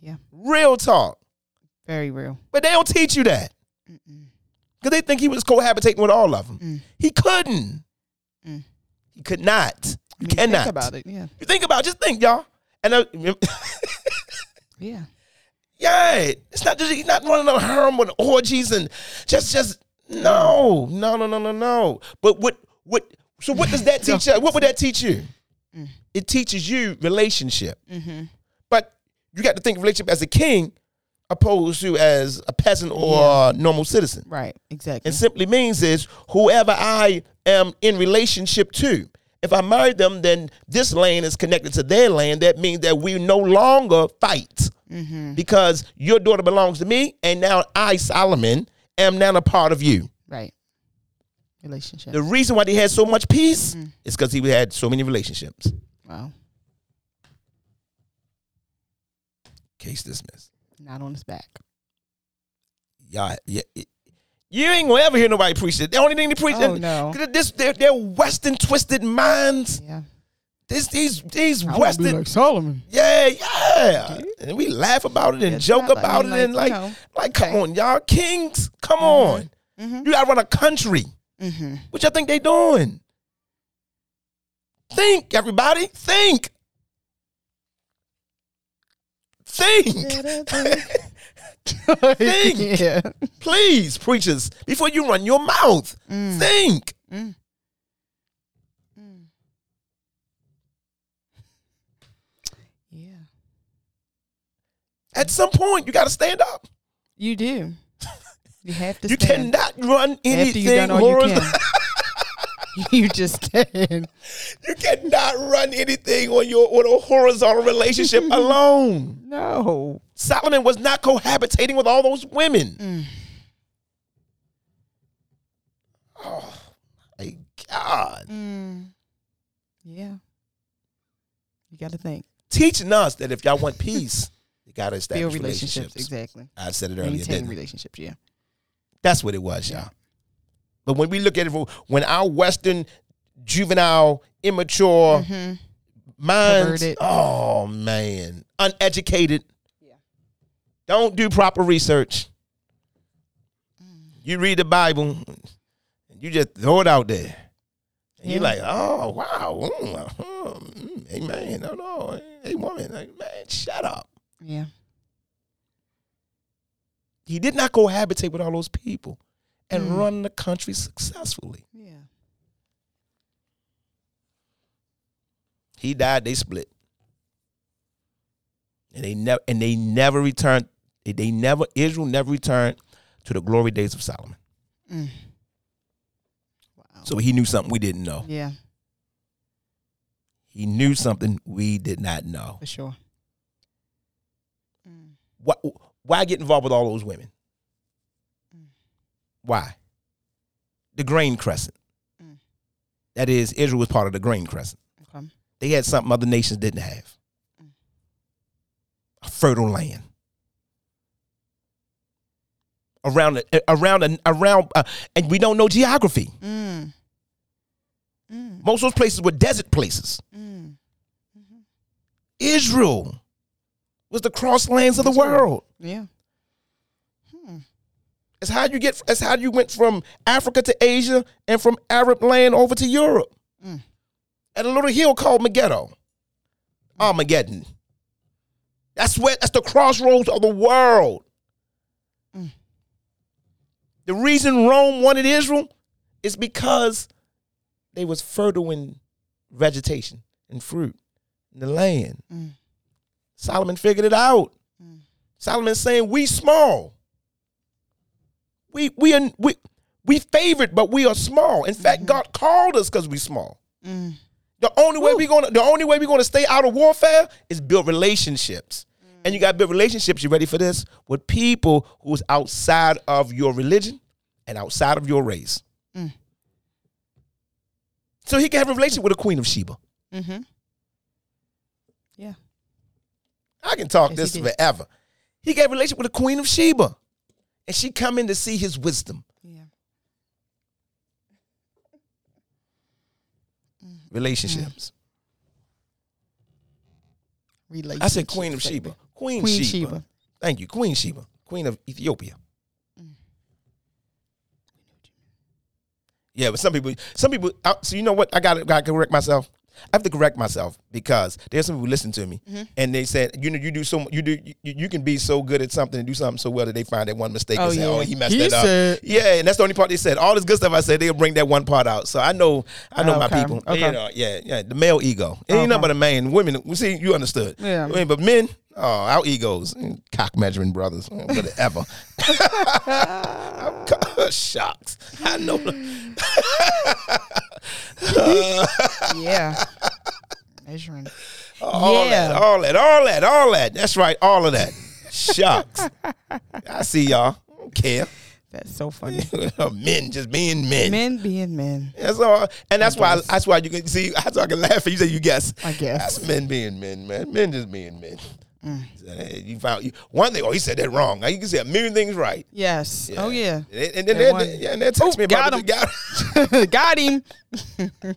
Yeah.
Real talk.
Very real.
But they don't teach you that. Because they think he was cohabitating with all of them.
Mm.
He couldn't.
Mm.
He could not.
I
You
mean,
cannot.
Think about it. Yeah.
You think about it, just think, y'all. And uh,
Yeah.
yeah, it's not just he's not running a harem with orgies and just just no, no, no, no, no, no. But what what so what does that teach you? What would that teach you?
Mm.
It teaches you relationship.
Mm-hmm.
But you got to think of relationship as a king opposed to as a peasant or a normal citizen.
Right. Exactly.
It simply means is whoever I am in relationship to. If I marry them, then this land is connected to their land. That means that we no longer fight
mm-hmm.
because your daughter belongs to me, and now I, Solomon, am now a part of you.
Right. Relationship.
The reason why they had so much peace
Mm.
is because he had so many relationships.
wow.
Case dismissed.
Not on his back.
Y'all, yeah, it- you ain't gonna ever hear nobody preach it. The only thing they preach,
Oh, no.
this, they're, they're Western twisted minds.
Yeah.
This, these, these
I
Western,
like Solomon.
Yeah, yeah. And we laugh about it and joke about
I mean,
it and
like,
like,
you know,
like, come
okay.
on, y'all, kings, come on.
Mhm.
You gotta run a country.
Mm-hmm.
What y'all think they doing? Think, everybody, think. Think. Think.
yeah.
Please, preachers, before you run your mouth,
Mm.
think.
Mm. Yeah.
At some point, you gotta stand up.
You do. You have to
You
stand.
cannot run anything
done all you
horizontal.
can. you just stand.
You cannot run anything on your on a horizontal relationship alone.
No.
Solomon was not cohabitating with all those women.
Mm.
Oh my God.
Mm. Yeah. You got to think.
Teaching us that if y'all want peace, you gotta
Build
establish
relationships.
relationships.
Exactly.
I said it earlier,
Maintain relationships. Yeah.
That's what it was, y'all. But when we look at it, for- when our Western juvenile, immature
Mhm.
minds,
Perverted.
oh man, uneducated,
Yeah.
don't do proper research.
Mm.
You read the Bible, and you just throw it out there. And you're like, oh wow, mm, mm, amen. No, no, hey woman, like, man, shut up.
Yeah.
He did not cohabitate with all those people and
Mm.
run the country successfully.
Yeah.
He died, they split. And they never and they never returned, they never Israel never returned to the glory days of Solomon.
Mm. Wow.
So he knew something we didn't know.
yeah,
He knew something we did not know.
for sure.
Why, why get involved with all those women?
Mm.
Why? The grain crescent.
Mm.
That is, Israel was part of the grain crescent.
Okay.
They had something other nations didn't have.
Mm.
A fertile land. Around, around, around, uh, and we don't know geography.
Mm. Mm.
Most of those places were desert places.
Mm.
Israel was the crosslands of the world.
Yeah. Hmm.
It's how you get. It's how you went from Africa to Asia and from Arab land over to Europe.
Mm.
At a little hill called Megiddo, Armageddon. That's where. That's the crossroads of the world.
Mm.
The reason Rome wanted Israel is because they was fertile in vegetation. and fruit in the land.
Mm.
Solomon figured it out.
Mm.
Solomon's saying we small. We we are we we favored, but we are small. In fact, God called us because we small.
Mm.
The only way we gonna the only way we're gonna stay out of warfare is build relationships. And you gotta build relationships, you ready for this? With people who's outside of your religion and outside of your race.
Mm.
So he can have a relationship with the Queen of Sheba.
Mm-hmm. Yeah.
I can talk
Yes,
this
he
forever. He got a relationship with the Queen of Sheba. And she come in to see his wisdom.
Yeah. Mm.
Relationships.
Relationship.
I said Queen of Sheba. Queen,
Queen
Sheba.
Sheba.
Thank you. Queen Sheba. Queen of Ethiopia. Mm. Yeah, but some people, some people. So you know what? I got to correct myself. I have to correct myself because there's some who listen to me
Mm-hmm.
and they said, you know, you do so, you do, you, you can be so good at something and do something so well that they find that one mistake
Oh,
and say,
yeah.
oh, he messed
He
that up. Yeah, and that's the only part they said. All this good stuff I said, they'll bring that one part out. So I know, I know
Oh,
my people.
Okay.
You know, yeah, yeah, the male ego. It ain't
Okay.
nothing but a man. Women, we see, you understood.
Yeah.
But men, oh, our egos, mm, cock measuring brothers, mm, whatever. I'm shocked. I know.
Yeah. Measuring.
All
Yeah.
that, all that, all that, all that. That's right, all of that. Shucks. I see y'all. I don't care.
That's so funny.
men just being men.
men being men.
That's all. And that's why
guess.
that's why you can see that's why I can laugh at you say you guess.
I guess.
That's men being men, man. Men just being men.
Mm.
You found you, one thing. Oh, he said that wrong. Now you can say a million things right.
Yes. Oh yeah.
And, and then
That
they, yeah, and they text
Oh,
me about
got him.
Got-
him.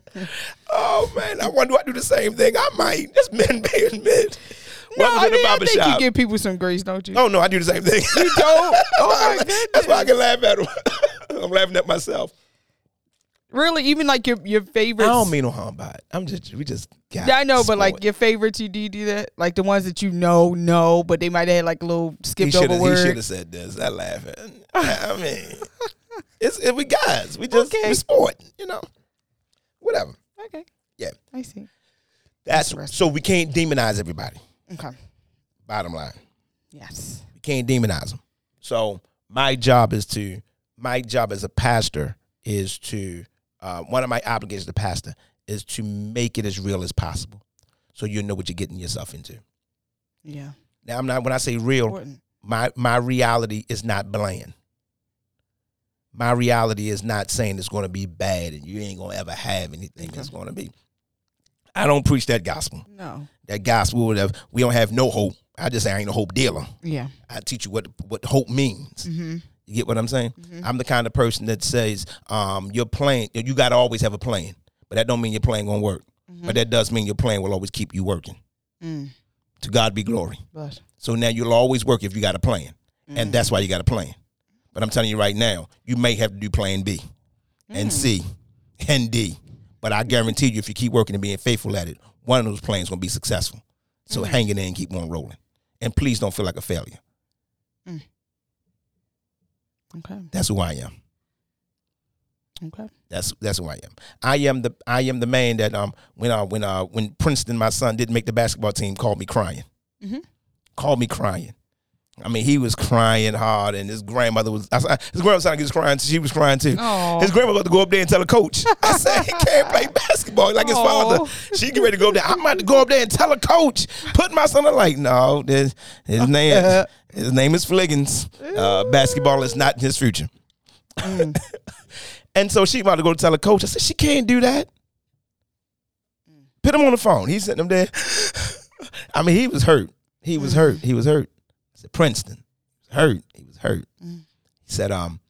Oh man, I wonder do I do the same thing. I might. Just men being men.
No,
Welcome
I, mean, I think you give people some grace, don't you?
Oh no, I do the same thing.
You don't? Oh my
That's why I can laugh at him. I'm laughing at myself.
Really? Even like your your favorites.
I don't mean no harm by it. I'm just we just got
Yeah, I know, but like your favorites, you do you do that? Like the ones that you know, know, but they might have had like a little
he
skipped
should
over
have he should have said this. I laugh at. I mean, it's it, we guys. We just
Okay.
we sport. You know, whatever.
Okay.
Yeah,
I see.
that's so we can't demonize everybody.
Okay.
Bottom line.
Yes.
We can't demonize them. So my job is to my job as a pastor is to uh, one of my obligations as a pastor is to make it as real as possible, so you know what you're getting yourself into.
Yeah.
Now I'm not when I say real,
Important.
my my reality is not bland. My reality is not saying it's going to be bad and you ain't going to ever have anything that's going to be. I don't preach that gospel.
No.
That gospel of we don't have no hope. I just say I ain't a hope dealer.
Yeah.
I teach you what what hope means.
Mm-hmm.
You get what I'm saying? Mm-hmm. I'm the kind of person that says um, your plan. You got to always have a plan, but that don't mean your plan gonna work. Mm-hmm. But that does mean your plan will always keep you working.
Mm.
To God be glory.
But
So now you'll always work if you got a plan, and that's mm. why you got a plan. But I'm telling you right now, you may have to do Plan B, and mm. C, and D. But I guarantee you, if you keep working and being faithful at it, one of those plans gonna be successful. So mm. hang in there and keep on rolling, and please don't feel like a failure.
Okay.
That's who I am.
Okay.
That's that's who I am. I am the I am the man that um when uh when uh when Princeton my son didn't make the basketball team called me crying,
Mhm.
called me crying. I mean he was crying hard and his grandmother was I, his grandmother sounded like he was crying she was crying too.
Aw.
His grandmother about to go up there and tell the coach. I said he can't play basketball like his
Aw.
father. She get ready to go up there. I'm about to go up there and tell a coach. Put my son. I'm like no, this, his name his name is Fliggins. Uh, basketball is not his future. Mm. And so she about to go tell the coach. I said, she can't do that. Mm. Put him on the phone. He's sitting up there. I mean, he was hurt. He was mm. hurt. He was hurt. Princeton. Hurt. He was hurt. Mm. He said, um,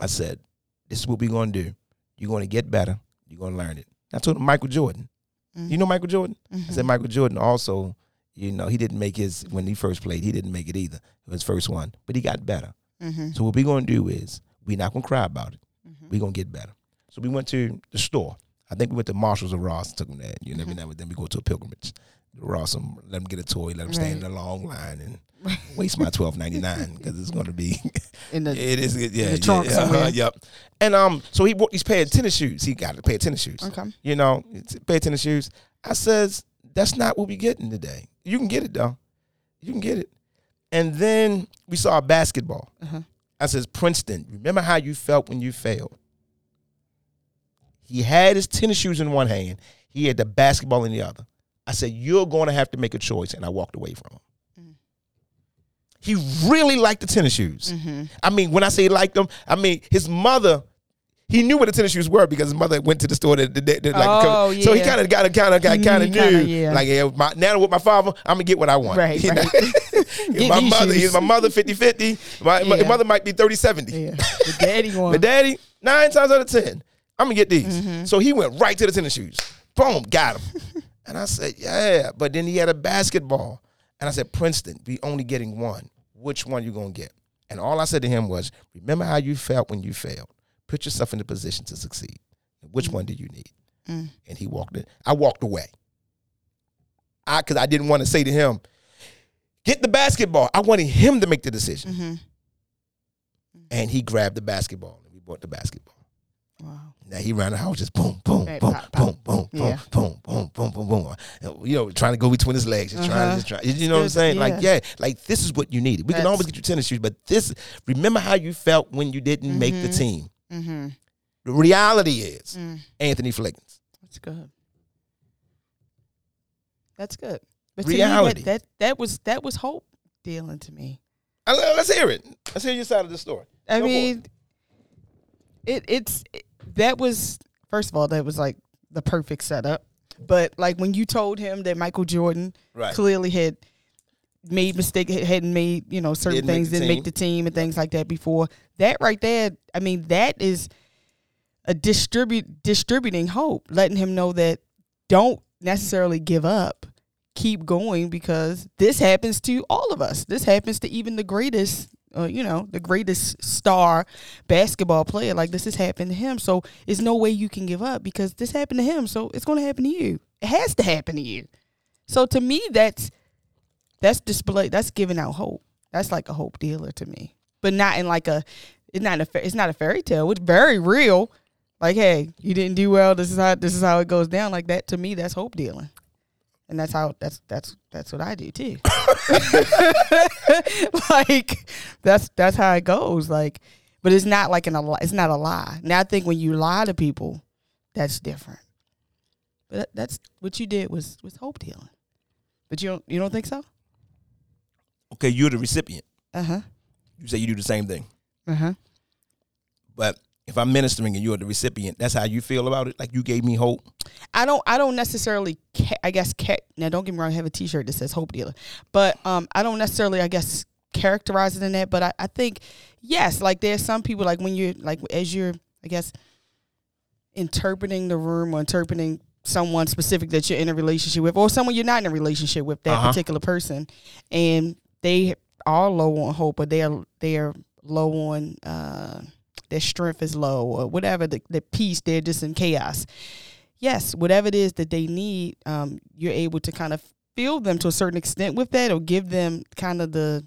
I said, this is what we're gonna do. You're gonna get better. You're gonna learn it. I told him Michael Jordan. Mm. You know Michael Jordan? I said mm-hmm. Michael Jordan also, you know, he didn't make his when he first played, he didn't make it either. It was his first one. But he got better.
Mm-hmm.
So what we're gonna do is we're not gonna cry about it. Mm-hmm. We're gonna get better. So we went to the store. I think we went to Marshalls or Ross, and took them there. You mm-hmm. know, every now and then we go to a pilgrimage. Ross them, let them get a toy, let them stand in a long line and waste my twelve ninety nine because it's gonna be
In the
it is yeah,
the
yeah,
trunk
yeah,
somewhere.
yep. And um, so he bought these pair of tennis shoes. He got a pair of tennis shoes.
Okay.
You know, pair of tennis shoes. I says, That's not what we getting today. You can get it though. You can get it. And then we saw a basketball.
Uh-huh.
I says, Princeton, remember how you felt when you failed? He had his tennis shoes in one hand. He had the basketball in the other. I said, You're going to have to make a choice. And I walked away from him. Mm-hmm. He really liked the tennis shoes. Mm-hmm. I mean, when I say he liked them, I mean his mother. He knew what the tennis shoes were because his mother went to the store. That, that, that, like,
Oh,
So he kind of got kind of kind of
knew, kinda, yeah.
like yeah, my, now with my father, I'm gonna get what I want.
Right, right. Get
my mother,
shoes.
he's my mother 50-50. My, my mother might be 30-70.
Yeah. The daddy one.
But daddy, nine times out of ten, I'm gonna get these.
Mm-hmm.
So he went right to the tennis shoes. Boom, got him. And I said, yeah. But then he had a basketball. And I said, Princeton, we only getting one. Which one you gonna get? And all I said to him was, remember how you felt when you failed. Put yourself in the position to succeed. Which
Mm-hmm.
one do you need?
Mm.
And he walked in. I walked away. I because I didn't want to say to him, get the basketball. I wanted him to make the decision.
Mm-hmm.
And he grabbed the basketball and we bought the basketball. Now he ran the house just boom, boom,
Right,
boom,
pop,
boom,
pop.
boom, boom,
Yeah.
boom, boom, boom, boom, boom. You know, trying to go between his legs, just trying
Uh-huh.
to just try. You know what I'm saying? Like,
yeah.
yeah, like this is what you needed. We can always get you tennis shoes, but this. Remember how you felt when you didn't make the team.
Mm-hmm.
The reality is
Mm.
Anthony Fliggins.
That's good. That's good. But
Reality.
Me, that, that that was that was hope dealing to me.
Uh, Let's hear it. Let's hear your side of the story.
I
Go for it.
mean, it it's it- that was first of all that was like the perfect setup. But like when you told him that Michael Jordan
Right.
clearly had made mistake hadn't made you know certain
Didn't
things
the
didn't
team.
make the team and things like that before that right there i mean that is a distribute distributing hope letting him know that don't necessarily give up keep going because this happens to all of us this happens to even the greatest uh, you know the greatest star basketball player like this has happened to him. So it's no way you can give up because this happened to him. So it's going to happen to you. It has to happen to you. So to me that's that's display that's giving out hope. That's like a hope dealer to me. But not in like a it's not a it's not a fairy tale. It's very real. Like hey you didn't do well. This is how this is how it goes down. Like that to me that's hope dealing and that's how that's that's that's what i do too. Like that's that's how it goes like but it's not like an it's not a lie. Now i think when you lie to people that's different. But that, that's what you did was was hope dealing. But you don't you don't think so?
Okay, you're the recipient.
uh-huh.
You say you do the same thing.
uh-huh.
But if I'm ministering and you're the recipient, that's how you feel about it. Like you gave me hope.
I don't I don't necessarily ca- I guess ca- now don't get me wrong I have a t-shirt that says hope dealer but um I don't necessarily I guess characterize it in that but I, I think yes like there's some people like when you're like as you're I guess interpreting the room or interpreting someone specific that you're in a relationship with or someone you're not in a relationship with that
Uh-huh.
particular person and they are low on hope or they're they're low on uh their strength is low or whatever the, the peace they're just in chaos yes, whatever it is that they need, um, you're able to kind of fill them to a certain extent with that, or give them kind of the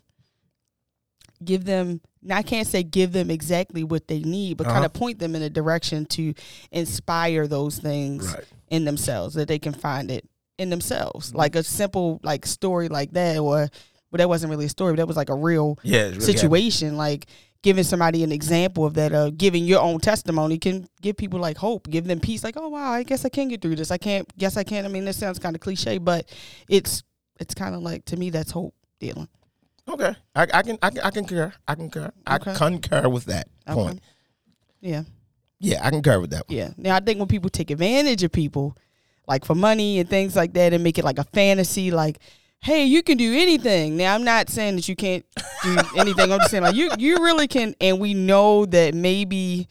give them. Now I can't say give them exactly what they need, but kind
Uh-huh.
of point them in a direction to inspire those things
Right.
in themselves that they can find it in themselves.
Mm-hmm.
Like a simple like story like that, or but that wasn't really a story, but that was like a real
Yeah. really
situation like giving somebody an example of that uh giving your own testimony can give people like hope give them peace like oh wow i guess i can get through this i can't guess i can't. i mean this sounds kind of cliche but it's it's kind of like to me that's hope dealing
Okay, I, I can I can I concur. I concur. I concur with that
Okay.
point.
yeah
Yeah, I concur with that. One.
yeah now i think when people take advantage of people like for money and things like that and make it like a fantasy like hey you can do anything now i'm not saying that you can't do anything i'm just saying like you you really can and we know that maybe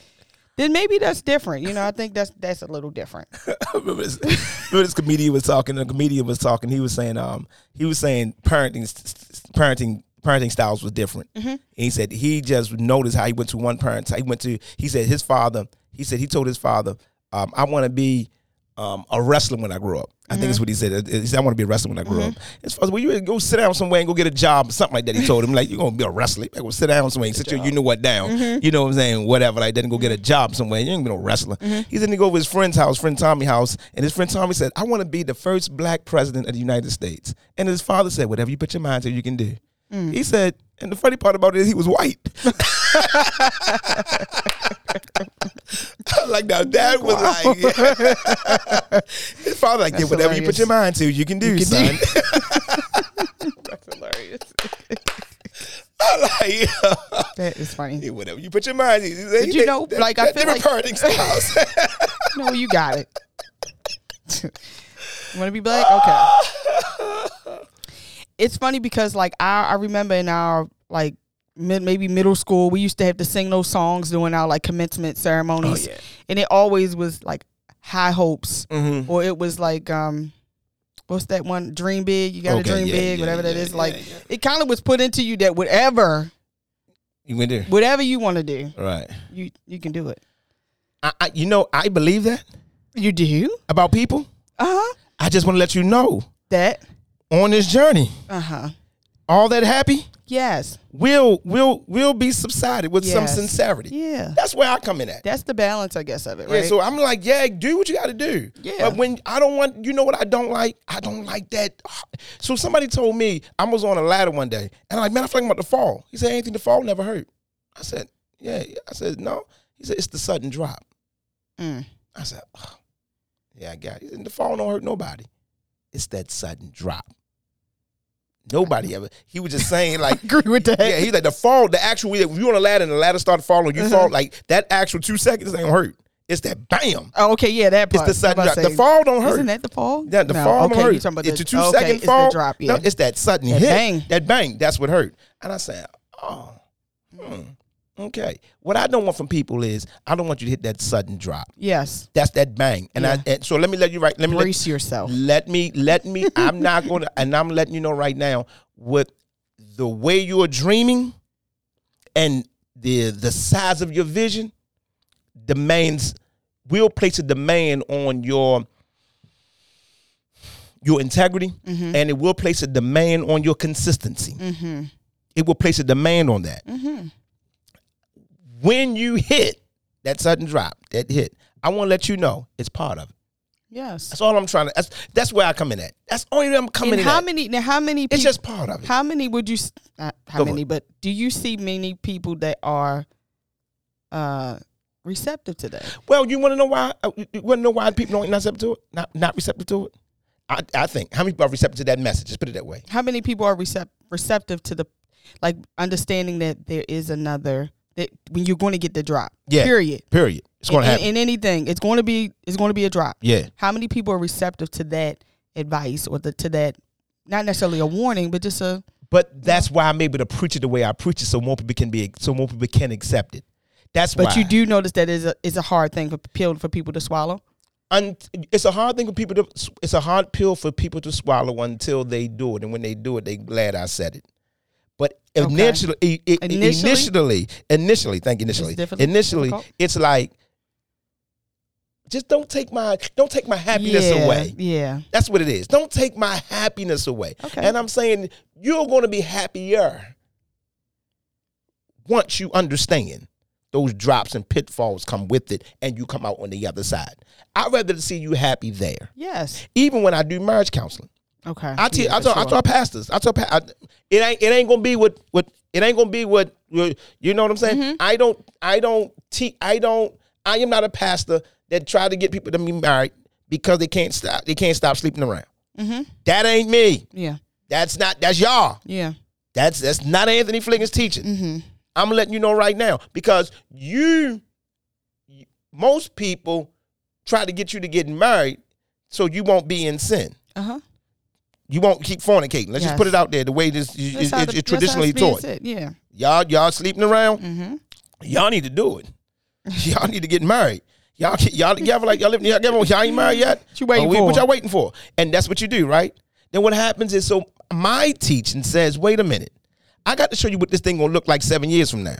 then maybe that's different you know i think that's that's a little different
remember, this, remember this comedian was talking. The comedian was talking. He was saying, um, he was saying parenting, parenting, parenting styles was different.
Mm-hmm.
And he said he just noticed how he went to one parent. He went to. He said his father. He said he told his father, um, "I want to be um, a wrestler when I grow up." I think that's what he said. He said, I want to be a wrestler when I grow up. As far as, well, you go sit down somewhere and go get a job, something like that. He told him, like, you're going to be a wrestler. You go sit down somewhere and sit your, you know what, down. You know what I'm saying? Whatever, like and go get a job somewhere. You ain't gonna be no wrestler. He's then he go over his friend's house, friend Tommy house, and his friend Tommy said, I want to be the first black president of the United States. And his father said, whatever you put your mind to, you can do. He said, and the funny part about it is he was white. like now, dad was like, his father like, yeah,
That's
whatever you put your mind to, you can do,
can
son.
do. That's hilarious.
I'm like,
That is funny.
yeah, whatever you put your mind to. He
Did you
said,
know,
that-
like, I
that
feel
different
like-
parenting styles.
No, you got it. you want to be black? Okay. It's funny because like I I remember in our like mid, maybe middle school we used to have to sing those songs during our like commencement ceremonies,
Oh, yeah.
and it always was like high hopes
Mhm.
or it was like um. What's that one? Dream big. You got to
Okay,
dream
yeah,
big.
yeah,
whatever that is. like it kind of was put into you that whatever,
You went there,
whatever you want to do,
right?
you you can do it.
I, I, you know, I believe that
You do.
about people.
Uh huh.
I just want to let you know
That.
On this journey,
Uh huh.
all that happy
Yes.
will will will be subsided with some sincerity.
Yeah.
That's where I come in at.
That's the balance, I guess, of it,
Yeah, so I'm like, yeah, do what you got to do.
Yeah.
But when I don't want, you know what I don't like? I don't like that. So somebody told me I was on a ladder one day, and I'm like, man, I feel like I'm about to fall. He said, anything to fall never hurt. I said, yeah. I said, no. He said, it's the sudden drop.
Mm.
I said, oh, yeah, I got it. He said, the fall don't hurt nobody. It's that sudden drop. Nobody ever. He was just saying like,
agree with that.
yeah, he's like the fall, the actual, if you on a ladder and the ladder started falling, you fall like that actual two seconds ain't hurt. It's that bam.
Oh, okay, yeah, that
It's the sudden drop.
to
The fall don't hurt.
Isn't that the fall?
Yeah, the
No,
fall
okay,
don't hurt.
you're talking about
it's
the,
a two
okay,
second
it's
fall.
The drop, yeah.
No, it's that sudden
That
hit.
bang.
That bang. That's what hurt. And I said, oh, hmm, okay. What I don't want from people is I don't want you to hit that sudden drop.
yes.
That's that bang. And
Yeah.
I and so let me let you right. Let me let,
Brace yourself.
let me let me. I'm not going to, and I'm letting you know right now with the way you're dreaming and the the size of your vision demands will place a demand on your your integrity
Mm-hmm.
and it will place a demand on your consistency.
Mm-hmm.
It will place a demand on that.
Mm-hmm.
When you hit that sudden drop, that hit, I want to let you know it's part of it.
Yes.
That's all I'm trying to. That's that's where I come in at. That's only where I'm coming
And
in
how
at.
many? Now, how many?
It's just part of it.
How many would you? Not how
Go
many?
it.
But do you see many people that are uh receptive to that?
Well, you want to know why? uh, You want to know why people don't not receptive to it? Not not receptive to it. I, I think how many people are receptive to that message? Just put it that way.
How many people are recept- receptive to the like understanding that there is another that when you're going to get the drop?
Yeah.
Period.
Period. It's going
in,
to
in-
happen.
in anything, it's going to be it's going to be a drop.
yeah.
How many people are receptive to that advice or the, to that? Not necessarily a warning, but just a
But that's why I'm able to preach it the way I preach it, so more people can be, so more people can accept it. That's
But
why.
you do notice that is a is a hard thing for pill for people to swallow.
Un- it's a hard thing for people to. It's a hard pill for people to swallow until they do it, and when they do it, they glad I said it. But
Okay.
initially, i- i-
Initially?
initially, initially, thank you. Initially,
difficult-
initially,
difficult?
it's like, just don't take my don't take my happiness
yeah,
away.
Yeah.
That's what it is. Don't take my happiness away.
Okay.
And I'm saying you're going to be happier once you understand those drops and pitfalls come with it and you come out on the other side. I'd rather see you happy there.
Yes.
Even when I do marriage counseling.
Okay.
I tell
Yeah,
I tell, I
sure.
tell pastors, I tell pa- I, it ain't it ain't gonna be what what it ain't gonna be what you know what I'm saying.
Mm-hmm.
I don't I don't te- I don't I am not a pastor that try to get people to be married because they can't stop they can't stop sleeping around.
Mhm.
That ain't me.
Yeah.
That's not that's y'all.
Yeah.
That's that's not Anthony Fliggins' teaching.
Mm-hmm.
I'm letting you know right now because you, most people try to get you to get married so you won't be in sin.
Uh huh.
You won't keep fornicating. Let's just put it out there the way this is, is- is traditionally taught.
Yeah.
Y'all y'all sleeping around.
Mm-hmm.
Y'all need to do it. y'all need to get married. Y'all y'all together like y'all living y'all, together, y'all ain't married yet.
What you waiting
we-
for?
What y'all waiting for? And that's what you do, right? Then what happens is so my teaching says, wait a minute. I got to show you what this thing gonna look like seven years from now.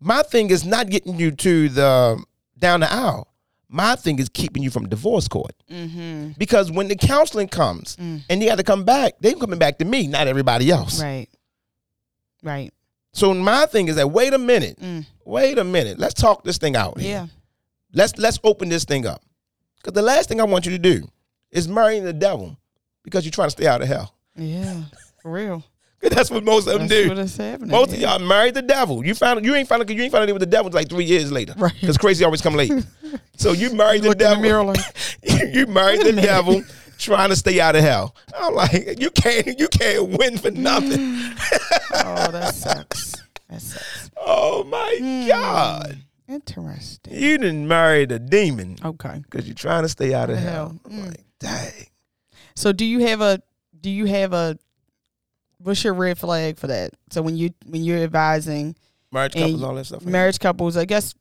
My thing is not getting you to the down the aisle. My thing is keeping you from divorce court. Mm-hmm. Because when the counseling comes mm. and you got to come back, they coming back to me, not everybody else.
Right. Right.
So my thing is that wait a minute, mm. wait a minute, let's talk this thing out. here.
Yeah.
Let's let's open this thing up. Because the last thing I want you to do is marrying the devil because you're trying to stay out of hell.
Yeah. For real.
that's what most of them
That's
do.
happening.
Most of y'all married the devil. You found you ain't found you ain't found out with the devil like three years later.
Right.
Because crazy always come late. so you married the
in the
devil.
mirror like,
you married the
minute.
devil trying to stay out of hell. I'm like, you can't you can't win for nothing.
oh, that sucks. That sucks.
oh my
Hmm.
God.
Interesting.
You didn't marry the demon
Okay.
because you're trying to stay out of hell.
hell.
I'm
Mm.
like, dang.
So do you have a do you have a what's your red flag for that? So when you when you're advising
Marriage couples, all that stuff. like that.
marriage couples, I guess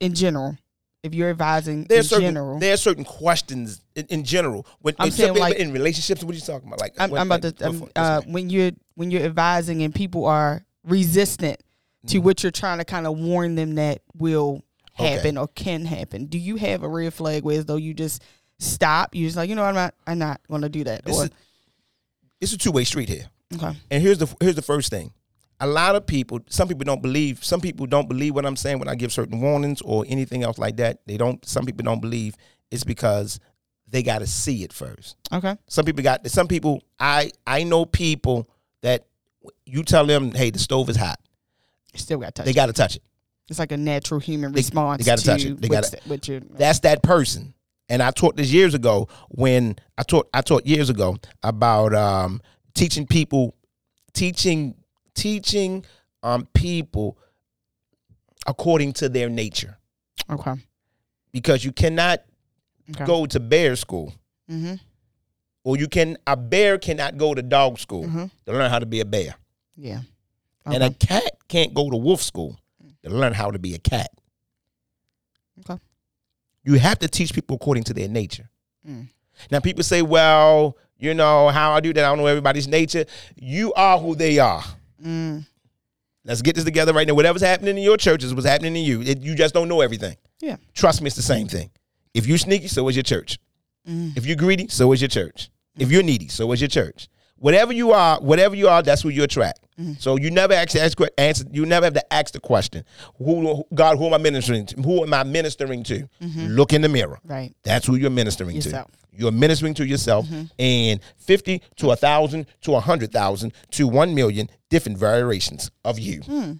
in general, if you're advising
There's
in
certain
general,
there's certain questions in, in general. When
I'm
in,
saying, like-
in relationships, what are you talking about? Like
I'm, I'm about
like,
to
it.
uh, when you're when you're advising and people are resistant
Mm-hmm.
to what you're trying to kind of warn them that will
Okay.
happen or can happen. Do you have a red flag where as though you just stop, you just like you know I'm not I'm not going to do that.
This
Or
is- it's a two way street here.
Okay,
And here's the here's the first thing. A lot of people, some people don't believe. Some people don't believe what I'm saying when I give certain warnings or anything else like that. They don't. Some people don't believe. It's because they got to see it first.
okay,
Some people got. Some people. I I know people that you tell them, hey, the stove is hot.
still got to touch.
They got to touch it.
It's like a natural human
They-
response.
they gotta touch it. They
the- you
That's that person. And I taught this years ago when I taught I taught years ago about um, teaching people, teaching teaching um, people according to their nature.
okay.
Because you cannot
Okay.
go to bear school,
Mm-hmm.
or you can a bear cannot go to dog school
Mm-hmm.
to learn how to be a bear,
Yeah.
and a cat can't go to wolf school to learn how to be a cat.
Okay.
You have to teach people according to their nature.
Mm.
Now people say, well, you know how I do that. I don't know everybody's nature. You are who they are.
Mm.
Let's get this together right now. Whatever's happening in your church is what's happening in you. It- you just don't know everything.
Yeah.
Trust me, it's the same thing. If you sneaky, so is your church.
Mm.
If you're greedy, so is your church. If you're needy, so is your church. Whatever you are, whatever you are, that's who you attract. Mm-hmm. So you never actually ask answer. You never have to ask the question, "Who, God, who am I ministering to? Who am I ministering to?" Mm-hmm. Look in the mirror.
Right.
That's who you're ministering
Yourself.
to. You're ministering to yourself, mm-hmm. and fifty to a thousand to a hundred thousand to one million different variations of you. Hmm.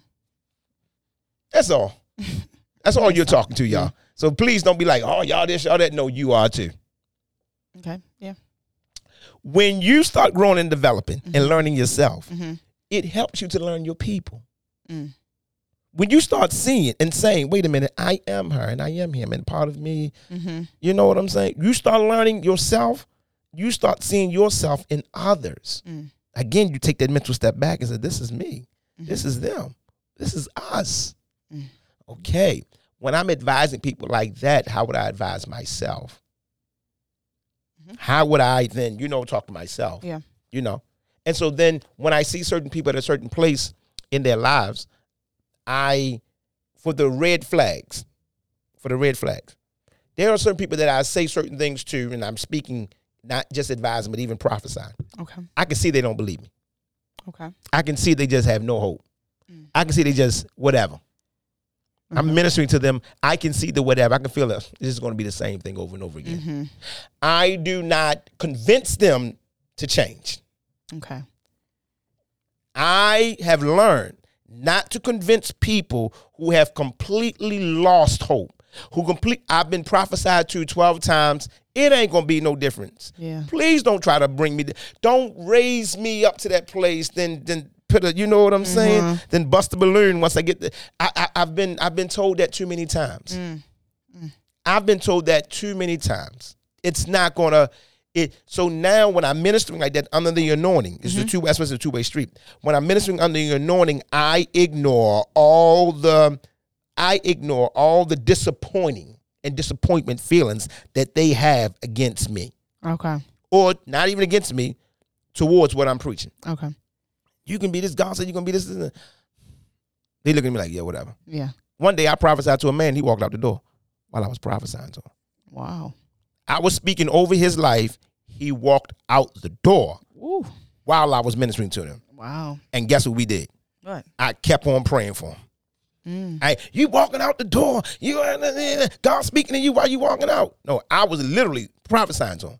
That's all. That's all you're talking to, y'all. So please don't be like, "Oh, y'all this, y'all that." No, you are too.
Okay. Yeah.
when you start growing and developing and learning yourself,
Mhm.
It helps you to learn your people.
Mm.
When you start seeing and saying, wait a minute, I am her and I am him and part of me,
Mm-hmm.
you know what I'm saying? You start learning yourself, you start seeing yourself in others.
Mm.
Again, you take that mental step back and say, this is me, this is them, this is us.
Mm.
Okay. When I'm advising people like that, how would I advise myself?
Mhm.
How would I then, you know, talk to myself?
Yeah.
You know? And so then when I see certain people at a certain place in their lives, I, for the red flags, for the red flags, there are certain people that I say certain things to, and I'm speaking, not just advising, but even prophesying.
Okay.
I can see they don't believe me.
Okay.
I can see they just have no hope.
Mm.
I can see they just whatever. I'm
Mhm.
ministering to them. I can see the whatever. I can feel it. This is going to be the same thing over and over again.
Mm-hmm.
I do not convince them to change.
Okay.
I have learned not to convince people who have completely lost hope. Who complete I've been prophesied to 12 times. It ain't going to be no difference.
Yeah.
Please don't try to bring me. Don't raise me up to that place. Then, then put a. You know what I'm saying? Then bust a balloon once I get the. I, I, I've been. I've been told that too many times.
Mm.
I've been told that too many times. It's not gonna. It. So now when I'm ministering like that under the anointing, it's the mm-hmm. two. That's what's a two way street. When I'm ministering under the anointing, I ignore all the. I ignore all the disappointing and disappointment feelings that they have against me
Okay.
or not even against me, towards what I'm preaching.
Okay.
You can be this God said you're gonna be this. this, this. They look at me like, yeah, whatever.
Yeah.
One day I prophesied to a man, he walked out the door while I was prophesying to him.
Wow.
I was speaking over his life. He walked out the door
Ooh.
while I was ministering to him.
Wow.
And guess what we did?
What?
I kept on praying for him.
Mm.
Hey, you walking out the door. You uh, uh, uh, God speaking to you while you walking out. No, I was literally prophesying to him.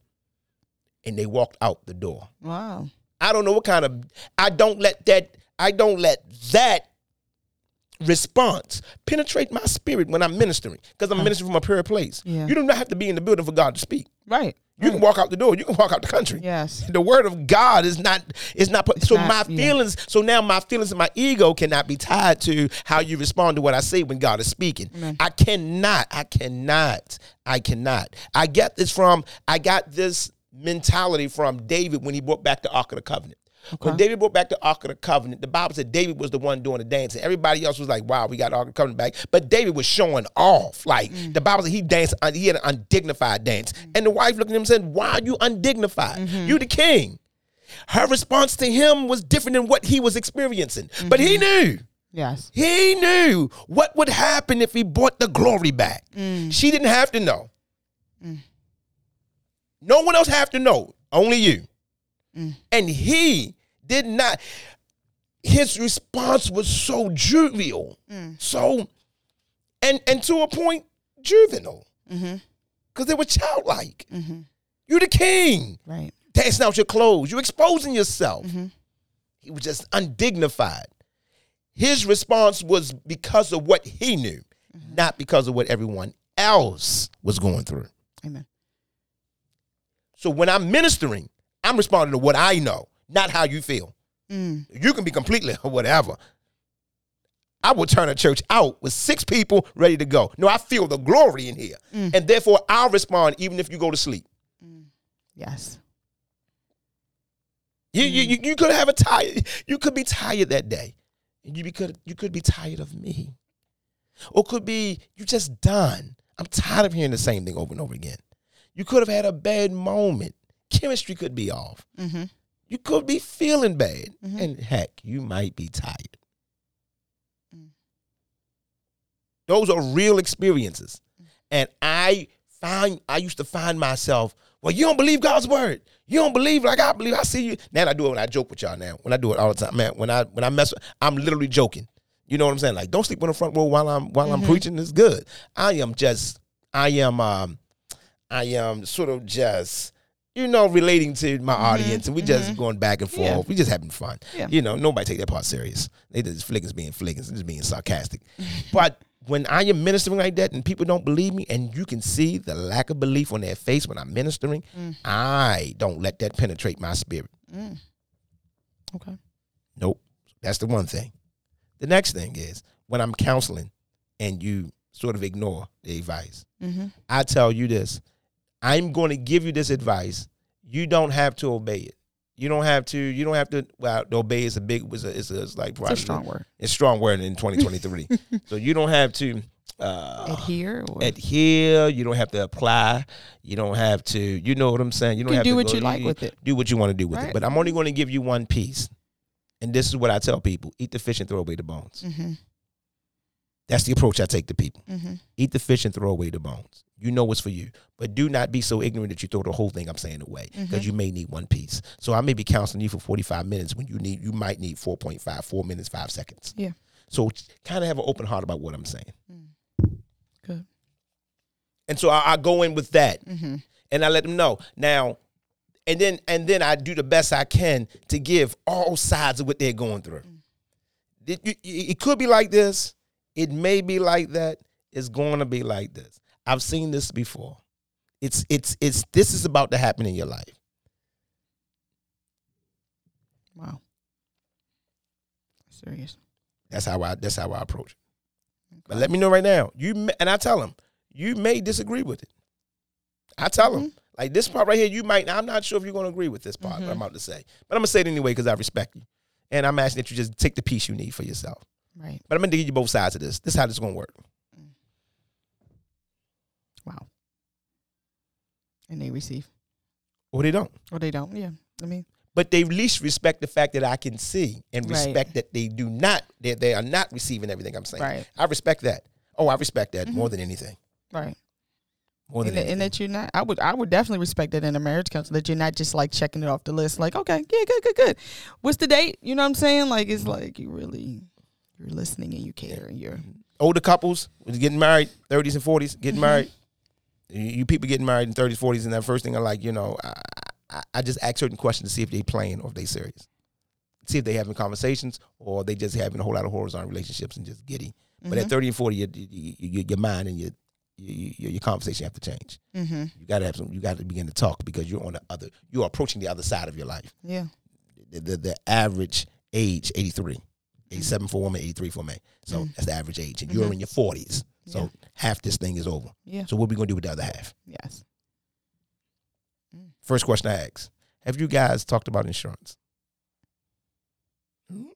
And they walked out the door.
Wow.
I don't know what kind of I don't let that I don't let that response penetrate my spirit when I'm ministering because I'm ministering from a pure place.
Yeah.
You do not have to be in the building for God to speak.
Right.
You can walk out the door. You can walk out the country.
Yes.
The word of God is not is not. so
not-
my
yeah.
feelings. So now my feelings and my ego cannot be tied to how you respond to what I say when God is speaking. I cannot. I cannot. I cannot. I get this from. I got this mentality from David when he brought back the Ark of the Covenant. When David brought back the Ark of the Covenant, the Bible said David was the one doing the dancing. Everybody else was like, "Wow, we got the Ark of the Covenant back," but David was showing off. Like mm. the Bible said, he danced. He had an undignified dance, mm. and the wife looked at him and said, "Why are you undignified? Mm-hmm. You the king." Her response to him was different than what he was experiencing, but he mm-hmm. knew.
Yes.
He knew what would happen if he brought the glory back. Mm. She didn't have to know. No one else have to know. Only you. Mm. And he did not. His response was so jovial, mm. so, and and to a point, juvenile, mm-hmm. because they were childlike. Mm-hmm. You're the king
Right.
dancing out your clothes. You're exposing yourself. Mm-hmm. He was just undignified. His response was because of what he knew, not because of what everyone else was going through.
Amen.
So when I'm ministering, I'm responding to what I know, not how you feel.
Mm.
You can be completely whatever. I will turn a church out with six people ready to go. No, I feel the glory in here.
Mm.
And therefore, I'll respond even if you go to sleep. Mm.
Yes.
You, you, you, you could have a tired, you could be tired that day. You, be, could, you could be tired of me. Or could be, you just done. I'm tired of hearing the same thing over and over again. You could have had a bad moment. Chemistry could be off.
Mm-hmm.
You could be feeling bad. And heck, you might be tired. Those are real experiences. And I find I used to find myself, well, you don't believe God's word. You don't believe like I believe. I see you. Now I do it when I joke with y'all now. When I do it all the time. Man, when I when I mess with, I'm literally joking. You know what I'm saying? Like, don't sleep on the front row while I'm while I'm preaching. It's good. I am just I am um I am sort of just you know, relating to my audience, and we just going back and forth.
Yeah.
We just having fun.
Yeah.
You know, nobody take that part serious. They just Fliggins being Fliggins, just being sarcastic. but when I am ministering like that, and people don't believe me, and you can see the lack of belief on their face when I'm ministering, I don't let that penetrate my spirit. Mm.
Okay.
Nope. That's the one thing. The next thing is when I'm counseling, and you sort of ignore the advice.
Mm-hmm.
I tell you this I'm going to give you this advice. You don't have to obey it. You don't have to. You don't have to. Well, obey is a big. Was a, it's, a, it's like
It's a strong word.
It's a strong word in 2023. so you don't have to uh,
Adhere. Or,
adhere. You don't have to apply. You don't have to. You know what I'm saying. You don't
can
have
do
to
what
go-
you like with it.
Do what you want to do with
Right.
it. But I'm only going to give you one piece, and this is what I tell people: eat the fish and throw away the bones.
Mm-hmm.
That's the approach I take to people.
Mm-hmm.
Eat the fish and throw away the bones. You know what's for you, but do not be so ignorant that you throw the whole thing I'm saying away because
Mhm.
you may need one piece. So I may be counseling you for 45 minutes when you need you might need 4.5, 4 minutes, 5 seconds.
Yeah.
So kind of have an open heart about what I'm saying.
Good.
And so I, I go in with that
Mm-hmm.
and I let them know. Now, and then and then I do the best I can to give all sides of what they're going through. It, it- it could be like this. It may be like that. It's going to be like this. I've seen this before. It's it's it's this is about to happen in your life.
Wow. Serious.
That's how I that's how I approach it. But let me know right now. You may, and I tell them you may disagree with it. I tell them mm-hmm. like this part right here. You might. I'm not sure if you're going to agree with this part. What mm-hmm. I'm about to say, but I'm gonna say it anyway because I respect you, and I'm asking that you just take the piece you need for yourself.
Right.
But I'm gonna give you both sides of this. This is how this is gonna work. Mm.
Wow. And they receive.
Or they don't.
Or they don't. Yeah. I mean,
But they at least respect the fact that I can see and
Right.
respect that they do not. They they are not receiving everything I'm saying.
Right.
I respect that. Oh, I respect that mm-hmm. more than anything.
right.
More than
and, that- and that you're not. I would I would definitely respect that in a marriage counselor that you're not just like checking it off the list. Like okay, yeah, good, good, good. What's the date? You know what I'm saying? Like it's mm-hmm. like you really you're listening and you care and you're
older couples getting married, 30s and 40s, getting
Mhm.
married. You, you people getting married in 30s, 40s, and that first thing I like, you know, I, I, I just ask certain questions to see if they playing or if they serious. See if they having conversations or they just having a whole lot of horizontal relationships and just giddy. But at 30 and 40, your, your, your, your mind and your, your your conversation have to change.
mm-hmm.
You got to have some. You got to begin to talk because you're on the other. You are approaching the other side of your life.
yeah.
The, the, the average age 83, 87 for a woman, 83 for a man. So
Mm.
that's the average age, and you're
Mhm.
in your 40s. So
Yeah.
half this thing is over.
Yeah.
So what are we gonna do with the other half?
Yes.
First question I ask: Have you guys talked about insurance? Hmm?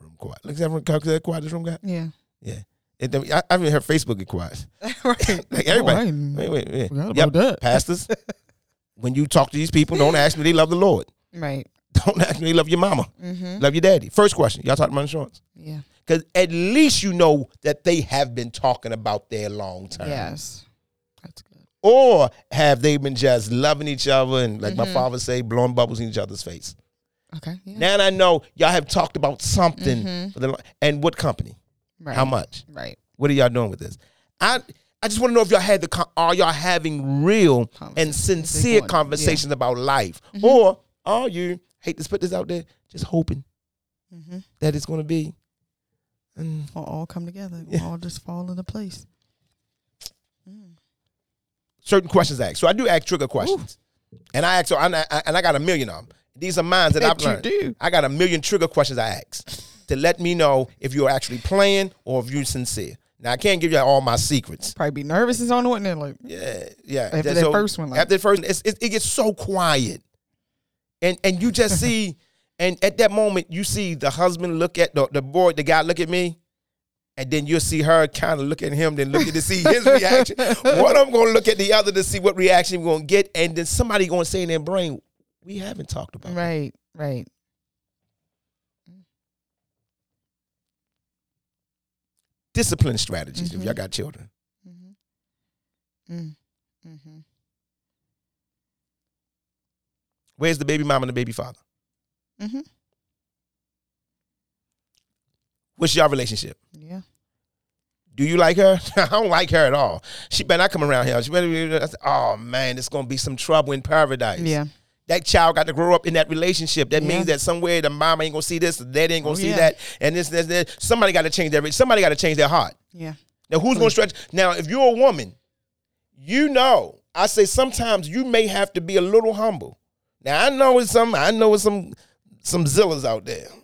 Room quiet. Look, everyone calculate quiet this room got.
Yeah.
Yeah. And then, I, I haven't heard Facebook get quiet.
right.
Like everybody.
Oh,
Wait, wait, wait. Yep.
about that.
Pastors, when you talk to these people, don't ask me they love the Lord.
Right.
Don't ask me love your mama,
Mm-hmm.
love your daddy. First question: Y'all talking about insurance?
Yeah.
Because at least you know that they have been talking about their long term.
Yes. That's good.
Or have they been just loving each other and, like my
Mhm.
father say, blowing bubbles in each other's face?
Okay. Yeah.
Now I know y'all have talked about something.
Mhm.
For the, and what company?
Right.
How much?
Right.
What are y'all doing with this? I I just want to know if y'all had the con- are y'all having real and sincere conversations about life,
Mhm.
or are you hate to put this out there just hoping
Mm-hmm.
that it's going to be? Mm,
Will all come together.
We'll
all just fall into place. Mm.
certain questions asked. So I do ask trigger questions, and I ask. So I, I, and I got a million of them. These are mine that I've learned.
do.
I got a million trigger questions I ask to let me know if you're actually playing or if you're sincere. Now I can't give you all my secrets.
Probably be nervous as on one. They're like,
Yeah, yeah.
After that first one, like-
after the first, it's, it, it gets so quiet, and and you just see, and at that moment you see the husband look at the the boy, the guy look at me, and then you'll see her kind of look at him, then look at to see his reaction. One of them gonna look at the other to see what reaction we're gonna get, and then somebody gonna say in their brain, "We haven't talked about." that."
right, right.
Discipline strategies if
Mhm.
y'all got children.
Mm-hmm. Mm. Mm-hmm.
Where's the baby mom and the baby father?
Mm-hmm.
What's your relationship?
Yeah.
Do you like her? I don't like her at all. She better not come around here. She better be, I said, oh man, it's gonna be some trouble in paradise.
Yeah.
That child got to grow up in that relationship. That
Yeah.
means that somewhere the mama ain't gonna see this, the dad ain't gonna
Oh,
see
yeah.
that, and this, this, this. Somebody got to change their. Somebody got to change their heart.
Yeah.
Now, who's gonna stretch? Now, if you're a woman, you know. I say sometimes you may have to be a little humble. Now, I know it's some. I know it's some some zillas out there.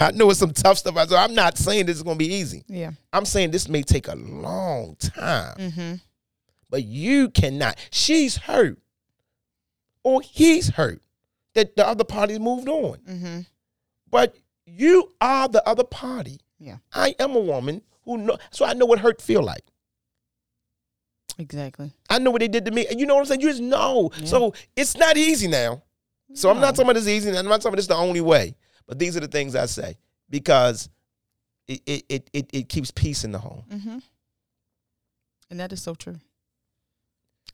I know it's some tough stuff. out there. I'm not saying this is gonna be easy.
Yeah.
I'm saying this may take a long time,
Mm-hmm.
but you cannot. She's hurt, or he's hurt that the other party's moved on.
Mm-hmm.
But you are the other party.
Yeah.
I am a woman who know, so I know what hurt feel like.
Exactly.
I know what they did to me. And you know what I'm saying? You just know.
Yeah.
So it's not easy now. So I'm not
No.
talking about this easy. and I'm not talking about this the only way. But these are the things I say because it it it it, keeps peace in the home.
Mm-hmm. And that is so true.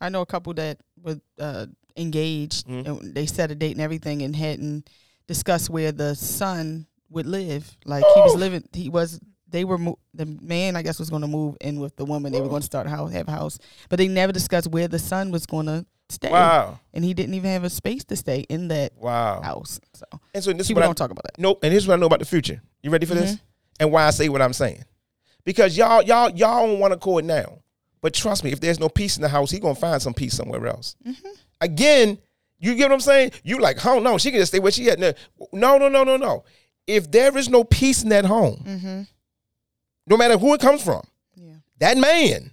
I know a couple that were uh, engaged
Mhm.
and they set a date and everything and hadn't discussed where the son would live. Like he was living, he was. They were mo- the man, I guess, was going to move in with the woman. They were going to start a house, have house, but they never discussed where the son was going to stay.
Wow.
And he didn't even have a space to stay in that
Wow.
house. So
And so this is what I,
don't talk about that.
Nope. And here's what I know about the future. You ready for this?
Mhm.
And why I say what I'm saying? Because y'all, y'all, y'all don't want to call it now. But trust me, if there's no peace in the house, he gonna find some peace somewhere else.
Mm-hmm.
Again, you get what I'm saying? You like, oh no, she can just stay where she at. No, no, no, no, no, no. If there is no peace in that home,
Mm-hmm.
No matter who it comes from,
Yeah.
that man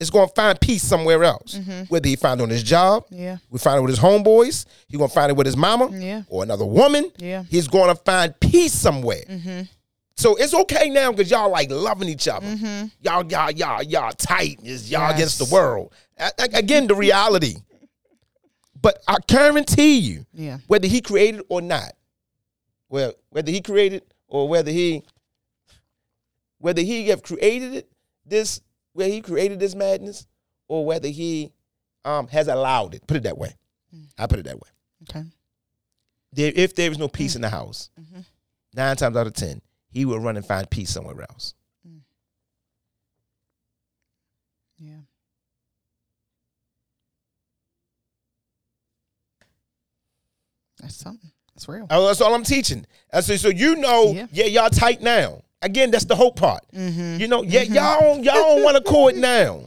is gonna find peace somewhere else.
Mm-hmm.
Whether he find it on his job,
Yeah.
we find it with his homeboys, he gonna find it with his mama
Yeah.
or another woman.
Yeah.
He's gonna find peace somewhere.
Mm-hmm.
So it's okay now because y'all like loving each other.
Mm-hmm.
Y'all, y'all, y'all, y'all tight. It's y'all
Yes.
against the world. A- a- Again, the reality. But I guarantee you,
Yeah.
whether he created or not, well, whether he created or whether he, whether he have created it, this where he created this madness or whether he um, has allowed it. Put it that way. I put it that way.
Okay.
There, if there is no peace in the house,
Mhm.
nine times out of ten, he will run and find peace somewhere else.
Yeah. That's something. That's real.
Oh, that's all I'm teaching. I say, so you know,
Yeah.
yeah, y'all tight now. Again, that's the hope part.
Mm-hmm.
You know, yeah, mm-hmm. y'all don't, y'all don't want to cool it now.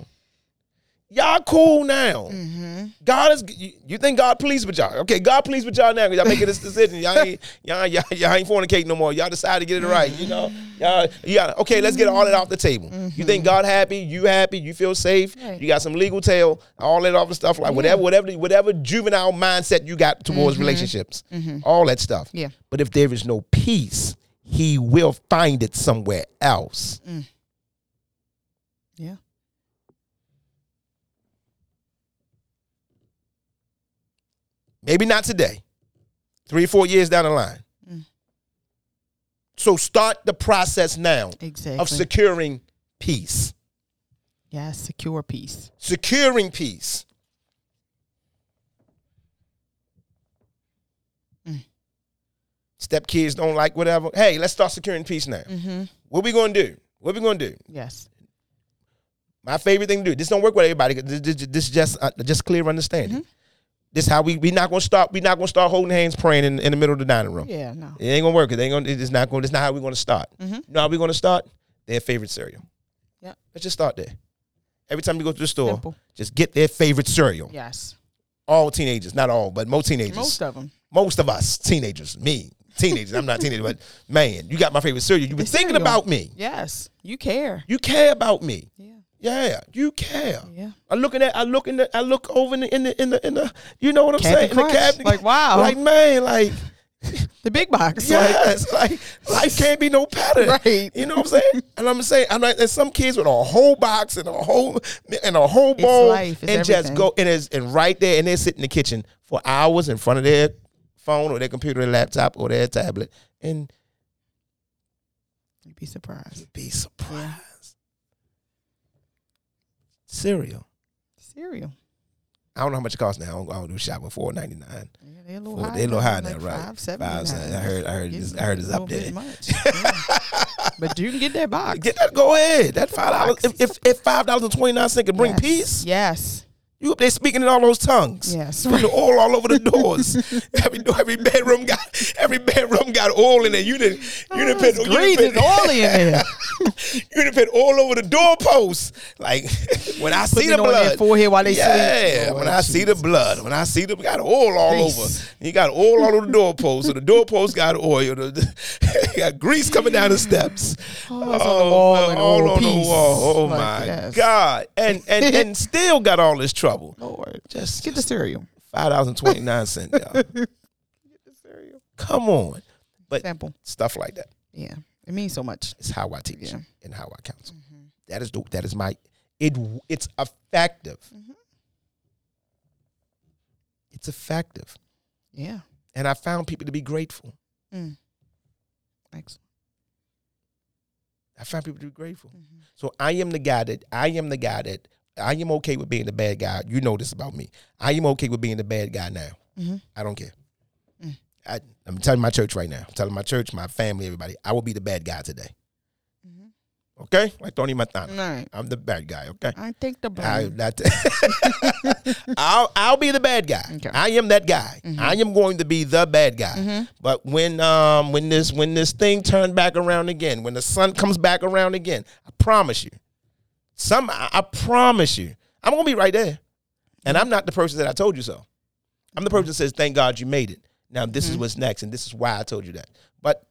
Y'all cool now.
Mm-hmm.
God is. You, you think God pleased with y'all? Okay, God pleased with y'all now. 'cause Y'all making this decision. Y'all ain't, y'all, y'all, y'all ain't fornicating no more. Y'all decided to get it mm-hmm. right. You know, y'all, yeah. Okay, let's get all that off the table. You think mm-hmm. God happy? You happy? You feel safe?
Right.
You got some legal tail, all that other stuff like whatever, whatever, whatever juvenile mindset you got towards relationships, all that stuff.
Yeah.
But if there is no peace, He will find it somewhere else.
Yeah.
Maybe not today. Three, four years down the line.
Mm.
So start the process now
Exactly.
of securing peace.
yeah. Secure peace.
Securing peace.
Mm.
Step kids don't like whatever. Hey, let's start securing peace now.
Mm-hmm.
What we gonna do? What we gonna do?
Yes.
My favorite thing to do. This don't work with everybody. This, this, this is just uh, just clear understanding.
Mm-hmm.
This how we we not gonna start. We not gonna start holding hands praying in, in the middle of the dining room.
Yeah. No.
It ain't gonna work. It ain't gonna. It's not gonna. It's not how we're gonna start.
Mm-hmm.
You know how we gonna start? Their favorite cereal.
Yeah.
Let's just start there. Every time you go to the store,
Simple.
just get their favorite cereal.
Yes.
All teenagers, not all, but most teenagers.
Most of them.
Most of us teenagers. Me, teenagers. I'm not a teenager, but man, you got my favorite cereal. You've been
The
thinking
cereal.
about me.
Yes. You care.
You care about me.
Yeah.
Yeah, you care.
Yeah.
I looking at. I look in the. I look over in the. In the. In the. In the you know what I'm
Captain
saying? In the cabinet.
Like, wow.
Like man. Like
The big box. Like,
yes. Like, life can't be no better.
Right.
You know what I'm saying? And I'm saying. I'm like. There's some kids with a whole box and a whole and a whole bowl
life. It's
and just go and is and right there and they sit in the kitchen for hours in front of their phone or their computer, or laptop or their tablet and
You'd be surprised.
You'd be surprised. Cereal.
Cereal.
I don't know how much it costs now. I don't, I don't do shopping. Four ninety nine.
Yeah, they're a little
Four-
high.
They're a little high
like
now, right.
Five, seven.
I heard- I heard it's- I heard it's up there.
Much. Yeah. but you can get that box.
Get that. Go ahead. That five dollars. If, if if five dollars and twenty nine cent can bring
yes.
peace,
Yes.
You up there speaking in all those tongues.
Yes.
Putting the oil all over the doors. every door, every bedroom got every bedroom got oil in it. You didn't you didn't put you
Grease
didn't put,
oily in there.
you didn't put oil over the doorpost. Like when I see
Putting
the
it on their
blood,
forehead while they
yeah.
sleep.
when
Lord
I see the blood, when I see the got oil all
Grease.
over. You got oil all over the doorpost. So the doorpost got oil. The, got grease coming down the steps.
Oh, it's on the wall
uh, all
all
on the wall. Oh
Like,
my
yes.
God. And and and still got all this trouble.
Lord.
Just
Get the cereal.
five dollars and twenty nine cents, y'all. Come on. But
Simple.
stuff like that
Yeah. It means so much.
It's how I teach
Yeah. Mm-hmm.
and how I counsel. That is the, that is my it it's effective.
Mm-hmm.
It's effective.
Yeah.
And I found people to be grateful.
Mm. Excellent.
I found people to be grateful.
Mm-hmm.
So I am the guy that I am the guy that I am okay with being the bad guy. You know this about me. I am okay with being the bad guy now.
Mhm.
I don't care.
Mm.
I, I'm telling my church right now. I'm telling my church, my family, everybody. I will be the bad guy today.
Mhm.
Okay, like Tony Montana.
Right.
I'm the bad guy. Okay.
I think the
I, that, I'll I'll be the bad guy.
Okay.
I am that guy.
Mhm.
I am going to be the bad guy.
Mhm.
But when um when this when this thing turned back around again, when the sun comes back around again, I promise you, some I, promise you, I'm gonna be right there. And I'm not the person that I told you so. I'm the person that says, "Thank God you made it." Now this is mm-hmm. what's next, and this is why I told you that. But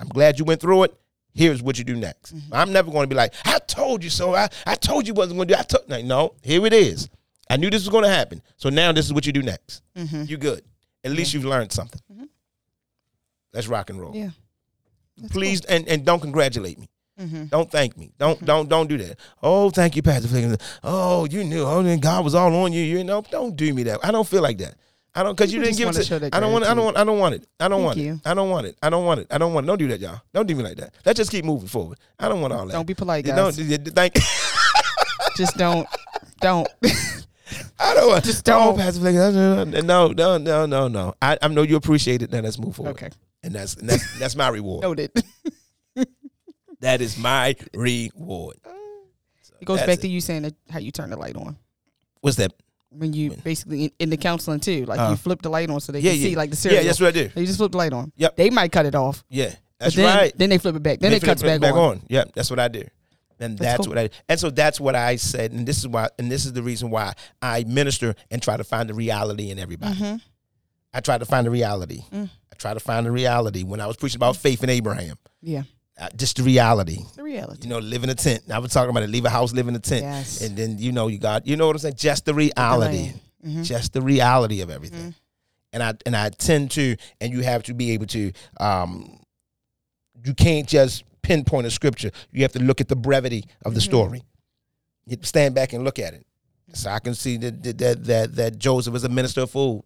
I'm glad you went through it. Here's what you do next. Mm-hmm. I'm never going to be like, "I told you so." I, I told you wasn't going to do. I told like, no. Here it is. I knew this was going to happen. So now this is what you do next.
Mhm.
You good. At least you've learned something. Mm-hmm. Let's rock and roll.
Yeah. That's
Please and, and don't congratulate me.
Mhm.
Don't thank me. Don't don't don't do that. Oh, thank you, Pastor. Oh, you knew. Oh, then God was all on you. You know, don't do me that. I don't feel like that. I don't because you didn't give it
that
I don't want. I don't want. I don't want it. I don't
Thank
want
you.
it. I don't want it. I don't want it. I don't want it. Don't do that, y'all. Don't do me like that. Let's just keep moving forward. I don't want all that.
Don't be polite, guys.
Don't. Thank.
Just don't. Don't.
I don't want.
Just
Oh,
don't.
No, no, no, no, no, no. I, I know you appreciate it. Now let's move forward.
Okay.
And that's and that's that's my reward.
Noted.
That is my reward.
It goes back
it.
to you saying that how you turn the light on.
What's that?
When you basically in, in the counseling too, like
Uh,
you flip the light on so they
Yeah,
can
yeah.
see like the cereal.
Yeah, that's what I do.
You just flip the light on.
Yep.
They might cut it off.
Yeah, that's
then,
right.
Then they flip it back. Then
They
it
flip
cuts back, on.
Yeah, that's what I do. And
That's
that's,
cool.
what I and so that's what I said, and this is why and this is the reason why I minister and try to find the reality in everybody.
Mm-hmm.
I try to find the reality.
Mm.
I try to find the reality when I was preaching about faith in Abraham.
Yeah.
Uh, just the reality.
The reality.
You know, live in a tent. I was talking about it. Leave a house, live in a tent,
Yes.
and then you know you got you know what I'm saying. Just the reality.
land. Mhm.
Just the reality of everything.
Mm-hmm.
And I and I tend to, and you have to be able to. um You can't just pinpoint a scripture. You have to look at the brevity of the
Mm-hmm.
story. You stand back and look at it. So I can see that that that that, that Joseph was a minister of food.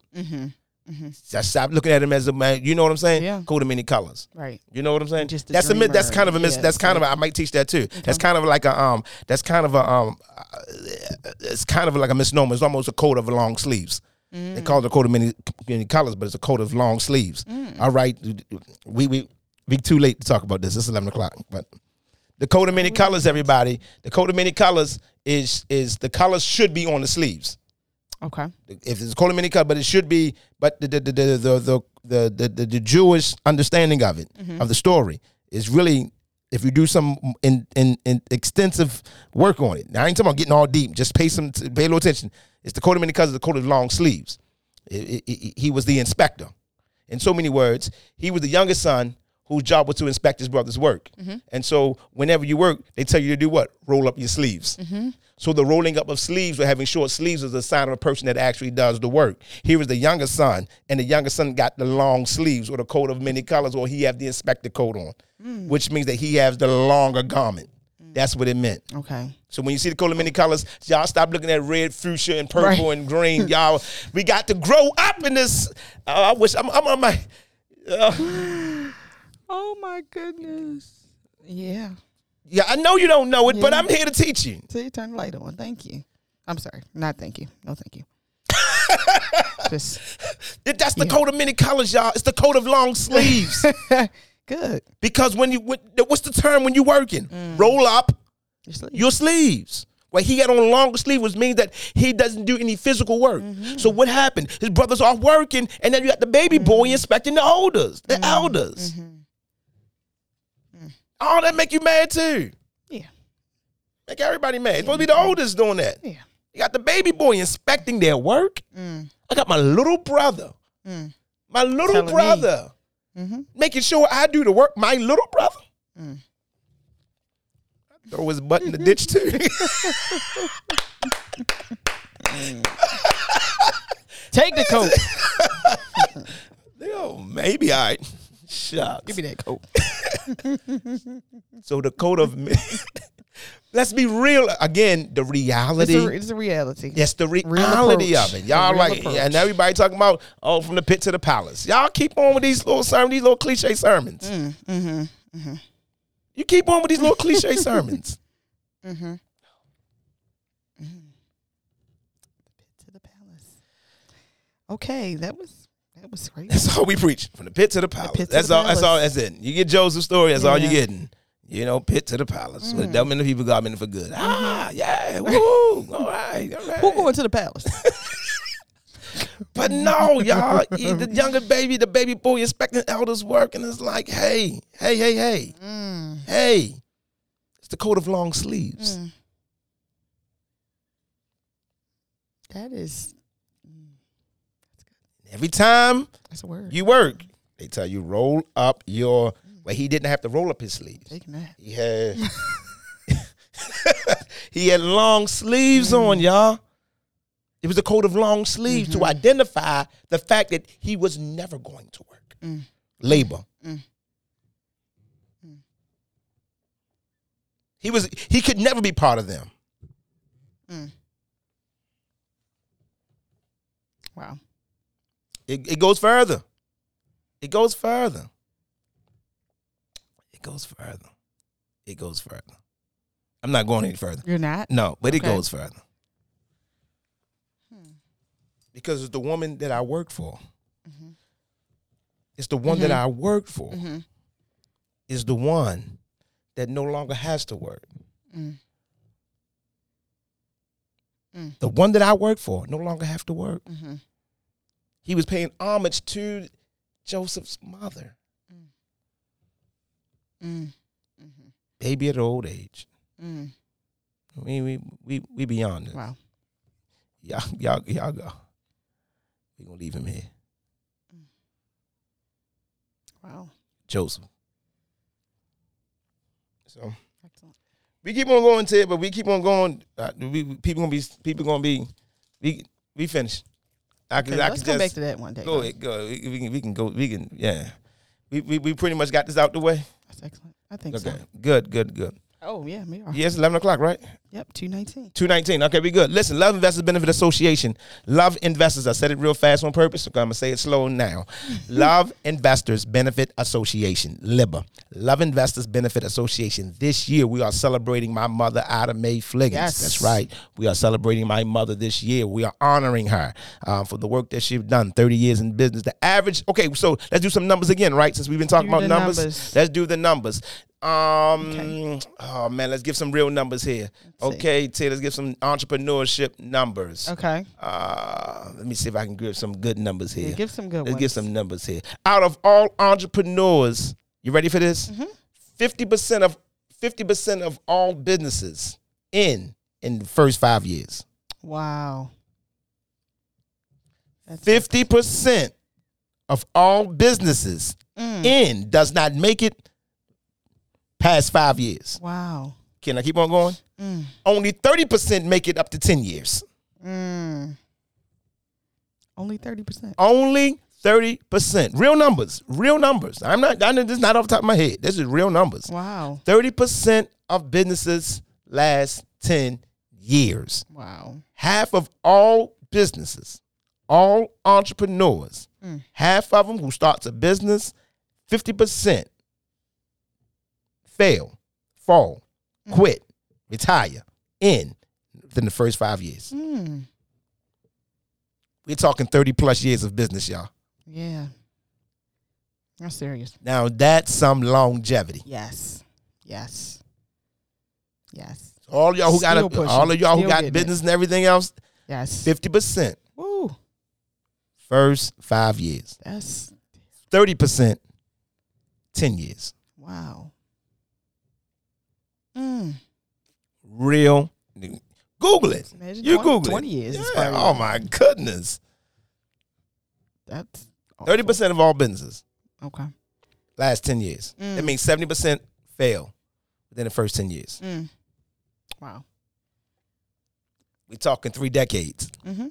Mm-hmm.
I stop looking at him as a man. You know what I'm saying?
Yeah.
Coat of many colors.
Right.
You know what I'm saying?
Just the
that's a mi- that's kind of a mis-
Yeah,
that's kind of a, I might teach that too. That's kind of like a um that's kind of a um it's kind of like a misnomer. It's almost a coat of long sleeves.
Mm.
They call it a coat of many, many colors, but it's a coat of long sleeves.
Mm.
All right, we we we too late to talk about this. It's eleven o'clock, but the coat of many colors, everybody. The coat of many colors is is the colors should be on the sleeves
Okay.
if it's called mini cut, but it should be. But the the the the the the, the, the, the Jewish understanding of it mm-hmm. of the story is really if you do some in, in in extensive work on it. Now I ain't talking about getting all deep. Just pay some pay a little attention. It's the coat of many colors, the coat of long sleeves. It- it- it- he was the inspector. In so many words, he was the youngest son whose job was to inspect his brother's work. Mm-hmm. And so whenever you work, they tell you to do what? Roll up your sleeves. Mm-hmm. So the rolling up of sleeves or having short sleeves is a sign of a person that actually does the work. Here is the younger son, and the younger son got the long sleeves or the coat of many colors, or he have the inspector coat on, which means that he has the longer garment. That's what it meant.
Okay.
So when you see the coat of many colors, y'all stop looking at red, fuchsia, and purple
Right.
and green. Y'all, we got to grow up in this. Uh, I wish I'm, I'm on my. Uh,
Oh my goodness. Yeah.
Yeah, I know you don't know it, but I'm here to teach you.
So you turn the light on. Thank you. I'm sorry. Not thank you. No, thank you. Just
That- That's the coat of many colors, y'all. It's the coat of long sleeves.
good.
because when you, when, what's the term when you working? Mm. Roll up
Your sleeve.
your sleeves. Well, he had on a longer sleeve, which means that he doesn't do any physical work. Mm-hmm. So what happened? His brothers are working, and then you got the baby mm-hmm. boy inspecting the elders, the mm-hmm. elders. Oh, that make you mad too.
Yeah.
Make everybody mad. It's supposed to be the oldest doing that.
Yeah.
You got the baby boy inspecting their work. Mm. I got my little brother, mm. my little
Telling
brother, mm-hmm. making sure I do the work. My little brother. Mm. Throw his butt in the ditch too.
Take the coat.
oh, maybe I. Shucks.
Give me that coat.
So the code of let's be real again. The
It's
reality.
a, it's a reality.
Yes, the reality
approach.
of it. Y'all like,
approach.
and everybody talking about, oh, from the pit to the palace. Y'all keep on with these little sermons, these little cliche sermons.
Mm-hmm.
You keep on with these little cliche sermons.
Mm-hmm. To the palace. Okay, that was was great.
That's all we preach. From the pit to the palace.
to
that's
the
all. That's all. That's it. You get Joseph's story. That's all you're getting. You know, pit to the palace.
Mm.
that many people got me for good. Ah, yeah. Woo. all right. All right.
Mm-hmm. Who going to the palace?
But no, y'all, the younger baby, the baby boy inspecting elders' work, and it's like, hey, hey, hey, hey,
Mm.
hey. It's the coat of long sleeves.
Mm. That is
Every time
that's a word.
you work, they tell you roll up your. Well, he didn't have to roll up his sleeves. He had he had long sleeves mm-hmm. on, y'all. It was a coat of long sleeves to mm-hmm. identify the fact that he was never going to work. Mm. Labor. Mm. Mm. He was he could never be part of them.
Wow.
It, it goes further. It goes further. It goes further. It goes further. I'm not going any further.
You're not.
No, but it goes further. Hmm. Because it's the woman that I work for. Mm-hmm. It's the one that I work for.
Mm-hmm.
Is the one that no longer has to work.
Mm. Mm.
The one that I work for no longer have to work.
Mm-hmm.
He was paying homage to Joseph's mother,
Mm.
baby at old age.
Mm.
We we we we beyond this.
Wow.
Y'all y'all y'all go. We gonna leave him here,
Wow.
Joseph. So
Excellent.
we keep on going, Ted, but we keep on going. Uh, we- people gonna be people gonna be we we finished. I can
Okay,
I
let's
can
come
just
back to that one day.
go ahead, go. We, we can we can go. We can yeah. We, we we pretty much got this out the way.
That's excellent. I think
Okay,
so.
good, good, good.
Oh yeah, we are.
Yes, eleven o'clock, right?
Yep. Two nineteen.
219. Okay, we good. Listen, Love Investors Benefit Association. Love Investors. I said it real fast on purpose, so I'm going to say it slow now. Love Investors Benefit Association, LIBA. Love Investors Benefit Association. This year, we are celebrating my mother, Ada Mae Fliggins.
Yes.
That's right. We are celebrating my mother this year. We are honoring her um, for the work that she's done, 30 years in business. The average, okay, so let's do some numbers again, right? Since we've been talking
Do
about numbers,
numbers.
let's do the numbers. Um, oh man, let's give some real numbers here. Okay, Ted, let's give some entrepreneurship numbers.
Okay.
Uh, let me see if I can give some good numbers here.
Yeah, give some good
let's
ones.
give some numbers here. Out of all entrepreneurs, you ready for this?
Mm-hmm.
50 percent of fifty percent of all businesses in in the first five years.
Wow. That's
Fifty percent of all businesses
Mm.
in does not make it past five years.
Wow.
Can I keep on going?
Mm.
Only 30% make it up to 10 years.
Mm. Only thirty percent.
Only 30%. Real numbers. Real numbers. I'm not, I this is not off the top of my head. This is real numbers.
Wow.
30% of businesses last 10 years.
Wow.
Half of all businesses, all entrepreneurs,
Mm.
half of them who starts a business, 50% fail, fall. Quit, retire in within the first five years.
Mm.
We're talking 30 plus years of business, y'all.
Yeah. That's serious.
Now that's some longevity.
Yes. Yes. Yes.
All y'all who got a, all of y'all who got
getting it.
business and everything else,
Yes.
50%
Woo.
first five years.
That's
30% 10 years.
wow. Mm.
Real. Google it.
Imagine
You
20
Google
20 years.
Yeah, Oh my goodness.
That's awful.
30% of all businesses
Okay.
last 10 years.
Mm.
That means 70% fail within the first 10 years.
Mm. Wow.
We're talking three decades.
Mm-hmm.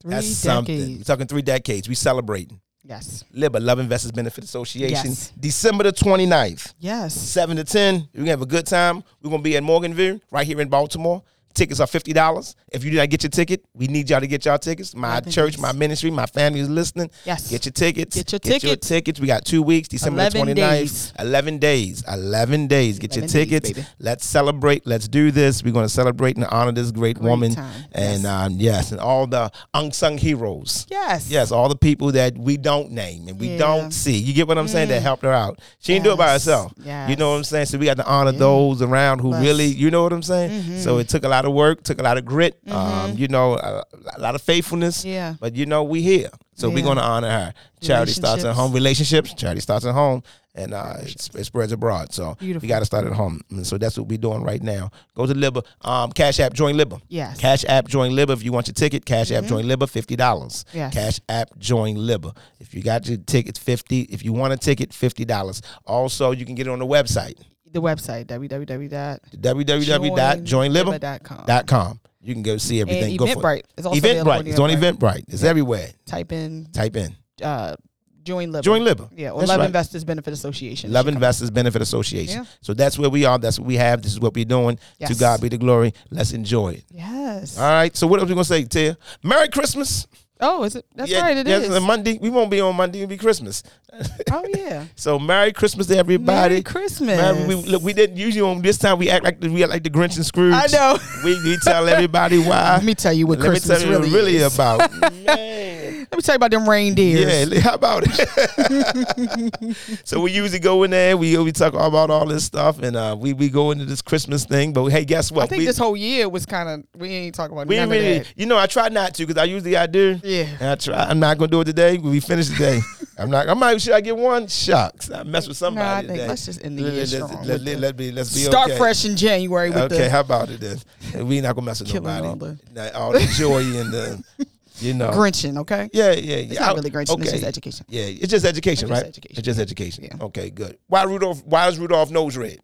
Three
That's
decades.
something. We're talking three decades. We celebrating.
Yes.
LIBA, Love Investors Benefit Association,
Yes.
December the 29th.
Yes.
7 to 10. We're going to have a good time. We're going to be at Morganville, right here in Baltimore. Tickets are $50. If you did not get your ticket, we need y'all to get y'all tickets. My
Eleven
church,
days.
my ministry, my family is listening.
Yes.
Get your tickets.
Get your
Your
tickets.
tickets. We got two weeks, December the
11
29th.
days.
11 days. 11 days. Get your
11 days,
tickets.
baby.
Let's celebrate. Let's do this. We're going to celebrate and honor this great,
Great
woman.
time.
And
Yes.
um, yes, and all the unsung heroes.
Yes.
Yes, all the people that we don't name and we
Yeah.
don't see. You get what I'm saying? That helped her out. She didn't do it by
Yes.
herself. You know what I'm saying? So we got to honor those around who
Bless.
really, you know what I'm saying? So it took a lot of work, took a lot of grit, um, you know, a, a lot of faithfulness.
Mm-hmm. Yeah.
But you know, we here. So we're going to honor her. Charity starts at home. Relationships. Charity starts at home. And uh, it's, it spreads abroad. So
Beautiful.
we got to start at home. And so that's what we're doing right now. Go to Libba. Um, Cash App, join Libba.
Yes.
Cash App, join Libba. If you want your ticket, Cash App, join Libba, $50.
Mm-hmm. Yes.
Cash App, join Libba. If you got your ticket, 50 If you want a ticket, $50. Also, you can get it on the website,
The website www.
www.joinlibba.com. You can go see
And
everything. Go for it.
Eventbrite. It's also
Eventbrite. It's on Eventbrite. It's everywhere.
Type in
Type in.
uh, join Libba.
Join Libba.
Yeah, or
That's
Love
right.
Investors Benefit Association.
Love Investors Benefit Association.
Yeah.
So that's where we are. That's what we have. This is what we're doing. To God be the glory. Let's enjoy it.
Yes.
All right. So what else we gonna say, Tia? Merry Christmas.
Oh, is it? That's
yeah,
right. It
yes,
is.
it's Monday. We won't be on Monday. It'll be Christmas.
oh yeah.
So Merry Christmas to everybody.
Merry Christmas.
Merry- we, look, we didn't usually on this time. We act like the, we act like the Grinch and Scrooge.
I know.
We, we tell everybody why.
Let me tell you what
Let me
Christmas
tell you
really,
really
is.
about. Man.
Let me tell you about them reindeers.
Yeah, how about it? so we usually go in there. We we talk about all this stuff, and uh, we we go into this Christmas thing. But hey, guess what?
I think
we,
this whole year was kind of we ain't talking about
we
none
really,
of that.
you know, I try not to because I usually I do.
Yeah.
And I try. I'm not gonna do it today. We finish today. I'm not. I'm not. Should I get one? Shucks. I mess with somebody
Nah, I think
today.
let's just end the year
let's,
strong
let, let, let be. Let's be
Start
okay.
fresh in January with
Okay,
the
how about it then? We not gonna mess with nobody.
all the-
all the joy and the, you know.
Grinching. Okay.
Yeah, yeah, yeah.
It's not really Grinching. It's just education.
Yeah, it's just education,
It's just
right?
education.
It's just education.
Yeah.
Okay, good. Why Rudolph? Why is Rudolph nose red?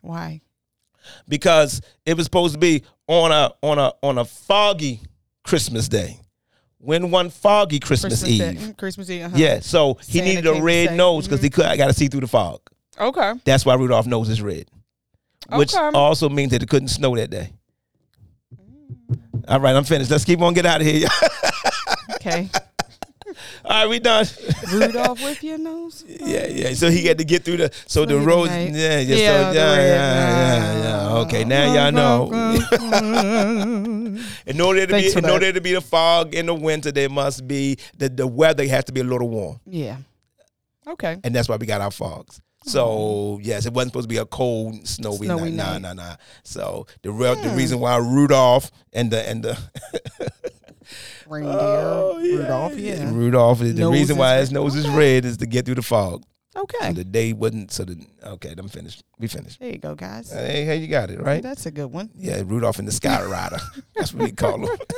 Why?
Because it was supposed to be on a on a on a foggy Christmas day. When one foggy Christmas,
Christmas
Eve.
Day- mm, Christmas Eve. uh-huh.
Yeah, so he
Santa
needed a red nose because he could. I got to see through the fog.
Okay.
That's why Rudolph nose is red, which
Okay.
also means that it couldn't snow that day. All right, I'm finished. Let's keep on get out of here.
Okay.
All right, we done.
Rudolph with your nose.
Yeah, yeah. So he had to get through the so the roads. Yeah, yeah,
Yeah,
so, yeah, yeah, yeah, yeah. Okay, now y'all know. In order to be in order to be the fog in the winter, there must be the the weather has to be a little warm,
yeah. Okay.
and that's why we got our fogs. So oh. yes, it wasn't supposed to be a cold, snowy,
Snowy
night. Nah,
night.
nah, nah. So the real the reason why Rudolph and the and the
Reindeer.
Oh, yeah,
Rudolph. Yeah.
Rudolph the
Nose
reason
is
why his nose is red is to get through the fog.
Okay.
So the day wasn't so the okay. I'm finished. We finished.
There you go, guys.
Hey, hey, you got it right.
That's a good one.
Yeah, Rudolph and the Sky Rider. That's what we call him.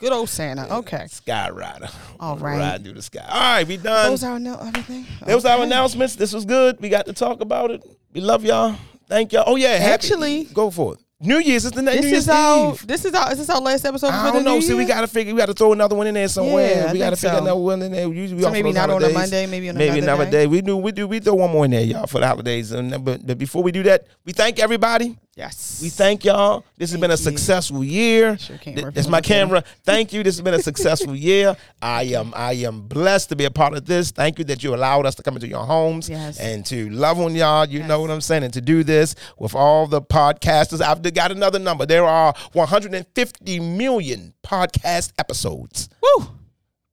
Good old Santa. Okay.
Sky Rider.
All right.
Ride through the sky. All right, we done.
Those are no everything.
Those our announcements. This was good. We got to talk about it. We love y'all. Thank y'all. Oh yeah, happy-
Actually-
go for it. New Year's is the next
This
New Year's
is our.
Eve.
This is our. This Is this our last episode?
I don't
the
know.
New
See, we got to figure. We got to throw another one in there somewhere.
Yeah,
we got to
think
figure
so.
another one in there. Usually, we
So maybe not on a. Monday. Maybe on
Maybe
another
another day. We do. We do. We throw one more in there, y'all, for the holidays. And but, but before we do that, we thank everybody.
Yes.
We thank y'all. This has been a
you.
successful year.
Sure can't
Th-
work
That's
for
my
camera.
Thank you. This has been a successful year. I am I am blessed to be a part of this. Thank you that you allowed us to come into your homes
Yes.
and to love on y'all. You know what I'm saying? And to do this with all the podcasters. I've got another number. There are 150 million podcast episodes.
Woo.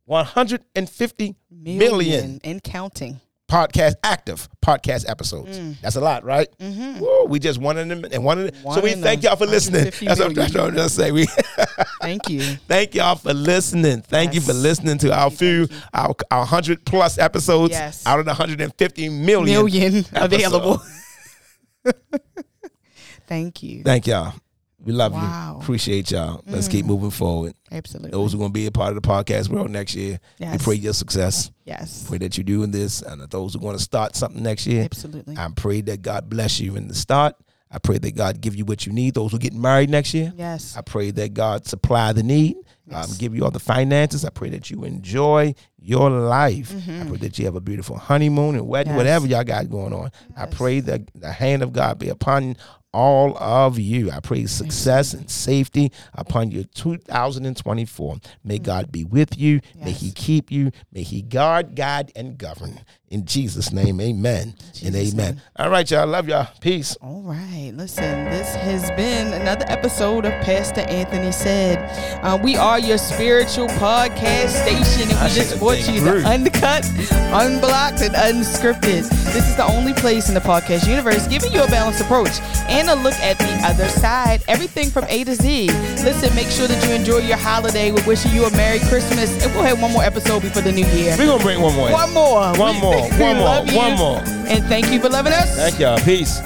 150
Million,
million
and counting.
Podcast active podcast episodes. That's a lot, right? Woo, we just one them and one of them.
Mm. One
so we thank y'all for listening.
150
That's what I'm trying to say. We
Thank you.
thank y'all for listening. Thank you for listening to our few our our hundred plus episodes
Yes.
out of the 150 million.
Million available. Thank you.
Thank y'all. We love
Wow.
you. Appreciate y'all. Let's keep
Mm.
moving forward.
Absolutely.
Those who are going to be a part of the podcast world next year, we pray your success.
yes.
Pray that you're doing this. And those who want to start something next year,
Absolutely.
I pray that God bless you in the start. I pray that God give you what you need. Those who get married next year,
yes.
I pray that God supply the need, um, give you all the finances. I pray that you enjoy your life. I pray that you have a beautiful honeymoon and wedding,
Yes.
whatever y'all got going on. I pray that the hand of God be upon all of you. I pray success and safety upon your 2024. May mm-hmm. God be with you. May He keep you. May He guard, guide, and govern. In Jesus' name, amen and amen.
name.
All right, y'all. Love y'all. Peace.
All right. Listen, this has been another episode of Pastor Anthony Said. Uh, we are your spiritual podcast station, and
I
just
should've
brought
been
you
grew.
the uncut, unblocked, and unscripted. This is the only place in the podcast universe giving you a balanced approach and a look at the other side. Everything from A to Z. Listen, make sure that you enjoy your holiday. We're wishing you a Merry Christmas, and we'll have one more episode before the new year.
We're going to bring one more.
One more.
One
We-
more. One more. One more.
And thank you for loving us.
Thank y'all. Peace.